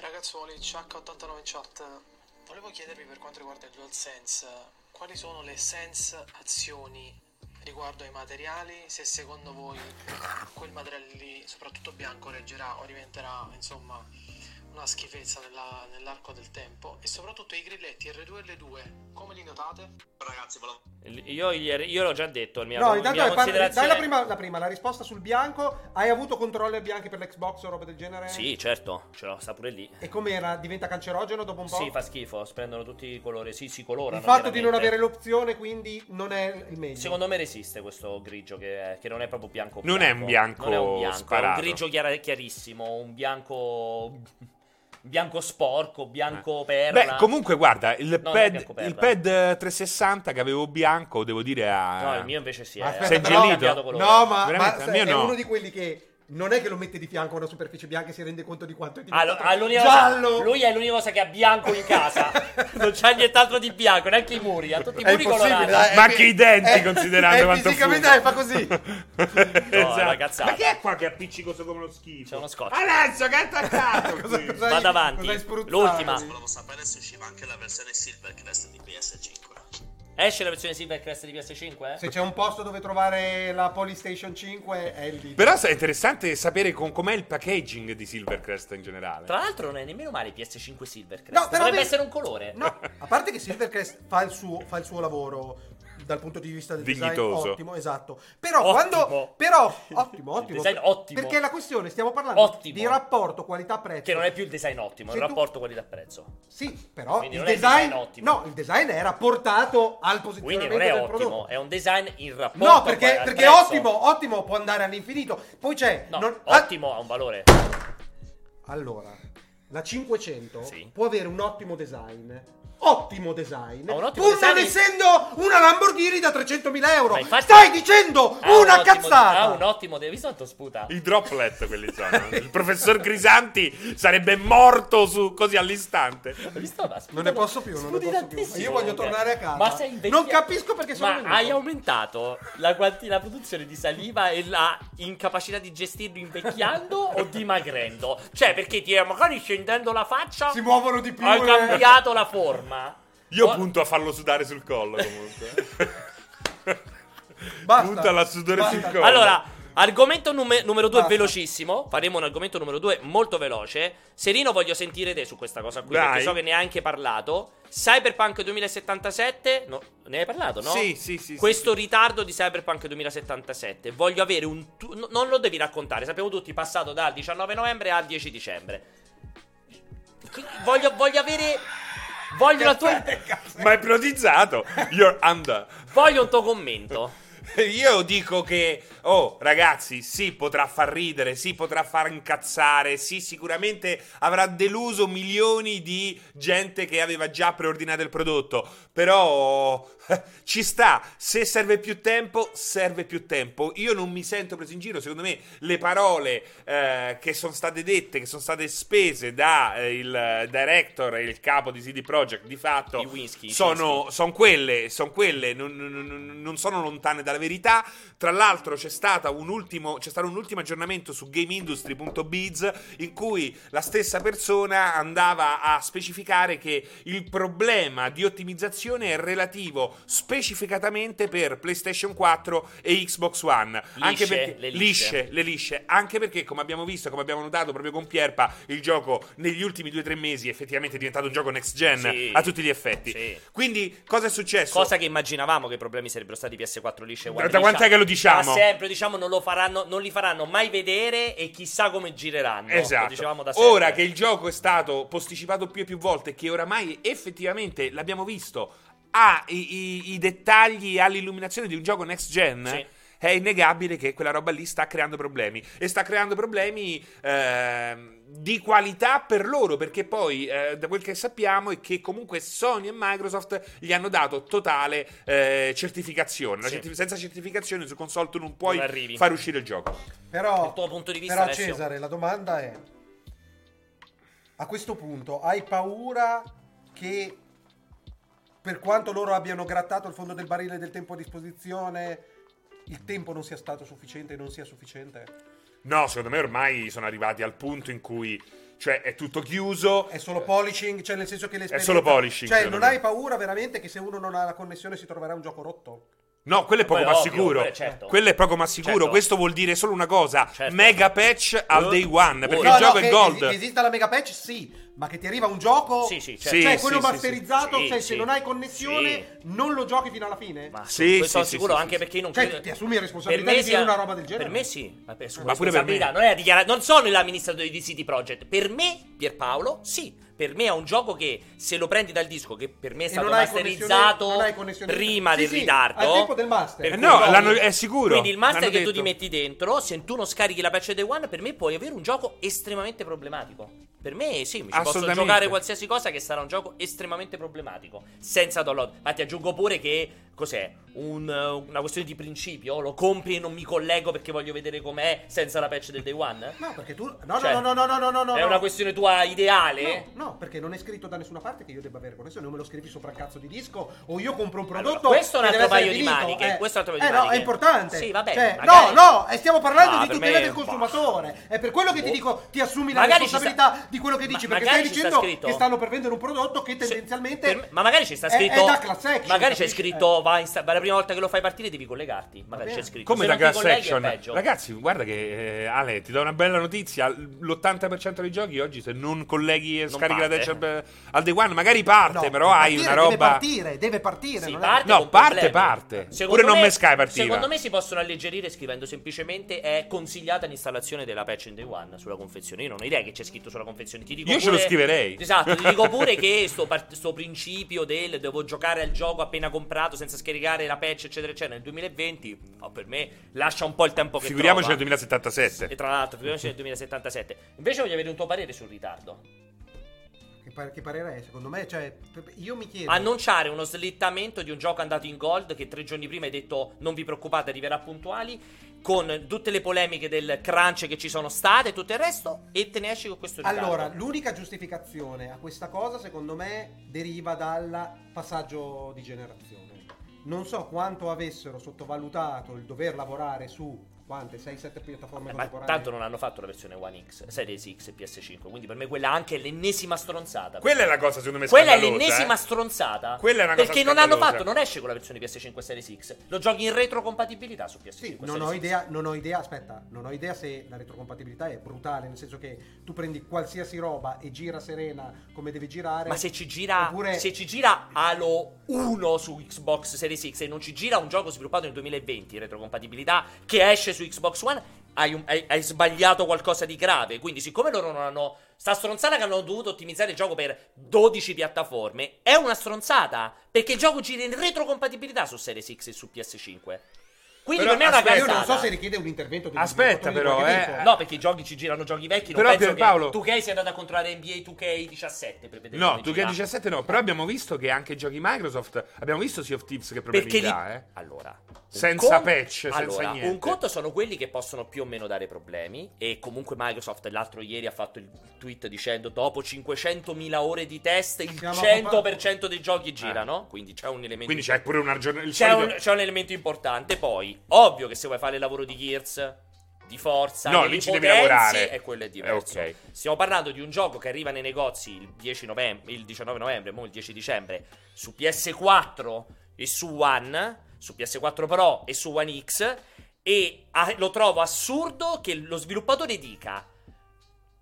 ragazzuoli, CH89 in chat. Volevo chiedervi per quanto riguarda il DualSense, quali sono le sense azioni riguardo ai materiali, se secondo voi quel materiale lì, soprattutto bianco, reggerà o diventerà, insomma, una schifezza nella- nell'arco del tempo e soprattutto i grilletti R2 e L2 Come li notate? Ragazzi, volevo... Io, io l'ho già detto. Il mio, No, mia intanto parli- considerazione... dai la prima, la prima, la risposta sul bianco. Hai avuto controller bianchi per l'Xbox o roba del genere? Sì, certo, ce l'ho, sta pure lì. E com'era? Diventa cancerogeno dopo un po'? Sì, fa schifo, prendono tutti i colori. Sì, si colorano. Il fatto di non avere l'opzione, quindi, non è il meglio. Secondo me resiste questo grigio che, è- che non è proprio bianco. Non è un bianco Non è un bianco, è un sparato. grigio chiara- chiarissimo, un bianco bianco sporco, bianco Eh. perla. Beh, comunque, guarda, il, No, è pad, il pad eh, 360 che avevo bianco, devo dire, a... No, il mio invece sì, è- ha cambiato ingelito? colore. No, ma, ma il mio è no. uno di quelli che non è che lo mette di fianco a una superficie bianca e si rende conto di quanto è diventato l'unica giallo. cosa- lui è l'unica cosa che ha bianco in casa. non c'ha nient'altro di bianco, neanche i muri. Ha tutti i muri colorati. dai, è Ma anche i denti, è- considerando è quanto fisicamente fuma. eh, fa così. No, cazzata. Ma che è qua che è appiccicoso come lo schifo? C'è uno scotch. Alessio, che hai attaccato? Cosa avanti. cosa? L'ultima. Volevo sapere se usciva anche la versione Silvercrest di PS5. Esce la versione Silvercrest di PS5? Se c'è un posto dove trovare la Polystation 5 è lì. Però è interessante sapere con- com'è il packaging di Silvercrest in generale. Tra l'altro non è nemmeno male PS5 Silvercrest. No, però Dovrebbe per- essere un colore. No, a parte che Silvercrest fa il suo, fa il suo lavoro dal punto di vista del Dignitoso. design ottimo, esatto. Però Ottimo. quando però ottimo, ottimo. design ottimo. Perché la questione stiamo parlando Ottimo. di rapporto qualità-prezzo. Che non è più il design ottimo, è un tu- rapporto qualità-prezzo. Sì, però Quindi il il design, design ottimo. No, il design era portato al Quindi posizionamento non è ottimo, prodotto. è un design in rapporto No, perché, perché ottimo, ottimo può andare all'infinito. Poi c'è No, non- ah, ottimo ha un valore. Allora, la 500 Sì. può avere un ottimo design. Ottimo design. Ha un ottimo pur design non essendo una Lamborghini da 300.000 euro. Infatti- Stai dicendo Ha un una ottimo- cazzata. Ha un ottimo. Hai visto quanto sputa? I droplet quelli sono. il professor Grisanti sarebbe morto su così all'istante. Visto? Ma sputa- Non ne posso più, non ne posso più. Io voglio tornare a casa. Ma sei invecchiato. Non capisco perché sono Ma venuto. hai aumentato la, quanti- la produzione di saliva e la incapacità di gestirlo invecchiando o dimagrendo? Cioè, perché ti magari scendendo la faccia Si muovono di più. hai eh. cambiato la forma. Io Oh, punto a farlo sudare sul collo comunque. Basta. Punta la sudore Basta. sul collo. Allora, argomento nume- numero due Basta. velocissimo. Faremo un argomento numero due molto veloce. Serino, voglio sentire te su questa cosa qui, Vai. perché so che ne hai anche parlato. Cyberpunk 2077, no, ne hai parlato, no? Sì, sì, sì, Questo ritardo di Cyberpunk 2077. Voglio avere un. tu- no- non lo devi raccontare, sappiamo tutti, passato dal 19 novembre al 10 dicembre. Voglio, voglio avere. Voglio la tua. Ma è ipnotizzato. You're under. Voglio un tuo commento. Io dico che, oh ragazzi, sì, potrà far ridere, sì, potrà far incazzare, sì, sicuramente avrà deluso milioni di gente che aveva già preordinato il prodotto, però ci sta, se serve più tempo, serve più tempo. Io non mi sento preso in giro, secondo me le parole eh, che sono state dette, che sono state spese da eh, il director e il capo di CD Projekt, di fatto, Iwinski, sono, son quelle, son quelle non, non- non- non sono lontane dalla verità. Tra l'altro c'è, stata un ultimo, c'è stato un ultimo aggiornamento su GameIndustry.biz in cui la stessa persona andava a specificare che il problema di ottimizzazione è relativo specificatamente per PlayStation 4 e Xbox One. anche Lisce, perché, le lisce. lisce, le lisce. Anche perché, come abbiamo visto, come abbiamo notato proprio con Pierpa, il gioco negli ultimi 2-3 mesi effettivamente è diventato un gioco next gen Sì. a tutti gli effetti. Sì. Quindi, cosa è successo? Cosa che immaginavamo che i problemi sarebbero stati PS4 lisce e One Da quant'è che lo diciamo? Da sempre, diciamo, non lo faranno, non li faranno mai vedere e chissà come gireranno. Esatto. Ora che il gioco è stato posticipato più e più volte, che oramai effettivamente l'abbiamo visto, ha i, i- i dettagli, ha l'illuminazione di un gioco next gen. Sì. È innegabile che quella roba lì sta creando problemi. E sta creando problemi ehm, di qualità per loro. Perché poi, eh, da quel che sappiamo, è che comunque Sony e Microsoft gli hanno dato totale eh, certificazione. Sì. certi- senza certificazione su console tu non puoi Non far uscire il gioco. Però, Il tuo punto di vista, però? Cesare, la domanda è: a questo punto hai paura che per quanto loro abbiano grattato il fondo del barile del tempo a disposizione, il tempo non sia stato sufficiente e non sia sufficiente? No, secondo me ormai sono arrivati al punto in cui, cioè, è tutto chiuso. È solo polishing, cioè nel senso che l'esperienza... solo polishing, Cioè, non me. hai paura veramente che se uno non ha la connessione si troverà un gioco rotto? No, quello è poco ma è ovvio, sicuro. quello è certo. Quello è poco ma sicuro. Certo. Questo vuol dire solo una cosa: Certo. mega patch al day one. Perché oh, il gioco che è gold. esi- esista la mega patch, sì, Ma che ti arriva un gioco, Sì, sì, certo. Sì, cioè sì, quello sì, masterizzato, Sì, cioè sì. se non hai connessione non lo giochi fino alla fine? Ma Sì, sì, sì, sono sì, sicuro sì, anche sì. perché non Cioè, credo- ti assumi responsabilità per me di dire sia- una roba del genere? Per me sì, ma per, Ma pure per responsabilità, me. non, è la dichiara- non sono l'amministratore di City Project. Per me, Pierpaolo, sì. Per me è un gioco che se lo prendi dal disco, che per me è stato masterizzato prima Sì, del sì, ritardo. al tempo del master. Eh no, è sicuro. Quindi il master che tu ti metti dentro, se tu non scarichi la patch day one, per me puoi avere un gioco estremamente problematico. Per me sì, mi ci posso giocare qualsiasi cosa che sarà un gioco estremamente problematico. Senza download. Infatti aggiungo pure che cos'è? Un, una questione di principio? Lo compri e non mi collego perché voglio vedere com'è senza la patch del day one? No, perché tu... No, Cioè, no, no, no, no, no, no, no. È no. una questione tua ideale? No, no, perché non è scritto da nessuna parte che io debba avere connessione, non me lo scrivi sopra il cazzo di disco o io compro un Allora, prodotto. questo è un altro paio di maniche, eh. questo è un altro paio di Eh no, maniche. è importante. Sì, vabbè, Cioè, magari- No, no, stiamo parlando No, di per tutela del consumatore. È per quello che ti Boh. dico, ti assumi la Magari responsabilità sta- di quello che dici, Ma- perché stai sta dicendo scritto- che stanno per vendere un prodotto che tendenzialmente ma magari ci sta scritto. magari c'è scritto. Va in sta- la prima volta che lo fai partire devi collegarti. Magari c'è scritto. Come Se da non ti class colleghi è action. peggio. Ragazzi, guarda che eh, Ale, ti do una bella notizia. L'80% dei giochi oggi, se non colleghi e Non scarichi la parte. dash al, al day one, magari parte, No, però deve hai partire, una Deve roba. partire, deve partire. Sì, non è- parte No, con parte, problemi. parte. Secondo Pure non me- Sky partiva. Secondo me si possono alleggerire scrivendo semplicemente è consigliata l'installazione della patch in day one sulla confezione. Io non ho idea che c'è scritto sulla confezione. Ti dico Io ce pure- lo scriverei. Esatto, ti dico pure che sto, par- sto principio del devo giocare al gioco appena comprato senza scaricare la patch, eccetera, eccetera, nel 2020, no, per me lascia un po' il tempo che Figuriamoci nel trova. 2077. E tra l'altro, figuriamoci nel 2077. Invece voglio avere un tuo parere sul ritardo. Che, par- che parere è? Secondo me, cioè, io mi chiedo. Annunciare uno slittamento di un gioco andato in gold che tre giorni prima hai detto non vi preoccupate, arriverà puntuali. Con tutte le polemiche del crunch che ci sono state e tutto il resto, e te ne esci con questo ritardo. Allora, l'unica giustificazione a questa cosa, secondo me, deriva dal passaggio di generazione. Non so quanto avessero sottovalutato il dover lavorare su quante 6-7 piattaforme Eh, ma contemporanee. tanto non hanno fatto la versione One X, Series X e PS5, quindi per me quella anche è l'ennesima stronzata. Quella è la cosa, secondo me, Quella è scandalosa, l'ennesima eh. stronzata. Quella è una cosa Perché non hanno fatto, non esce con la versione PS5 e Series X. Lo giochi in retrocompatibilità su PS5 Sì, non ho, idea, non ho idea, aspetta, non ho idea se la retrocompatibilità è brutale, nel senso che tu prendi qualsiasi roba e gira serena come devi girare. Ma se ci gira Oppure- se ci gira Halo 1 su Xbox Series X e non ci gira un gioco sviluppato nel 2020 in retrocompatibilità che esce su Xbox One, hai, un- hai- hai sbagliato qualcosa di grave. Quindi, siccome loro non hanno. Sta stronzata che hanno dovuto ottimizzare il gioco per 12 piattaforme, è una stronzata. Perché il gioco gira in retrocompatibilità su Series X e su PS5. Quindi Però per me è una aspetta, io non so se richiede un intervento di Aspetta, però, eh. No, perché i giochi ci girano giochi vecchi. Non Però, penso Pierpaolo- che 2K sia andato a controllare NBA 2K17 per vedere No, come tu che gira. 17 no, però abbiamo visto che anche i giochi Microsoft abbiamo visto Sea of Thieves che problemi Perché li... dà, eh. Allora, Senza patch, senza allora, niente. Un conto sono quelli che possono più o meno dare problemi. E comunque Microsoft l'altro ieri ha fatto il tweet dicendo: Dopo 500.000 ore di test, il Siamo 100% dei giochi girano. Quindi c'è un elemento. Quindi c'è pure un aggiorn- il c'è, solito- un, c'è un elemento importante. Poi, ovvio che se vuoi fare il lavoro di Gears. Di forza, No, lì ci devi lavorare. E quello è diverso. Eh, ok. Stiamo parlando di un gioco che arriva nei negozi il 10 novembre, il 19 novembre, mo il 10 dicembre, su PS4 e su One, su PS4 Pro e su One X. E ah, lo trovo assurdo che lo sviluppatore dica.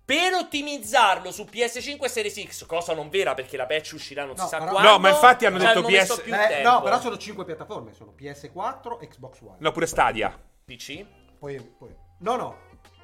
Per ottimizzarlo su PS5 e Series X, cosa non vera perché la patch uscirà non No, si sa però- quando. No, ma infatti hanno detto PS più Eh, no, però sono 5 piattaforme, sono PS4, Xbox One. No, pure Stadia. PC? Poi, poi- no, no,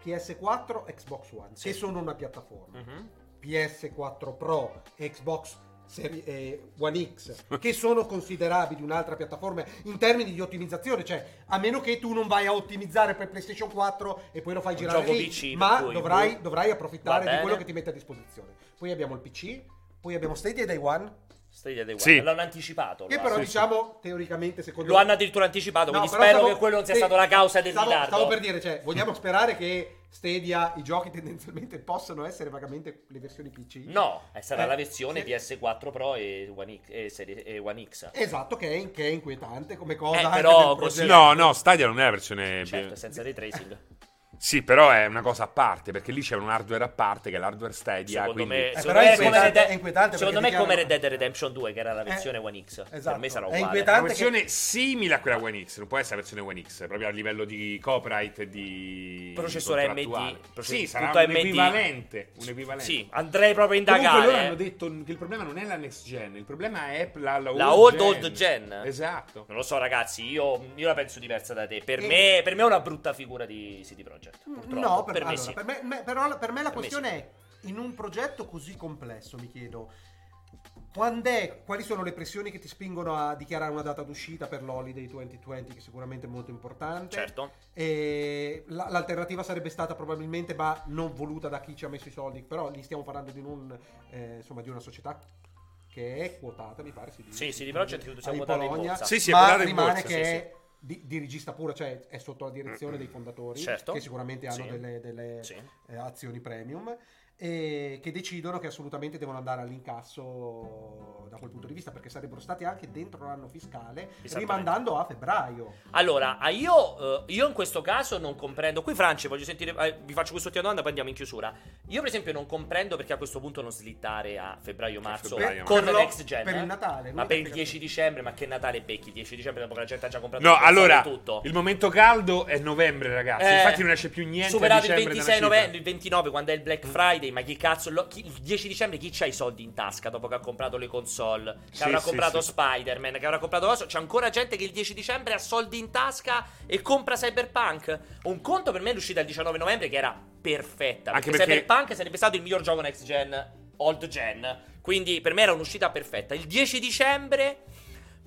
PS4, Xbox One, che sono una piattaforma. Mhm. PS4 Pro, Xbox Serie- eh, One X, che sono considerabili un'altra piattaforma in termini di ottimizzazione, cioè a meno che tu non vai a ottimizzare per PlayStation 4 e poi lo fai Un girare lì, PC, ma cui- dovrai, dovrai approfittare di quello che ti mette a disposizione. Poi abbiamo il PC, poi abbiamo Stadia Day One, Stadia Day One. Sì. L'hanno anticipato. che però hanno. diciamo teoricamente secondo Lo hanno addirittura anticipato, No, quindi spero stavo- che quello non sia sì, stato la causa del stavo, ritardo. Stavo per dire, cioè, vogliamo sperare che Stadia, i giochi tendenzialmente possano essere vagamente le versioni PC? No, eh, sarà Eh, la versione sì. PS4 Pro e One X. E serie- e One X. Esatto, che è, che è inquietante come cosa. Eh, però così-. No, no, Stadia non è la versione Certo, senza ray tracing. Sì, però è una cosa a parte, perché lì c'è un hardware a parte che è l'hardware Stadia. Secondo quindi... me, Eh, secondo è è come inquietante- Red- è inquietante secondo me è come Red Dead Redemption 2, che era la versione Eh, One X. Per esatto. me sarà È uguale. inquietante Una che- versione simile a quella One X, non può essere la versione One X, proprio a livello di copyright e di Processore. AMD, process- Sì, sarà tutto un AMD. equivalente, un equivalente. Sì, andrei proprio a Comunque indagare. loro eh. hanno detto che il problema non è la next gen, il problema è la, la, La old old gen. Esatto. Non lo so, ragazzi. Io, io la penso diversa da te. Per, E- me, per me è una brutta figura di CD Projekt. Purtroppo. No, per, per me allora, sì. per me, me- però per me la Per me questione è, in un progetto così complesso, mi chiedo, quand'è, quali sono le pressioni che ti spingono a dichiarare una data d'uscita per l'Holiday 2020, che sicuramente è molto importante? Certo. E la- l'alternativa sarebbe stata probabilmente, ma non voluta da chi ci ha messo i soldi, però lì stiamo parlando di, un, eh, insomma, di una società che è quotata, mi pare. Si dice, Sì, CD Projekt credo sia di quotata in Bologna, borsa. Sì, sì, è ma quotata in rimane borsa, che sì, è di, dirigista pura, cioè è sotto la direzione dei fondatori, Certo. che sicuramente hanno Sì. delle, delle, Sì. eh, azioni premium e che decidono che assolutamente devono andare all'incasso da quel punto di vista perché sarebbero stati anche dentro l'anno fiscale rimandando a febbraio Allora, io, eh, io in questo caso non comprendo. Qui, Franci, voglio sentire. eh, vi faccio quest'ultima domanda, poi andiamo in chiusura. Io, per esempio, non comprendo perché a questo punto non slittare a febbraio-marzo febbraio, con next gen. per eh? il Natale Ma per il spiegazione. 10 dicembre, ma che Natale becchi? Il 10 dicembre dopo che la gente ha già comprato No, allora, tutto. il momento caldo è novembre, ragazzi. Eh, Infatti non esce più niente Superato il dicembre 26 della novembre, il 29 quando è il Black Friday, ma chi cazzo lo- chi- il 10 dicembre chi c'ha i soldi in tasca dopo che ha comprato le console, che Sì, avrà sì, comprato sì. Spider-Man, che avrà comprato cosa? C'è ancora gente che il 10 dicembre ha soldi in tasca e compra Cyberpunk. Un conto per me è l'uscita il 19 novembre che era perfetta, perché, perché- Cyberpunk sarebbe stato il miglior gioco next gen, old gen. Quindi per me era un'uscita perfetta. Il 10 dicembre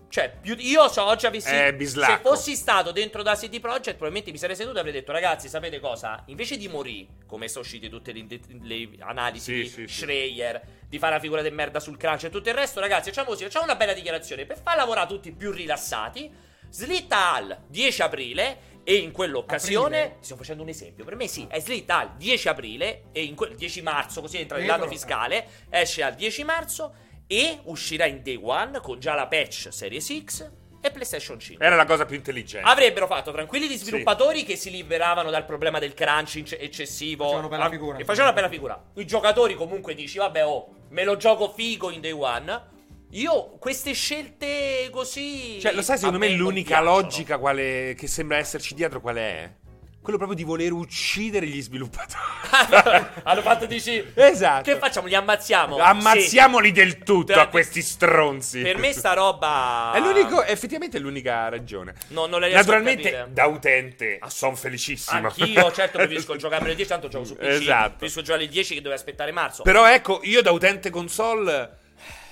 cioè, più- io so, oggi avessi. Eh, se fossi stato dentro da CD Projekt, probabilmente mi sarei seduto e avrei detto: Ragazzi, sapete cosa? Invece di morire, come sono uscite tutte le, le analisi Sì, di sì, sì. Schreier, di fare una figura di merda sul crunch e tutto il resto, ragazzi, facciamo così: facciamo una bella dichiarazione per far lavorare tutti più rilassati. Slitta al 10 aprile. E in quell'occasione, Aprile? ti sto facendo un esempio, per me sì, è slitta al 10 aprile e in quel 10 marzo, così entra nell'anno fiscale, esce al 10 marzo e uscirà in day one con già la patch Series X e PlayStation 5. Era la cosa più intelligente. Avrebbero fatto tranquilli gli sviluppatori che si liberavano dal problema del crunch eccessivo. Facevano bella figura. E facevano una bella figura. I giocatori comunque dici, vabbè, oh, me lo gioco figo in day one. Io queste scelte così... Cioè, lo sai, secondo me l'unica piacciono. logica quale, che sembra esserci dietro qual è? Quello proprio di voler uccidere gli sviluppatori. Hanno fatto, dici... esatto. Che facciamo? Li ammazziamo? Ammazziamoli del tutto Sì. a questi stronzi. Per me sta roba... È l'unico, effettivamente è l'unica ragione. No, non le riesco Naturalmente, da utente, sono felicissimo. Anch'io, certo, preferisco giocare per le 10, tanto gioco su PC. Esatto. Preferisco giocare alle 10 che dove aspettare marzo. Però ecco, io da utente console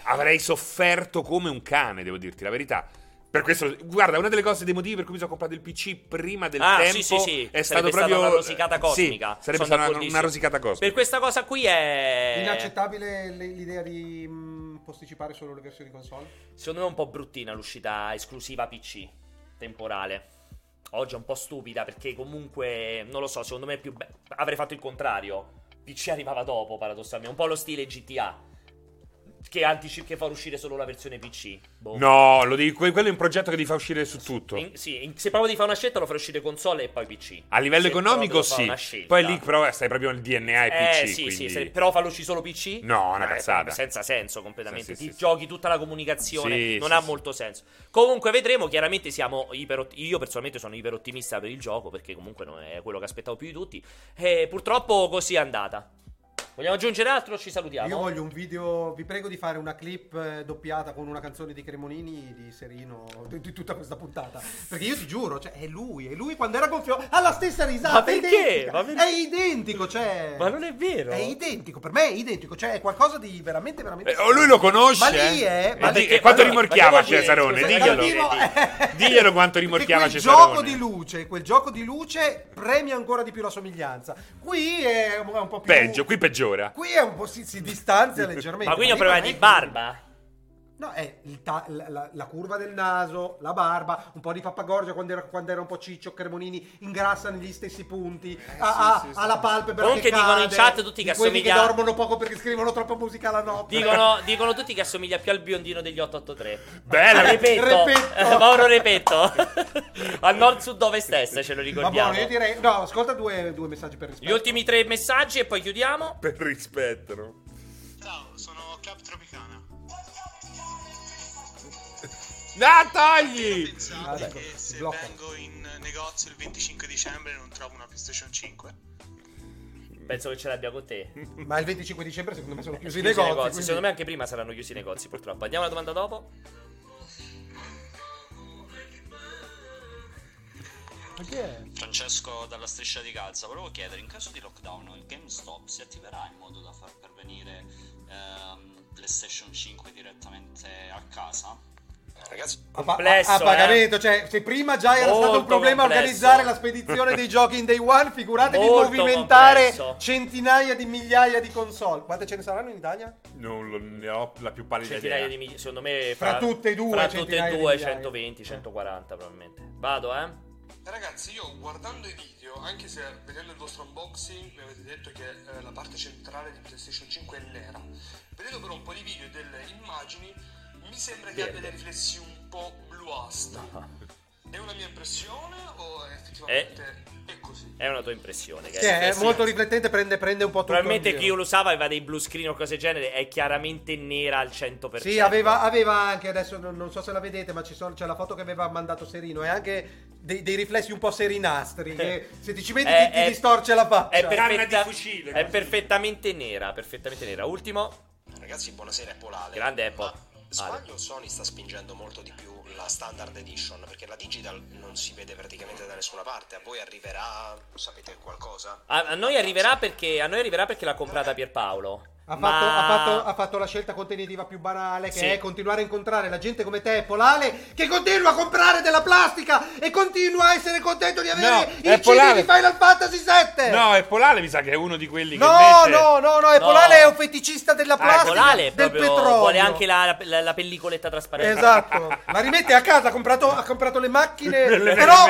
avrei sofferto come un cane, devo dirti la verità. Per questo, guarda, una delle cose, dei motivi per cui mi sono comprato il PC prima del Ah, tempo sì, sì, sì. è Sarebbe stato stata proprio una rosicata cosmica. Sì, sarebbe Sono stata una, una rosicata cosmica. Per questa cosa qui è. inaccettabile le- l'idea di mh, posticipare solo le versioni console Secondo me è un po' bruttina l'uscita esclusiva PC temporale. Oggi è un po' stupida perché comunque, non lo so, secondo me è più be- avrei fatto il contrario. PC arrivava dopo, paradossalmente, un po' lo stile GTA. Che, antici- che fa uscire solo la versione PC. Boh. No, lo dico, quello è un progetto che ti fa uscire su tutto. In- sì, in- se proprio di fare una scelta lo farò uscire console e poi PC. A livello Se economico fa sì. Poi lì però stai proprio nel DNA e Eh PC. sì, quindi... sì, se- però fallo uscire solo PC? No, una Eh, cazzata. Senza senso completamente. Sì, sì, Ti sì, giochi tutta la comunicazione, Sì, non ha molto senso. Comunque vedremo, chiaramente siamo iper io personalmente sono iper ottimista per il gioco perché comunque non è quello che aspettavo più di tutti e purtroppo così è andata. Vogliamo aggiungere altro o ci salutiamo? io voglio un video vi prego di fare una clip eh, doppiata con una canzone di Cremonini di Serino di, di tutta questa puntata perché io ti giuro cioè, è lui è lui quando era gonfio ha la stessa risata Ma è perché? identica, Ma per- è identico cioè Ma non è vero. È identico, per me è identico, cioè è qualcosa di veramente, veramente. Eh, oh, lui lo conosce? Ma lì è. Eh, ma di- perché- e quanto allora, rimorchiava Cesarone? Diglielo. arrivo- Diglielo quanto rimorchiava quel Cesarone. gioco di luce, quel gioco di luce premia ancora di più la somiglianza. Qui è un, è po' più. Peggio, qui peggiora. Qui è un po' si, si distanzia leggermente. Ma quindi è un lì problema di barba? No, è il ta- la, la- la curva del naso, la barba, un po' di pappagorgia quando era, quando era un po' ciccio, Cremonini ingrassa negli stessi punti, ha, ha- ha la palpebra Comunque che dicono in cade, chat tutti che quelli assomiglia- che dormono poco perché scrivono troppa musica la notte. Dicono, dicono tutti che assomiglia più al biondino degli 883. Bella. A Repetto. Repetto. Mauro Repetto. Al nord sud ovest est, ce lo Ma ricordiamo. buono, io direi... No, ascolta due, due messaggi per rispetto. Gli ultimi tre messaggi e poi chiudiamo. Per rispetto? Ciao, sono Club Tropicana. No, togli! Pensate Ah, dai, che se blocca. vengo in negozio il 25 dicembre non trovo una PlayStation 5? Penso che ce l'abbia con te. Ma il 25 dicembre secondo me sono chiusi i Chiusi i negozi. negozi. quindi- Secondo me anche prima saranno chiusi i negozi, purtroppo. Andiamo alla domanda dopo. Ma chi è? Francesco dalla striscia di Gaza, volevo chiedere, in caso di lockdown il GameStop si attiverà in modo da far pervenire ehm, PlayStation 5 direttamente a casa? Ragazzi, Complesso, a- a eh. pagamento, cioè se prima già era stato un Molto problema complesso. organizzare la spedizione dei giochi in day one, figuratevi Molto movimentare complesso. centinaia di migliaia di console. Quante ce ne saranno in Italia? Non lo- ne ho la più pallida Centinaia idea. di miglia- secondo me Fra tutte e due, Fra tutte e due, migliaia. 120, 140 probabilmente. Vado, eh. Ragazzi, io guardando i video, anche se vedendo il vostro unboxing mi avete detto che eh, la parte centrale di PlayStation 5 è nera, vedendo però un po' di video e delle immagini, mi sembra che abbia dei riflessi un po' bluastra. È una mia impressione o è effettivamente è così? È una tua impressione. Che Che è riflessi- molto riflettente, prende, prende un po' tutto. Probabilmente chi lo usava aveva dei blue screen o cose del genere. È chiaramente nera al 100%. Sì, aveva, aveva anche, adesso non, non so se la vedete, ma ci sono- c'è la foto che aveva mandato Serino e anche dei, dei riflessi un po' serinastri, che se ti ci metti È- ti, ti è- distorce la faccia. È, perfetta- di fucile, è perfettamente nera. Perfettamente nera. Ultimo, ragazzi, buonasera, è Polale. grande Apple. Ma sbaglio, Sony sta spingendo molto di più la standard edition perché la digital non si vede praticamente da nessuna parte. A voi arriverà, sapete qualcosa? A, a noi arriverà perché, a noi arriverà perché l'ha comprata Pierpaolo. Ha fatto, Ma- ha, fatto, ha fatto la scelta contenitiva più banale, che Sì. è continuare a incontrare la gente come te, Polale, che continua a comprare della plastica e continua a essere contento di avere No, il è CD di Final Fantasy VII. No, è Polale, mi sa che è uno di quelli che No, invece... no, no, no, e No. Polale è un feticista della Ah, plastica, Polale del petrolio. vuole anche la, la- la pellicoletta trasparente. Esatto, la rimette a casa, ha comprato, ha comprato le macchine, però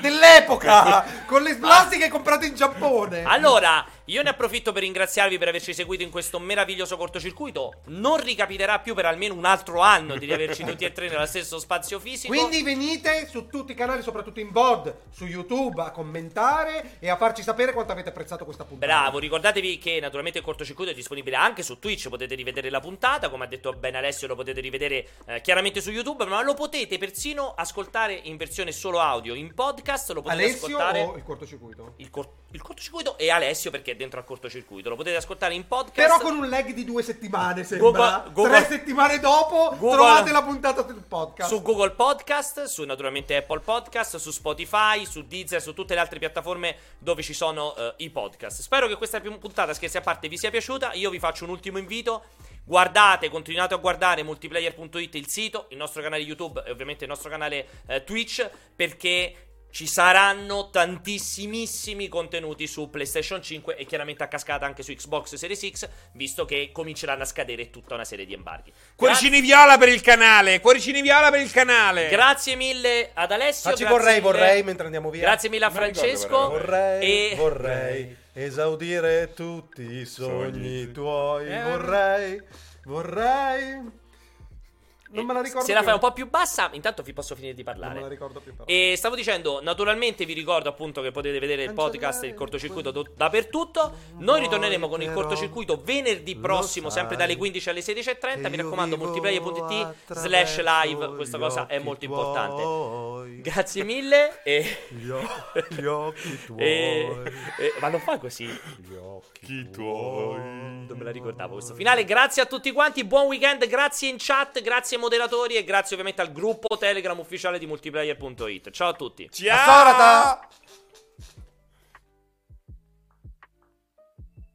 dell'epoca, con le plastiche comprate in Giappone. Allora, io ne approfitto per ringraziarvi per averci seguito in questo meraviglioso cortocircuito. Non ricapiterà più per almeno un altro anno di riaverci tutti e tre nello stesso spazio fisico. Quindi venite su tutti i canali, soprattutto in VOD, su YouTube, a commentare e a farci sapere quanto avete apprezzato questa puntata. Bravo, ricordatevi che naturalmente il cortocircuito è disponibile anche su Twitch, potete rivedere la puntata, come ha detto bene Alessio lo potete rivedere eh, chiaramente su YouTube, ma lo potete persino ascoltare in versione solo audio, in podcast, lo potete Alessio ascoltare... o il cortocircuito? Il, cor- il cortocircuito e Alessio perché è dentro al cortocircuito, lo potete ascoltare in podcast. Però con un lag di due settimane, sembra. Google- Google- Tre settimane dopo Google- trovate la puntata del podcast. Su Google Podcast, su naturalmente Apple Podcast, su Spotify, su Deezer, su tutte le altre piattaforme dove ci sono eh, i podcast. Spero che questa puntata, scherzi a parte, vi sia piaciuta. Io vi faccio un ultimo invito. Guardate, continuate a guardare multiplayer.it, il sito, il nostro canale YouTube e ovviamente il nostro canale eh, Twitch perché ci saranno tantissimissimi contenuti su PlayStation 5 e chiaramente a cascata anche su Xbox Series X, visto che cominceranno a scadere tutta una serie di embarghi. Cuoricini viola per il canale, cuoricini viola per il canale. Grazie mille ad Alessio. Facci grazie vorrei, mille- vorrei mentre andiamo via. Grazie mille a Non ricordo Francesco. Vorrei, E- vorrei esaudire tutti i sogni Sogni. tuoi. Eh. Vorrei, vorrei. Non me la ricordo Se la più. fai un po' più bassa, intanto vi posso finire di Non me la parlare. ricordo più. Però. E stavo dicendo, naturalmente vi ricordo appunto che potete vedere il podcast e il cortocircuito do- dappertutto. Noi ritorneremo con il cortocircuito venerdì prossimo, sempre dalle 15 alle 16.30. che Mi raccomando, multiplayer.it slash live. Questa cosa è occhi molto importante. Grazie mille. E, Gli, o- gli occhi tuoi. e- e- ma non fa così. Gli occhi Chi tuoi. Non me la ricordavo questo finale. Grazie a tutti quanti. Buon weekend. Grazie in chat. Grazie ai moderatori. E grazie ovviamente al gruppo Telegram ufficiale di multiplayer.it. Ciao a tutti. Ciao.